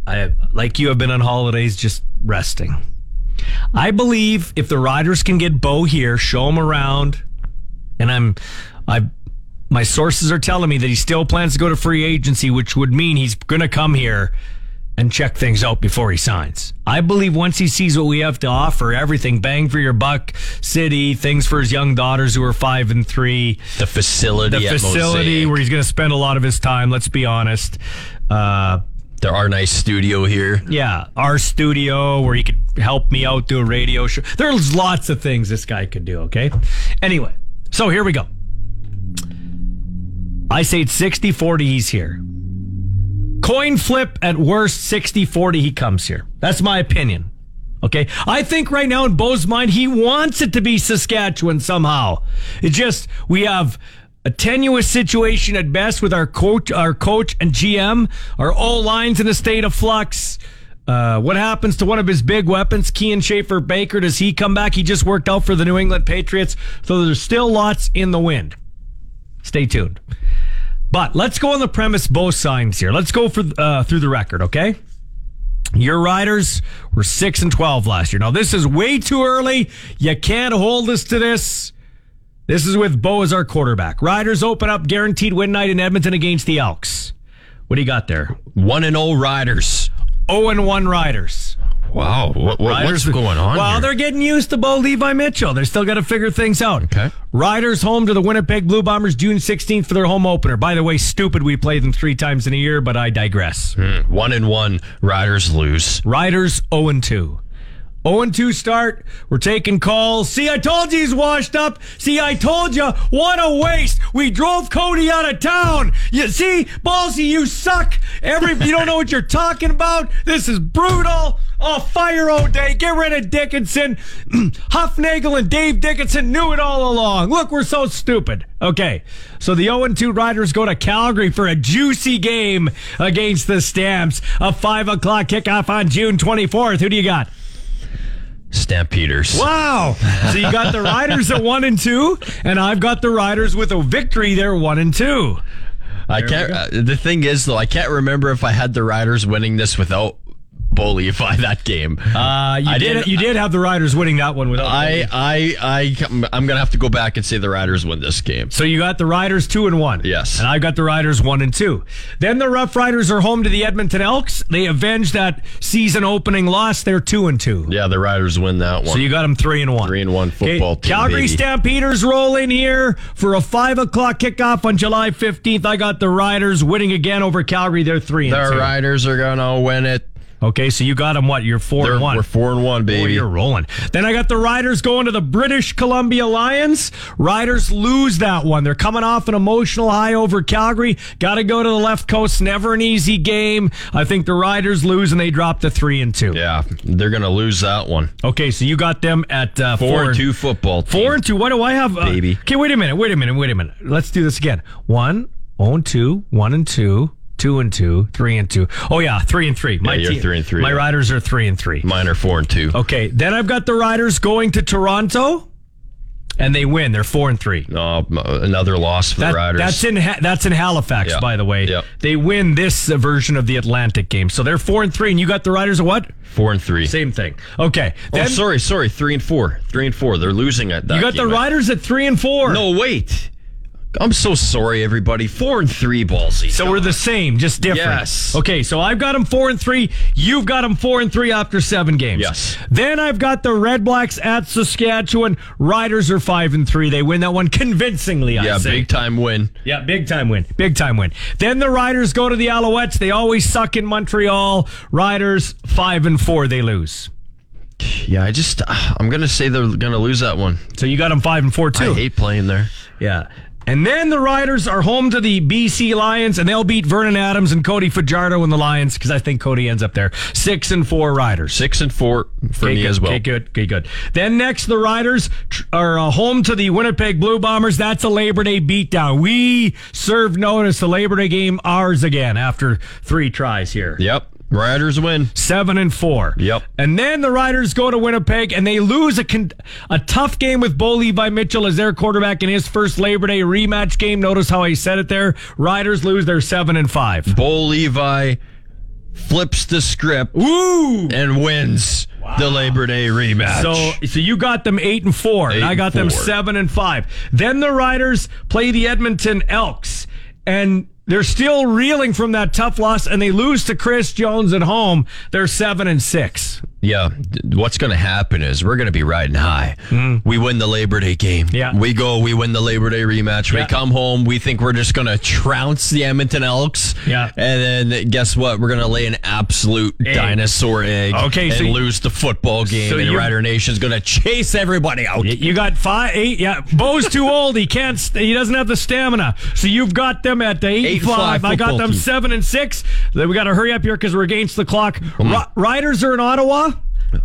I, like you have been on holidays just resting. I believe if the Riders can get Bo here, show him around, and I'm, I, my sources are telling me that he still plans to go to free agency, which would mean he's going to come here and check things out before he signs. I believe once he sees what we have to offer, everything bang for your buck, city, things for his young daughters who are five and three, the facility, the facility where he's going to spend a lot of his time. Let's be honest. Uh, there our nice studio here. Yeah, our studio where he could help me out do a radio show. There's lots of things this guy could do. Okay. Anyway, so here we go. I say it's 60 40 he's here. Coin flip at worst 60 40, he comes here. That's my opinion. Okay. I think right now in Bo's mind, he wants it to be Saskatchewan somehow. It just, we have a tenuous situation at best with our coach, our coach and GM. Our O lines in a state of flux. Uh, what happens to one of his big weapons, Kian Schaffer Baker? Does he come back? He just worked out for the New England Patriots. So there's still lots in the wind. Stay tuned. But let's go on the premise both signs here. Let's go for uh, through the record, okay? Your riders were six and twelve last year. Now this is way too early. You can't hold us to this. This is with Bo as our quarterback. Riders open up guaranteed win night in Edmonton against the Elks. What do you got there? One and all Riders. Oh and one Riders. Wow, what, what's going on? Well, here? they're getting used to Bo Levi Mitchell. They're still got to figure things out. Okay. Riders home to the Winnipeg Blue Bombers June 16th for their home opener. By the way, stupid we play them three times in a year, but I digress. Mm, one and one, Riders lose. Riders 0 and 2. 0 2 start. We're taking calls. See, I told you he's washed up. See, I told you. What a waste. We drove Cody out of town. You see, Ballsy, you suck. Every you don't know what you're talking about. This is brutal. Oh, fire O'Day. Get rid of Dickenson. Hufnagel and Dave Dickenson knew it all along. Look, we're so stupid. Okay. So the 0 2 Riders go to Calgary for a juicy game against the Stamps. A 5 o'clock kickoff on June 24th. Who do you got? Stampeders. Wow. So you got the Riders at one and two, and I've got the Riders with a victory there, one and two. I There can't. Uh, the thing is, though, I can't remember if I had the Riders winning this without Levi that game. Uh, you I did. You did have the Riders winning that one without. I, I, I, I'm gonna have to go back and say the Riders win this game. So you got the Riders two and one. Yes. And I got the Riders one and two. Then the Rough Riders are home to the Edmonton Elks. They avenge that season opening loss. They're two and two. Yeah, the Riders win that one. So you got them three and one. Three and one football Okay, team, Calgary baby. Stampeders roll in here for a five o'clock kickoff on July fifteenth. I got the Riders winning again over Calgary. They're three and the. Riders are gonna win it. Okay, so you got them. What? You're 4 They're, and one. We're four and one, Boy, baby. you're rolling. Then I got the Riders going to the British Columbia Lions. Riders lose that one. They're coming off an emotional high over Calgary. Got to go to the left coast. Never an easy game. I think the Riders lose and they drop to three and two. yeah, they're gonna lose that one. Okay, so you got them at uh, Four, and two football. Team. Four and two. What do I have? Uh, Baby. Okay, wait a minute. Wait a minute. Wait a minute. Let's do this again. One, oh and two, one and two, two and two, three and two. Oh yeah, three and three. My you're team- three and three, My yeah. Riders are three and three. Mine are four and two. Okay, then I've got the Riders going to Toronto, and they win. They're four and three. Oh, m- another loss for That- the Riders. That's in Ha- that's in Halifax, Yeah. by the way. Yep. They win this version of the Atlantic game, so they're four and three. And you got the Riders at what? four and three. Same thing. Okay. oh, sorry, sorry. Three and four. Three and four. They're losing at that. you got the. Riders at three and four. No, wait. I'm so sorry, everybody. Four and three, ballsy. So we're the same, just different. Yes. Okay, so I've got them four and three. You've got them four and three after seven games. Yes. Then I've got the Red Blacks at Saskatchewan. Riders are five and three. They win that one convincingly. I yeah, say. big time win. Yeah, big time win. Big time win. Then the Riders go to the Alouettes. They always suck in Montreal. Riders five and four. They lose. Yeah, I just I'm gonna say they're gonna lose that one. So you got them five and four too. I hate playing there. Yeah. And then the Riders are home to the BC Lions, and they'll beat Vernon Adams and Cody Fajardo and the Lions because I think Cody ends up there. Six and four Riders. Six and four for Okay, me good, as well. Okay, good, okay, good. Then next, the Riders are uh, home to the Winnipeg Blue Bombers. That's a Labor Day beatdown. We serve notice. The Labor Day game ours again after three tries here. Yep, Riders win. Seven and four. Yep. And then the Riders go to Winnipeg and they lose a con- a tough game with Bo Levi Mitchell as their quarterback in his first Labor Day rematch game. Notice how I said it there. Riders lose. They're seven and five. Bo Levi flips the script Ooh. and wins the Labor Day rematch. So, so you got them eight and four, and I got them and seven and five. Then the Riders play the Edmonton Elks, and they're still reeling from that tough loss, and they lose to Chris Jones at home. They're seven and six. Yeah, what's going to happen is we're going to be riding high. Mm. We win the Labor Day game. Yeah. We go, we win the Labor Day rematch. Yeah. We come home. We think we're just going to trounce the Edmonton Elks. Yeah. And then guess what? We're going to lay an absolute Egg. dinosaur egg. Okay, And so lose the football game. so and Rider Nation's going to chase everybody out. You got five, eight. Yeah, Bo's too old. He can't. He doesn't have the stamina. So you've got them at the eight, Eight and and five. five I got them team. seven and six. Then we got to hurry up here because we're against the clock. Ri- Riders are in Ottawa.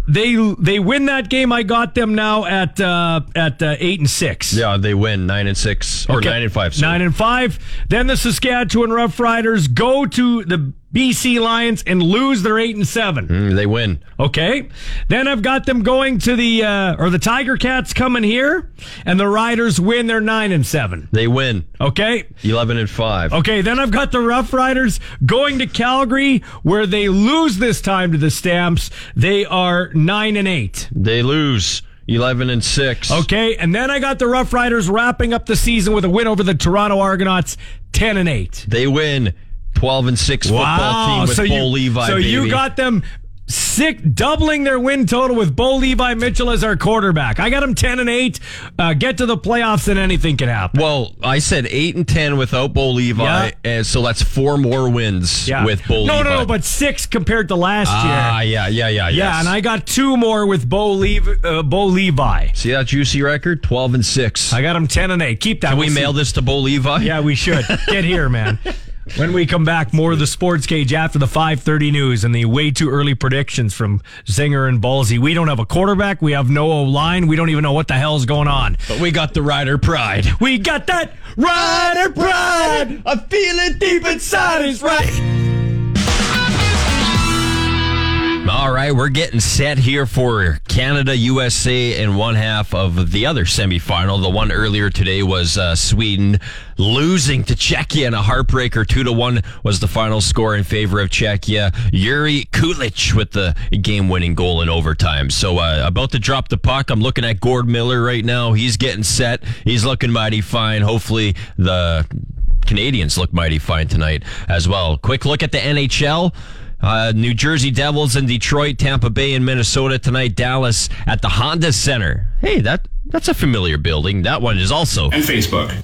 They they win that game. I got them now at uh, at uh, eight and six. Yeah, they win nine and six or Okay. nine and five. sorry. Nine and five. Then the Saskatchewan Roughriders go to the BC Lions and lose their eight and seven. Mm, they win. Okay. Then I've got them going to the uh, or the Tiger Cats coming here, and the Riders win their nine and seven. They win. Okay. Eleven and five. Okay, then I've got the Rough Riders going to Calgary, where they lose this time to the Stamps. They are nine and eight. They lose. Eleven and six. Okay, and then I got the Rough Riders wrapping up the season with a win over the Toronto Argonauts, ten and eight. They win. Twelve and six football team with so Bo you, Levi. So you got them sick doubling their win total with Bo Levi Mitchell as our quarterback. I got them ten and eight. Uh, get to the playoffs, and anything can happen. Well, I said eight and ten without Bo Levi, Yeah. and so that's four more wins Yeah. with Bo no, Levi. no, no, but six compared to last ah, year. yeah, yeah, yeah, Yeah, yes. and I got two more with Bo, Levi, uh, Bo Levi. see that juicy record, twelve and six. I got them ten and eight. Keep that. Can we We'll see. mail this to Bo Levi? Yeah, we should. Get here, man. When we come back, more of the sports cage after the 5:30 news and the way too early predictions from Zinger and Ballsy. We don't have a quarterback. We have no O line. We don't even know what the hell's going on. but we got the rider pride. We got that rider pride. I feel it deep inside. It's right. All right, we're getting set here for Canada, USA, and one half of the other semifinal. The one earlier today was uh, Sweden losing to Czechia in a heartbreaker. Two to one was the final score in favor of Czechia. Jiri Kulich with the game-winning goal in overtime. So uh, about to drop the puck. I'm looking at Gord Miller right now. He's getting set. He's looking mighty fine. Hopefully the Canadians look mighty fine tonight as well. Quick look at the NHL. Uh, New Jersey Devils in Detroit, Tampa Bay in Minnesota tonight, Dallas at the Honda Center. Hey, that that's a familiar building. That one is also and Facebook.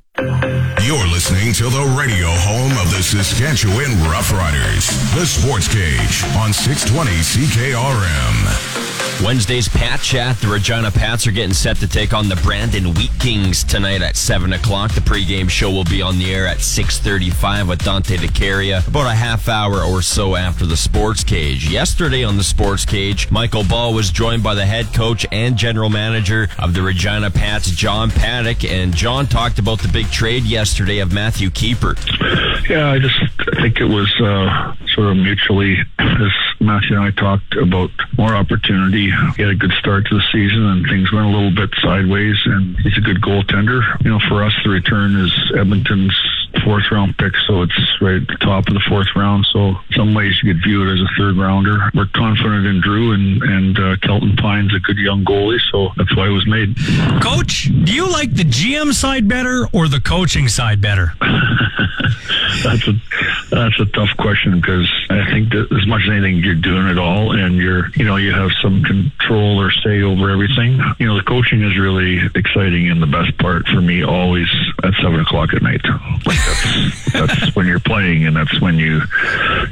You're listening to the radio home of the Saskatchewan Roughriders, the Sports Cage on 620 CKRM. Wednesday's Pat Chat. The Regina Pats are getting set to take on the Brandon Wheat Kings tonight at 7 o'clock. The pregame show will be on the air at 6.35 with Dante DeCaria, about a half hour or so after the Sports Cage. Yesterday on the Sports Cage, Michael Ball was joined by the head coach and general manager of the Regina Pats, John Paddock, and John talked about the big trade yesterday of Matthew Kieper. Yeah, I just think it was uh, sort of mutually, Matthew and I talked about more opportunity. He had a good start to the season, and things went a little bit sideways. And he's a good goaltender. You know, for us, the return is Edmonton's fourth round pick, so it's right at the top of the fourth round. So some ways you could view it as a third rounder. We're confident in Drew and and uh, Kelton Pyne's a good young goalie, so that's why it was made. Coach, do you like the GM side better or the coaching side better? that's a that's a tough question because I think that as much as anything, you're doing it all, and you're you know you have some control or say over everything. You know, the coaching is really exciting, and the best part for me always at seven o'clock at night. Like that's that's when you're playing, and that's when you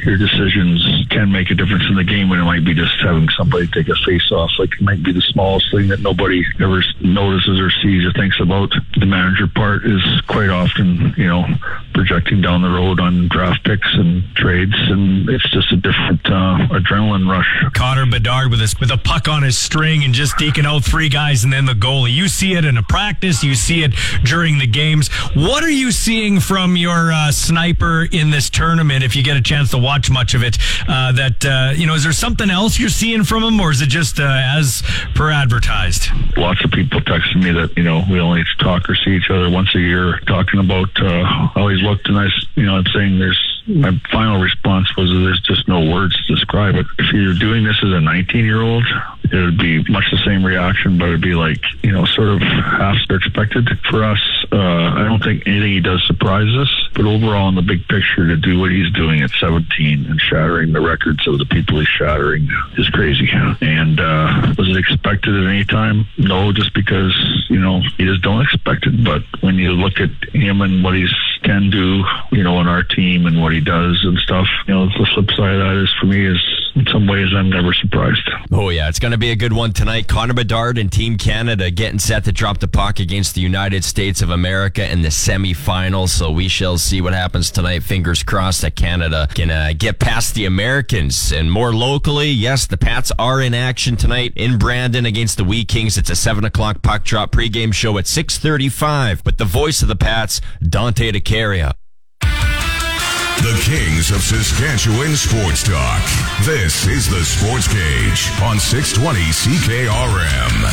your decisions can make a difference in the game. When it might be just having somebody take a face off, like it might be the smallest thing that nobody ever notices or sees or thinks about. The manager part is quite often, you know, projecting down the road on draft picks and trades, and it's just a different uh, adrenaline rush. Connor Bedard with a, with a puck on his string and just deking out three guys and then the goalie. You see it in a practice, you see it during the games. What are you seeing from your uh, sniper in this tournament? If you get a chance to watch much of it, uh, that uh, you know, is there something else you're seeing from him, or is it just uh, as per advertised? Lots of people texting me that you know we only talk or see each other once a year, talking about uh, how he's looked, and I, you know, I'm saying there's my final response was there's just no words to describe it. If you're doing this as a 19 year old, it would be much the same reaction, but it'd be like, you know, sort of half expected. For us, uh, I don't think anything he does surprises us, but overall, in the big picture, to do what he's doing at 17 and shattering the records of the people he's shattering is crazy. And uh, was it expected at any time? No, just because, you know, you just don't expect it. But when you look at him and what he's can do, you know, on our team and what does and stuff. You know, the flip side of that is for me is in some ways I'm never surprised. Oh yeah, it's going to be a good one tonight. Connor Bedard and Team Canada getting set to drop the puck against the United States of America in the semifinals. So we shall see what happens tonight. Fingers crossed that Canada can uh, get past the Americans and more locally. Yes, the Pats are in action tonight in Brandon against the Wheat Kings. It's a seven o'clock puck drop pregame show at six thirty-five. But the voice of the Pats, Dante DeCaria. The Kings of Saskatchewan Sports Talk. This is the Sports Cage on 620 CKRM.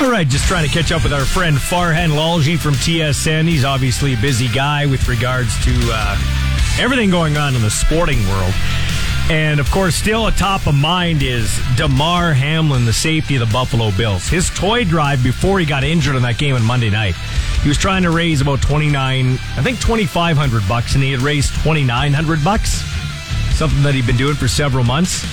All right, just trying to catch up with our friend Farhan Lalji from TSN. He's obviously a busy guy with regards to uh, everything going on in the sporting world. And of course, still atop of mind is Damar Hamlin, the safety of the Buffalo Bills. His toy drive before he got injured in that game on Monday night. He was trying to raise about 29, I think 2500 bucks and he had raised 2900 bucks. Something that he'd been doing for several months.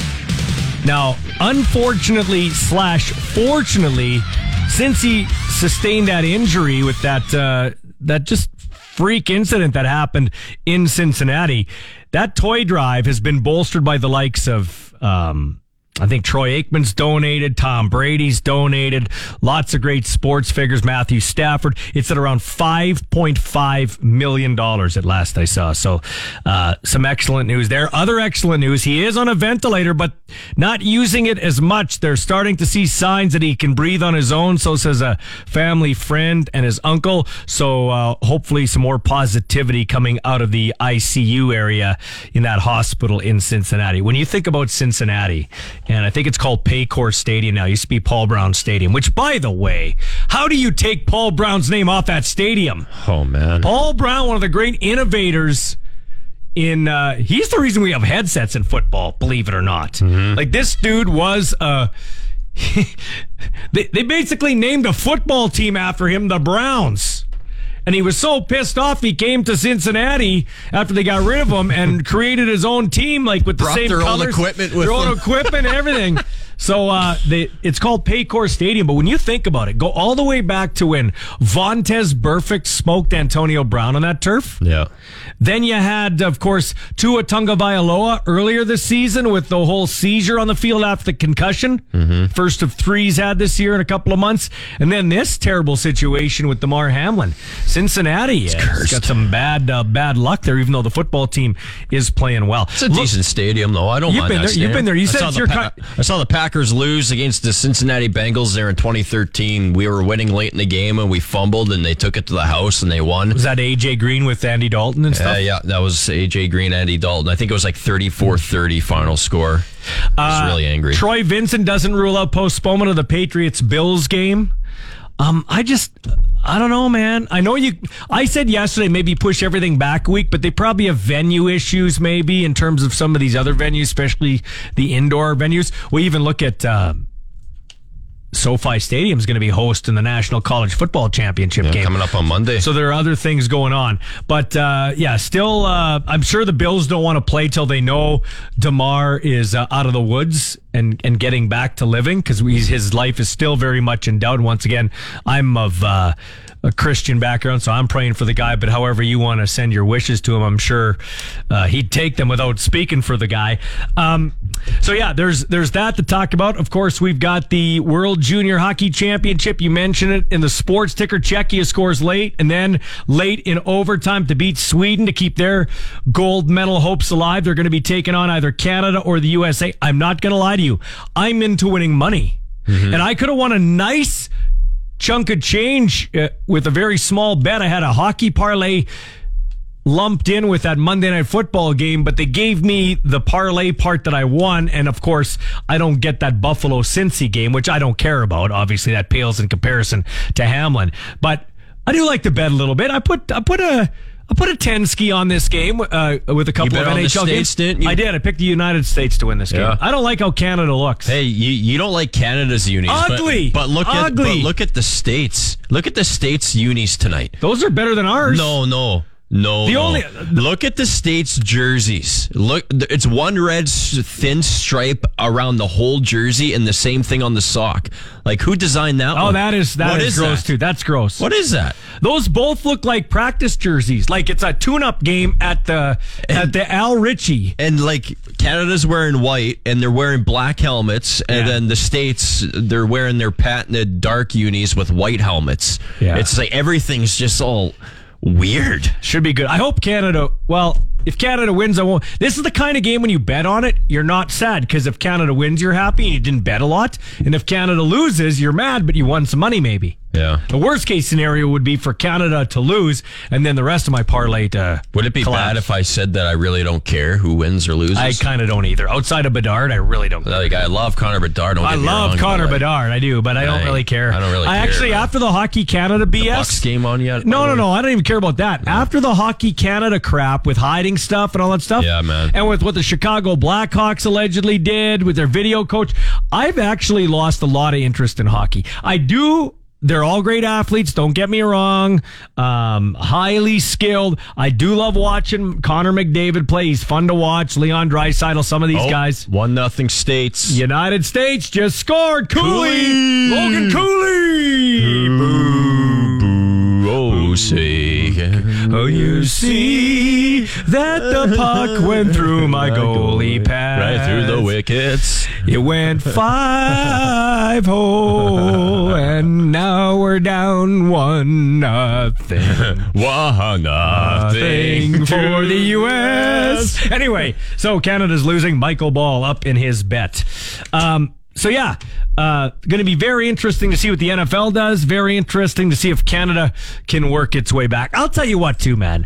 Now, unfortunately slash fortunately, since he sustained that injury with that uh, that just freak incident that happened in Cincinnati, that toy drive has been bolstered by the likes of um, I think Troy Aikman's donated, Tom Brady's donated, lots of great sports figures. Matthew Stafford. It's at around five point five million dollars at last I saw. So, uh, some excellent news there. Other excellent news: he is on a ventilator, but not using it as much. They're starting to see signs that he can breathe on his own. So says a family friend and his uncle. So uh, hopefully, some more positivity coming out of the ICU area in that hospital in Cincinnati. When you think about Cincinnati and I think it's called Paycor Stadium now. It used to be Paul Brown Stadium, which, by the way, how do you take Paul Brown's name off that stadium? Oh man, Paul Brown, one of the great innovators in uh, he's the reason we have headsets in football believe it or not Mm-hmm. like this dude was uh they, they basically named a football team after him the browns and he was so pissed off he came to Cincinnati after they got rid of him and created his own team like with the Brought same their own equipment with their own them. equipment and everything so uh they, it's called Paycor Stadium but when you think about it go all the way back to when Vontaze Burfict smoked Antonio Brown on that turf Yeah. then you had, of course, Tua Tagovailoa earlier this season with the whole seizure on the field after the concussion. Mm-hmm. First of three he's had this year in a couple of months. And then this terrible situation with Damar Hamlin. Cincinnati has got some bad uh, bad luck there, even though the football team is playing well. It's a decent stadium, though. I don't You've mind been that there- you've been there. You I said it's the your Pa- I saw the Packers lose against the Cincinnati Bengals there in 2013. We were winning late in the game and we fumbled, and they took it to the house and they won. Was that AJ Green with Andy Dalton and stuff? Uh, yeah, that was AJ Green, Andy Dalton. I think it was like 34-30 final score. I was really angry. Uh, Troy Vincent doesn't rule out postponement of the Patriots Bills game. Um, I just, I don't know, man. I know you. I said yesterday maybe push everything back a week, but they probably have venue issues, maybe in terms of some of these other venues, especially the indoor venues. We even look at. Uh, SoFi Stadium is going to be hosting the National College Football Championship Yeah, game coming up on Monday. So there are other things going on, but uh, yeah, still, uh, I'm sure the Bills don't want to play till they know Damar is uh, out of the woods and and getting back to living because his life is still very much in doubt. Once again, I'm of. Uh, a Christian background, so I'm praying for the guy. But however you want to send your wishes to him, I'm sure uh, he'd take them without speaking for the guy. Um, so yeah, there's there's that to talk about. Of course, we've got the World Junior Hockey Championship. You mentioned it in the sports ticker. Czechia scores late, and then late in overtime to beat Sweden to keep their gold medal hopes alive. They're going to be taking on either Canada or the USA. I'm not going to lie to you. I'm into winning money, and I could have won a nice chunk of change uh, with a very small bet. I had a hockey parlay lumped in with that Monday night football game, but they gave me the parlay part that I won. And of course, I don't get that Buffalo Cincy game, which I don't care about. Obviously, that pales in comparison to Hamlin, but I do like to bet a little bit. I put, I put a, I put a 10 ski on this game uh, with a couple of the NHL games. States, didn't you? I did. I picked the United States to win this game. I don't like how Canada looks. Hey, you, you don't like Canada's unis, Ugly. But, look at but look at the states. Look at the states unis tonight. Those are better than ours. No, no. No, The no. only- look at the states jerseys. Look, it's one red thin stripe around the whole jersey, and the same thing on the sock. Like who designed that? Oh, one? that is that What is gross that? too. That's gross. What is that? Those both look like practice jerseys. Like it's a tune-up game at the at the Al Ritchie. And like Canada's wearing white, and they're wearing black helmets, and Yeah. then the states they're wearing their patented dark unis with white helmets. Yeah. it's like everything's just all weird. Should be good. I hope Canada. Well, if Canada wins, I won't. This is the kind of game when you bet on it, you're not sad because if Canada wins, you're happy and you didn't bet a lot. And if Canada loses, you're mad, but you won some money maybe. Yeah. The worst case scenario would be for Canada to lose, and then the rest of my parlay to. Would it be collapse. bad if I said that I really don't care who wins or loses? I kind of don't either. Outside of Bedard, I really don't. like I love Connor Bedard. Don't I love wrong, Connor Bedard. I do, but I don't really care. I don't really I care, actually, after the Hockey Canada BS, Bucks game on yet? No, no, oh. no. I don't even care about that. After the Hockey Canada crap with hiding stuff and all that stuff. Yeah, man. And with what the Chicago Blackhawks allegedly did with their video coach, I've actually lost a lot of interest in hockey. I do. They're all great athletes. Don't get me wrong. Um, highly skilled. I do love watching Connor McDavid play. He's fun to watch. Leon Draisaitl. Some of these Oh, guys. One nothing states. United States just scored. Cooley. Cooley. Logan Cooley. Boo. Oh, say. Oh, you see that the puck went through my goalie pad. Right through the wickets. It went five hole, and now we're down one nothing. One nothing for the U.S. Anyway, so Canada's losing. Michael Ball up in his bet. Um, so yeah, uh, going to be very interesting to see what the NFL does. Very interesting to see if Canada can work its way back. I'll tell you what, too, man.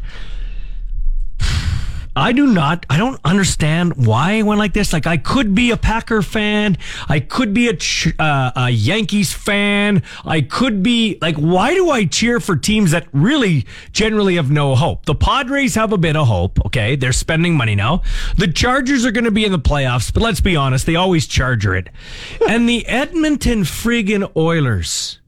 I do not. I don't understand why I went like this. Like I could be a Packer fan. I could be a, uh, a Yankees fan. I could be like, why do I cheer for teams that really generally have no hope? The Padres have a bit of hope. Okay, they're spending money now. The Chargers are going to be in the playoffs, but let's be honest, they always charger it. and the Edmonton friggin' Oilers.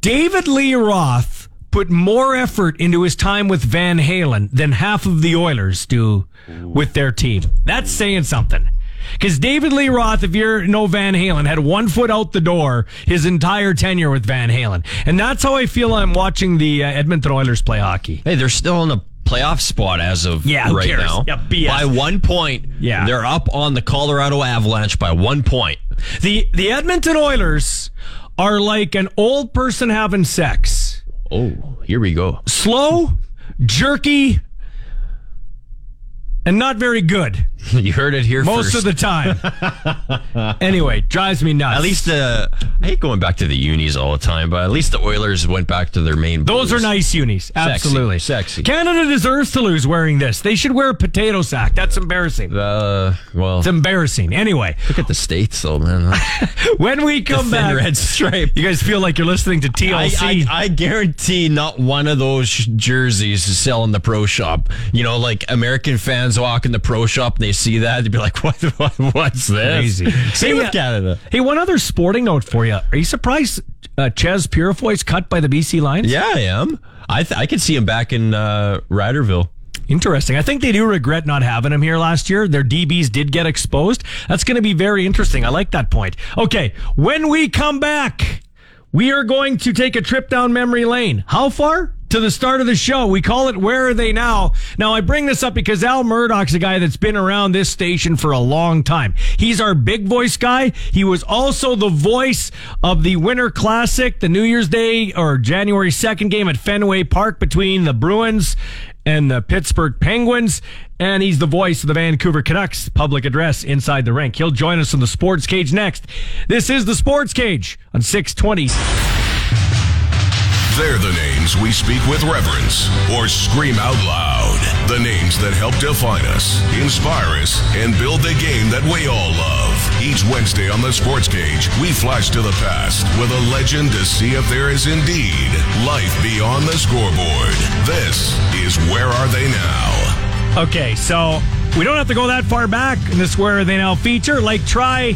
David Lee Roth put more effort into his time with Van Halen than half of the Oilers do with their team. That's saying something. Because David Lee Roth, if you're no Van Halen, had one foot out the door his entire tenure with Van Halen. And that's how I feel I'm watching the uh, Edmonton Oilers play hockey. Hey, they're still in a playoff spot as of Yeah, who right cares? now. Yeah, BS. By one point. Yeah. They're up on the Colorado Avalanche by one point. The the Edmonton Oilers are like an old person having sex. Oh, here we go. Slow, jerky, and not very good. you heard it here most first. of the time. anyway, drives me nuts. At least uh, I hate going back to the unis all the time, but at least the Oilers went back to their main. Those blues. are nice unis. Absolutely. Sexy. Canada deserves to lose wearing this. They should wear a potato sack. That's embarrassing. Uh, well, It's embarrassing. Anyway, look at the states, though, man. when we come The back, red stripe. you guys feel like you're listening to I, TLC. I, I guarantee not one of those jerseys is selling the pro shop. You know, like American fans walk in the pro shop and they see that, they'd be like, what, what what's this? Crazy. Same Hey, with uh, Canada. hey, one other sporting note for you. Are you surprised uh, Ches Purifoy's cut by the BC Lions? Yeah, I am. I, th- I could see him back in uh, Riderville. Interesting. I think they do regret not having him here last year. Their DBs did get exposed. That's going to be very interesting. I like that point. Okay, when we come back, we are going to take a trip down memory lane. How far? To the start of the show. We call it Where Are They Now? Now, I bring this up because Al Murdoch's a guy that's been around this station for a long time. He's our big voice guy. He was also the voice of the Winter Classic, the New Year's Day or January 2nd game at Fenway Park between the Bruins and the Pittsburgh Penguins. And he's the voice of the Vancouver Canucks public address inside the rink. He'll join us in the Sports Cage next. This is the Sports Cage on 620. They're the names we speak with reverence or scream out loud. The names that help define us, inspire us, and build the game that we all love. Each Wednesday on the Sports Cage, we flash to the past with a legend to see if there is indeed life beyond the scoreboard. This is Where Are They Now? Okay, so we don't have to go that far back in this Where Are They Now feature. Like, try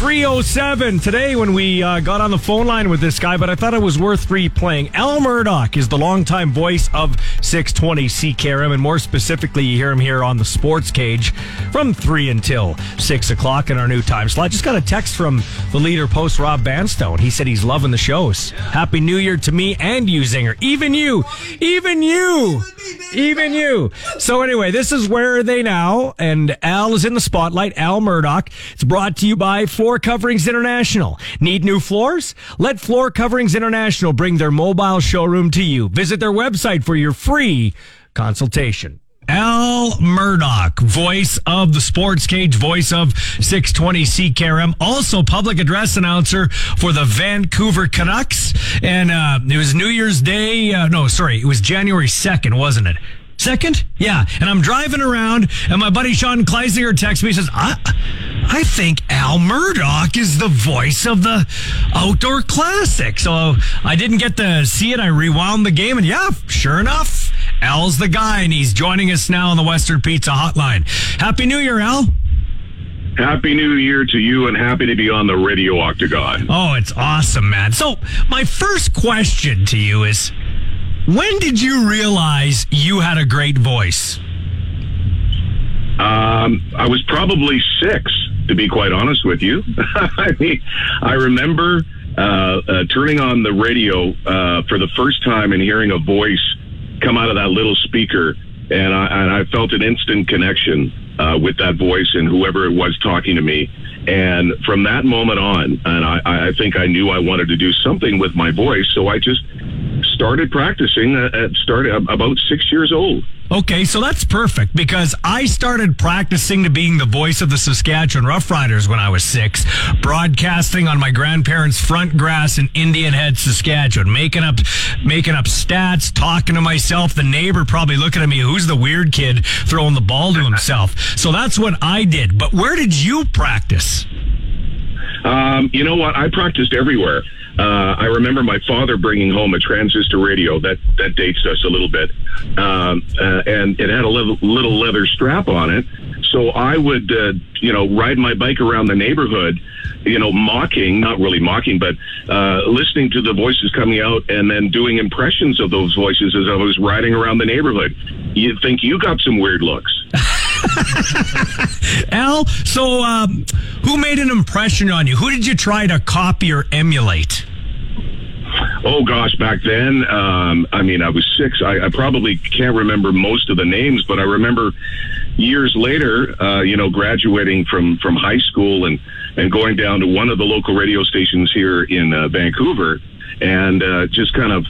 307 today when we uh, got on the phone line with this guy, but I thought it was worth replaying. Al Murdoch is the longtime voice of 620 CKRM, and more specifically, you hear him here on the Sports Cage from 3 until 6 o'clock in our new time slot. Just got a text from the leader post, Rob Vanstone. He said he's loving the shows. Happy New Year to me and you, Zinger. Even you. Even you. Even you. So anyway, this is Where Are They Now? And Al is in the spotlight. Al Murdoch. It's brought to you by Floor Coverings International. Need new floors? Let Floor Coverings International bring their mobile showroom to you. Visit their website for your free consultation. Al Murdoch, voice of the Sports Cage, voice of 620 CKRM, also public address announcer for the Vancouver Canucks. And uh, it was New Year's Day. Uh, no, sorry, it was January 2nd, wasn't it? Second? Yeah. And I'm driving around, and my buddy Sean Kleisinger texts me, says, I, I think Al Murdoch is the voice of the outdoor classic. So I didn't get to see it. I rewound the game, and yeah, sure enough, Al's the guy, and he's joining us now on the Western Pizza Hotline. Happy New Year, Al. Happy New Year to you and happy to be on the Radio Octagon. Oh, it's awesome, man. So, my first question to you is when did you realize you had a great voice? Um, I was probably six, to be quite honest with you. I mean, I remember uh, uh, turning on the radio uh, for the first time and hearing a voice come out of that little speaker, and I, and I felt an instant connection. uh, with that voice and whoever it was talking to me. And from that moment on, and I, I think I knew I wanted to do something with my voice, so I just started practicing at, at started about six years old. Okay, so that's perfect because I started practicing to being the voice of the Saskatchewan Roughriders when I was six, broadcasting on my grandparents' front grass in Indian Head, Saskatchewan, making up, making up stats, talking to myself. The neighbor probably looking at me, who's the weird kid throwing the ball to himself. So that's what I did. But where did you practice? Um, you know what? I practiced everywhere. Uh, I remember my father bringing home a transistor radio that that dates us a little bit, um, uh, and it had a little, leather strap on it. So I would, uh, you know, ride my bike around the neighborhood, you know, mocking, not really mocking, but uh, listening to the voices coming out and then doing impressions of those voices as I was riding around the neighborhood. You'd think you got some weird looks. Al, so um, who made an impression on you? Who did you try to copy or emulate? Oh gosh, back then, um, I mean, I was six. I, I probably can't remember most of the names, but I remember years later, uh, you know, graduating from from high school and and going down to one of the local radio stations here in uh, Vancouver, and uh, just kind of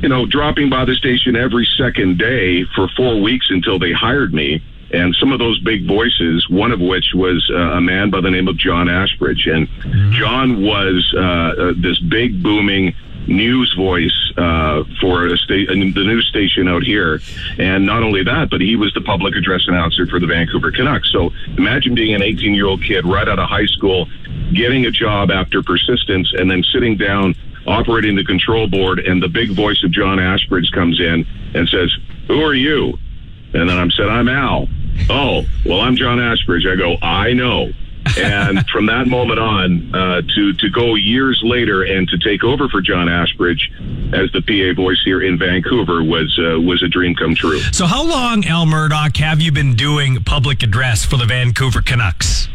you know, dropping by the station every second day for four weeks until they hired me. And some of those big voices, one of which was uh, a man by the name of John Ashbridge. And John was uh, uh, this big, booming news voice uh, for sta- the news station out here. And not only that, but he was the public address announcer for the Vancouver Canucks. So imagine being an 18 year old kid right out of high school, getting a job after persistence, and then sitting down operating the control board, and the big voice of John Ashbridge comes in and says, "Who are you?" And then I'm said, "I'm Al." Oh, well, I'm John Ashbridge. I go, "I know." and from that moment on, uh, to to go years later and to take over for John Ashbridge as the PA voice here in Vancouver was uh, was a dream come true. So, how long, Al Murdoch, have you been doing public address for the Vancouver Canucks?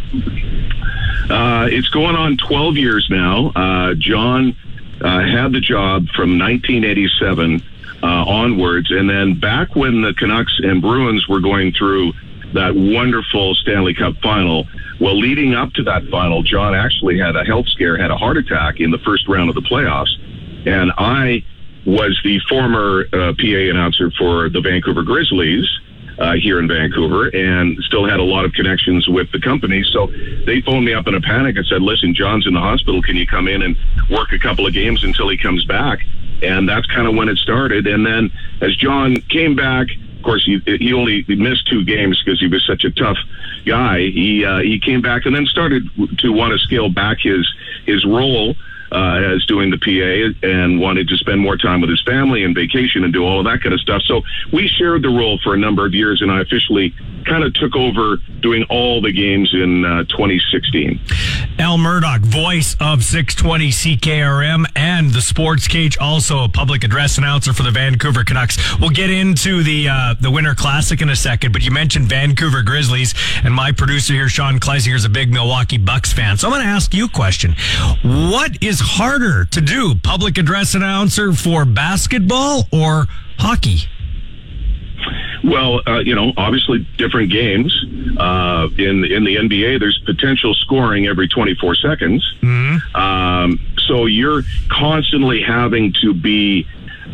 Uh, it's going on 12 years now. Uh, John uh, had the job from 1987 uh, onwards, and then back when the Canucks and Bruins were going through that wonderful Stanley Cup final. Well, leading up to that final, John actually had a health scare, had a heart attack in the first round of the playoffs, and I was the former uh, PA announcer for the Vancouver Grizzlies uh, here in Vancouver and still had a lot of connections with the company. So they phoned me up in a panic and said, listen, John's in the hospital. Can you come in and work a couple of games until he comes back? And that's kind of when it started. And then as John came back, of course, he, he only missed two games because he was such a tough guy. He uh, he came back and then started to want to scale back his his role uh, as doing the PA and wanted to spend more time with his family and vacation and do all of that kind of stuff. So we shared the role for a number of years, and I officially kind of took over doing all the games in uh, 2016. Al Murdoch, voice of 620 CKRM and the Sports Cage, also a public address announcer for the Vancouver Canucks. We'll get into the uh, the Winter Classic in a second, but you mentioned Vancouver Grizzlies, and my producer here, Sean Kleisinger, is a big Milwaukee Bucks fan. So I'm going to ask you a question: What is harder to do, public address announcer for basketball or hockey? Well, uh, you know, obviously different games. Uh, in in the NBA, there's potential scoring every 24 seconds. Mm-hmm. Um, so you're constantly having to be.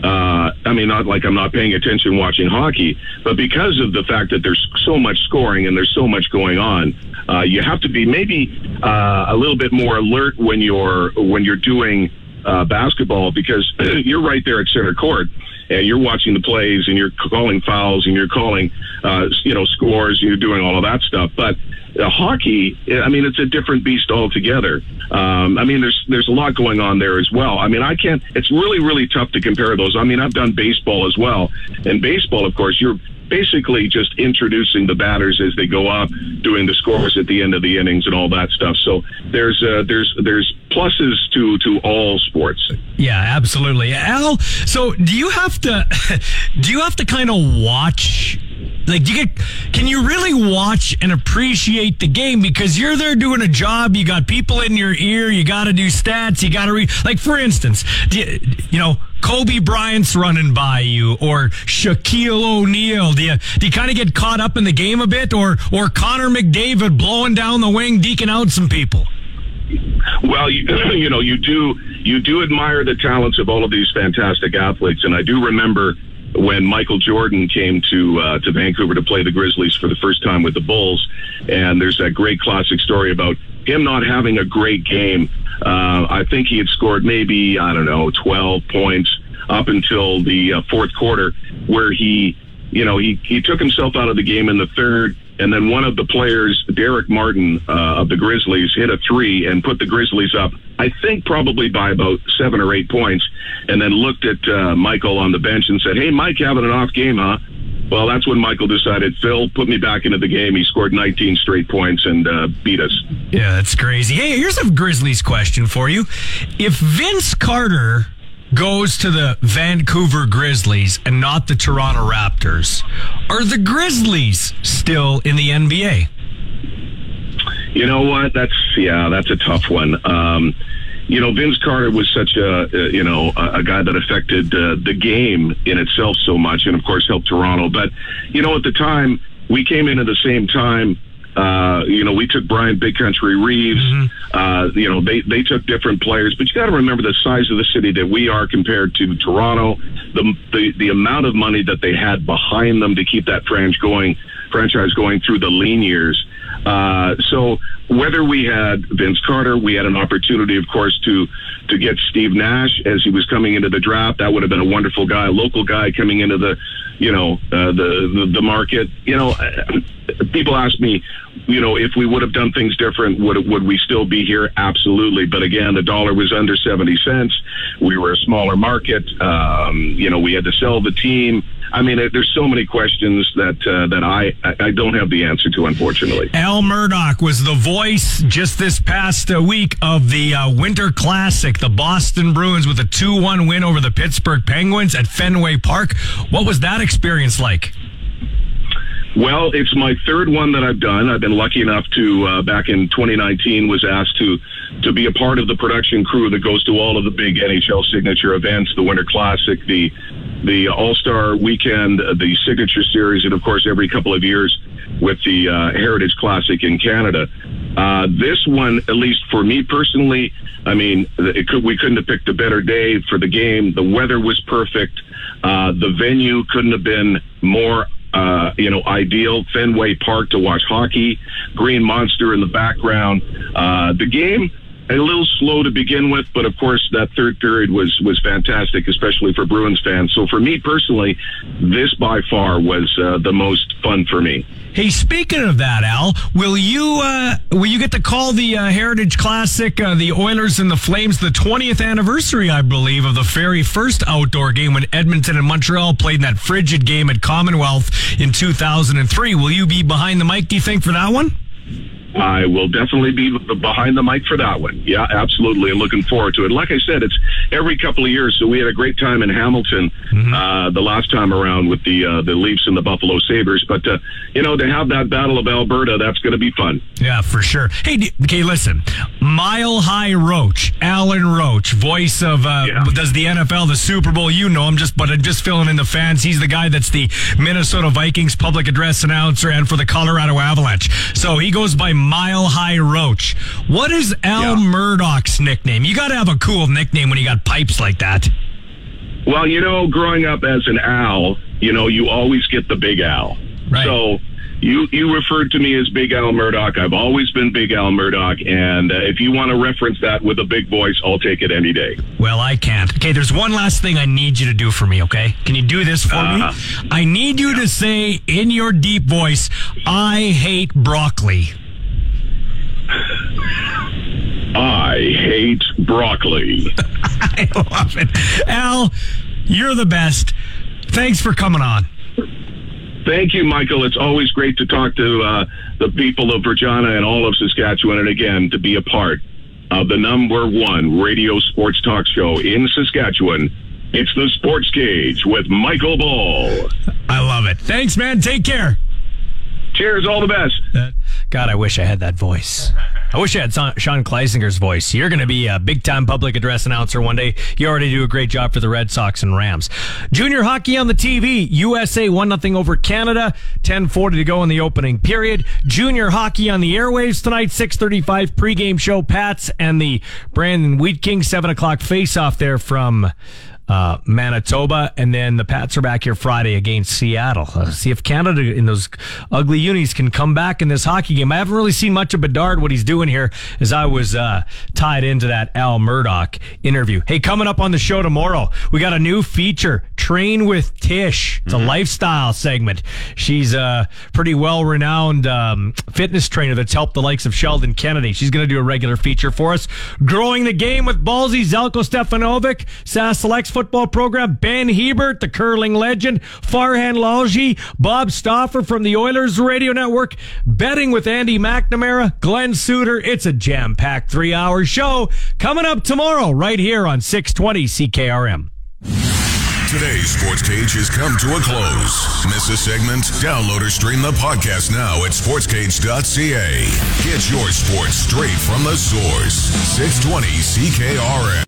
Uh, I mean, not like I'm not paying attention watching hockey, but because of the fact that there's so much scoring and there's so much going on, uh, you have to be maybe uh, a little bit more alert when you're when you're doing uh, basketball because you're right there at center court and you're watching the plays and you're calling fouls and you're calling, uh, you know, scores. And you're doing all of that stuff. But uh, hockey, I mean, it's a different beast altogether. Um, I mean, there's there's a lot going on there as well. I mean, I can't. It's really really tough to compare those. I mean, I've done baseball as well, and baseball, of course, you're basically just introducing the batters as they go up, doing the scores at the end of the innings and all that stuff. So there's uh, there's there's pluses to to all sports. Yeah, absolutely. Al, so do you have to do you have to kind of watch like do you get can you really watch and appreciate the game because you're there doing a job you got people in your ear you got to do stats you got to read like for instance you, you know Kobe Bryant's running by you or Shaquille O'Neal? Do you do you kind of get caught up in the game a bit, or or Connor McDavid blowing down the wing, deking out some people? Well, you, you know, you do you do admire the talents of all of these fantastic athletes, and I do remember when Michael Jordan came to uh, to Vancouver to play the Grizzlies for the first time with the Bulls, and there's that great classic story about him not having a great game. Uh, I think he had scored maybe I don't know 12 points up until the uh, fourth quarter, where he, you know, he he took himself out of the game in the third and then one of the players, Darrick Martin uh, of the Grizzlies, hit a three and put the Grizzlies up, I think probably by about seven or eight points, and then looked at uh, Michael on the bench and said, Hey, Mike, having an off game, huh? Well, that's when Michael decided, Phil, put me back into the game. He scored 19 straight points and uh, beat us. Yeah, that's crazy. Hey, here's a Grizzlies question for you. If Vince Carter goes to the Vancouver Grizzlies and not the Toronto Raptors, are the Grizzlies still in the NBA? You know what? That's yeah, that's a tough one. Um, you know, Vince Carter was such a, a you know a, a, guy that affected uh, the game in itself so much, and of course helped Toronto. But you know, at the time, we came in at the same time. Uh, you know, we took Bryant Big Country Reeves. Mm-hmm. Uh, you know, they they took different players, but you got to remember the size of the city that we are compared to Toronto. The, the the amount of money that they had behind them to keep that franchise going, franchise going through the lean years. Uh, so whether we had Vince Carter, we had an opportunity, of course, to to get Steve Nash as he was coming into the draft. That would have been a wonderful guy, a local guy coming into the, you know, uh, the, the the market. You know, people ask me, you know, if we would have done things different, would would we still be here? Absolutely. But again, the dollar was under seventy cents. We were a smaller market. Um, you know, we had to sell the team. I mean, there's so many questions that uh, that I I don't have the answer to, unfortunately. Al Murdoch was the voice just this past uh, week of the uh, Winter Classic, the Boston Bruins with a 2-1 win over the Pittsburgh Penguins at Fenway Park. What was that experience like? Well, it's my third one that I've done. I've been lucky enough to uh, back in 2019 was asked to to be a part of the production crew that goes to all of the big NHL signature events, the Winter Classic, the the All Star Weekend, the Signature Series, and of course every couple of years with the uh, Heritage Classic in Canada. Uh, this one, at least for me personally, I mean, could, we couldn't have picked a better day for the game. The weather was perfect. Uh, the venue couldn't have been more uh, you know, ideal Fenway Park to watch hockey, Green Monster in the background. Uh, the game a little slow to begin with, but of course that third period was was fantastic, especially for Bruins fans. So for me personally, this by far was uh, the most fun for me. Hey, speaking of that, Al, will you uh, will you get to call the uh, Heritage Classic, uh, the Oilers and the Flames, the 20th anniversary, I believe, of the very first outdoor game when Edmonton and Montreal played in that frigid game at Commonwealth in 2003? Will you be behind the mic? Do you think for that one? I will definitely be behind the mic for that one. Yeah, absolutely. I'm looking forward to it. Like I said, it's every couple of years. So we had a great time in Hamilton mm-hmm. uh, the last time around with the uh, the Leafs and the Buffalo Sabres. But uh, you know, to have that Battle of Alberta, that's going to be fun. Yeah, for sure. Hey, okay, listen, Mile High Roach, Alan Roach, voice of uh, yeah. does the NFL, the Super Bowl. You know him, just but I'm just filling in the fans. He's the guy that's the Minnesota Vikings public address announcer and for the Colorado Avalanche. So he goes by Mile High Roach. What is Al yeah. Murdoch's nickname? You got to have a cool nickname when you got pipes like that. Well, you know, growing up as an Al, you know, you always get the Big Al. Right. So you you referred to me as Big Al Murdoch. I've always been Big Al Murdoch, and uh, if you want to reference that with a big voice, I'll take it any day. Well, I can't. Okay, there's one last thing I need you to do for me. Okay, can you do this for uh, me? I need you yeah. to say in your deep voice, "I hate broccoli." I hate broccoli. I love it. Al, you're the best. Thanks for coming on. Thank you, Michael. It's always great to talk to uh, the people of Regina and all of Saskatchewan, and again, to be a part of the number one radio sports talk show in Saskatchewan. It's the Sports Cage with Michael Ball. I love it. Thanks, man. Take care. Cheers. All the best. God, I wish I had that voice. I wish I had Sean Kleisinger's voice. You're going to be a big time public address announcer one day. You already do a great job for the Red Sox and Rams. Junior hockey on the TV. USA 1 0 over Canada. 10.40 to go in the opening period. Junior hockey on the airwaves tonight. 6.35 pregame show. Pats and the Brandon Wheat King. 7 o'clock face off there from uh, Manitoba, and then the Pats are back here Friday against Seattle. Uh, see if Canada in those ugly unis can come back in this hockey game. I haven't really seen much of Bedard what he's doing here as I was uh, tied into that Al Murdoch interview. Hey, coming up on the show tomorrow, we got a new feature: Train with Tish. It's a lifestyle segment. She's a pretty well renowned um, fitness trainer that's helped the likes of Sheldon Kennedy. She's going to do a regular feature for us. Growing the game with Ballsy Zelko Stefanovic, Sask Selects football program, Ben Hebert, the curling legend, Farhan Lalji, Bob Stauffer from the Oilers Radio Network, betting with Andy McNamara, Glen Suitor. It's a jam packed three hour show coming up tomorrow right here on 620 CKRM. Today's sports cage has come to a close. Miss a segment? Download or stream the podcast now at sportscage.ca. Get your sports straight from the source. 620 CKRM.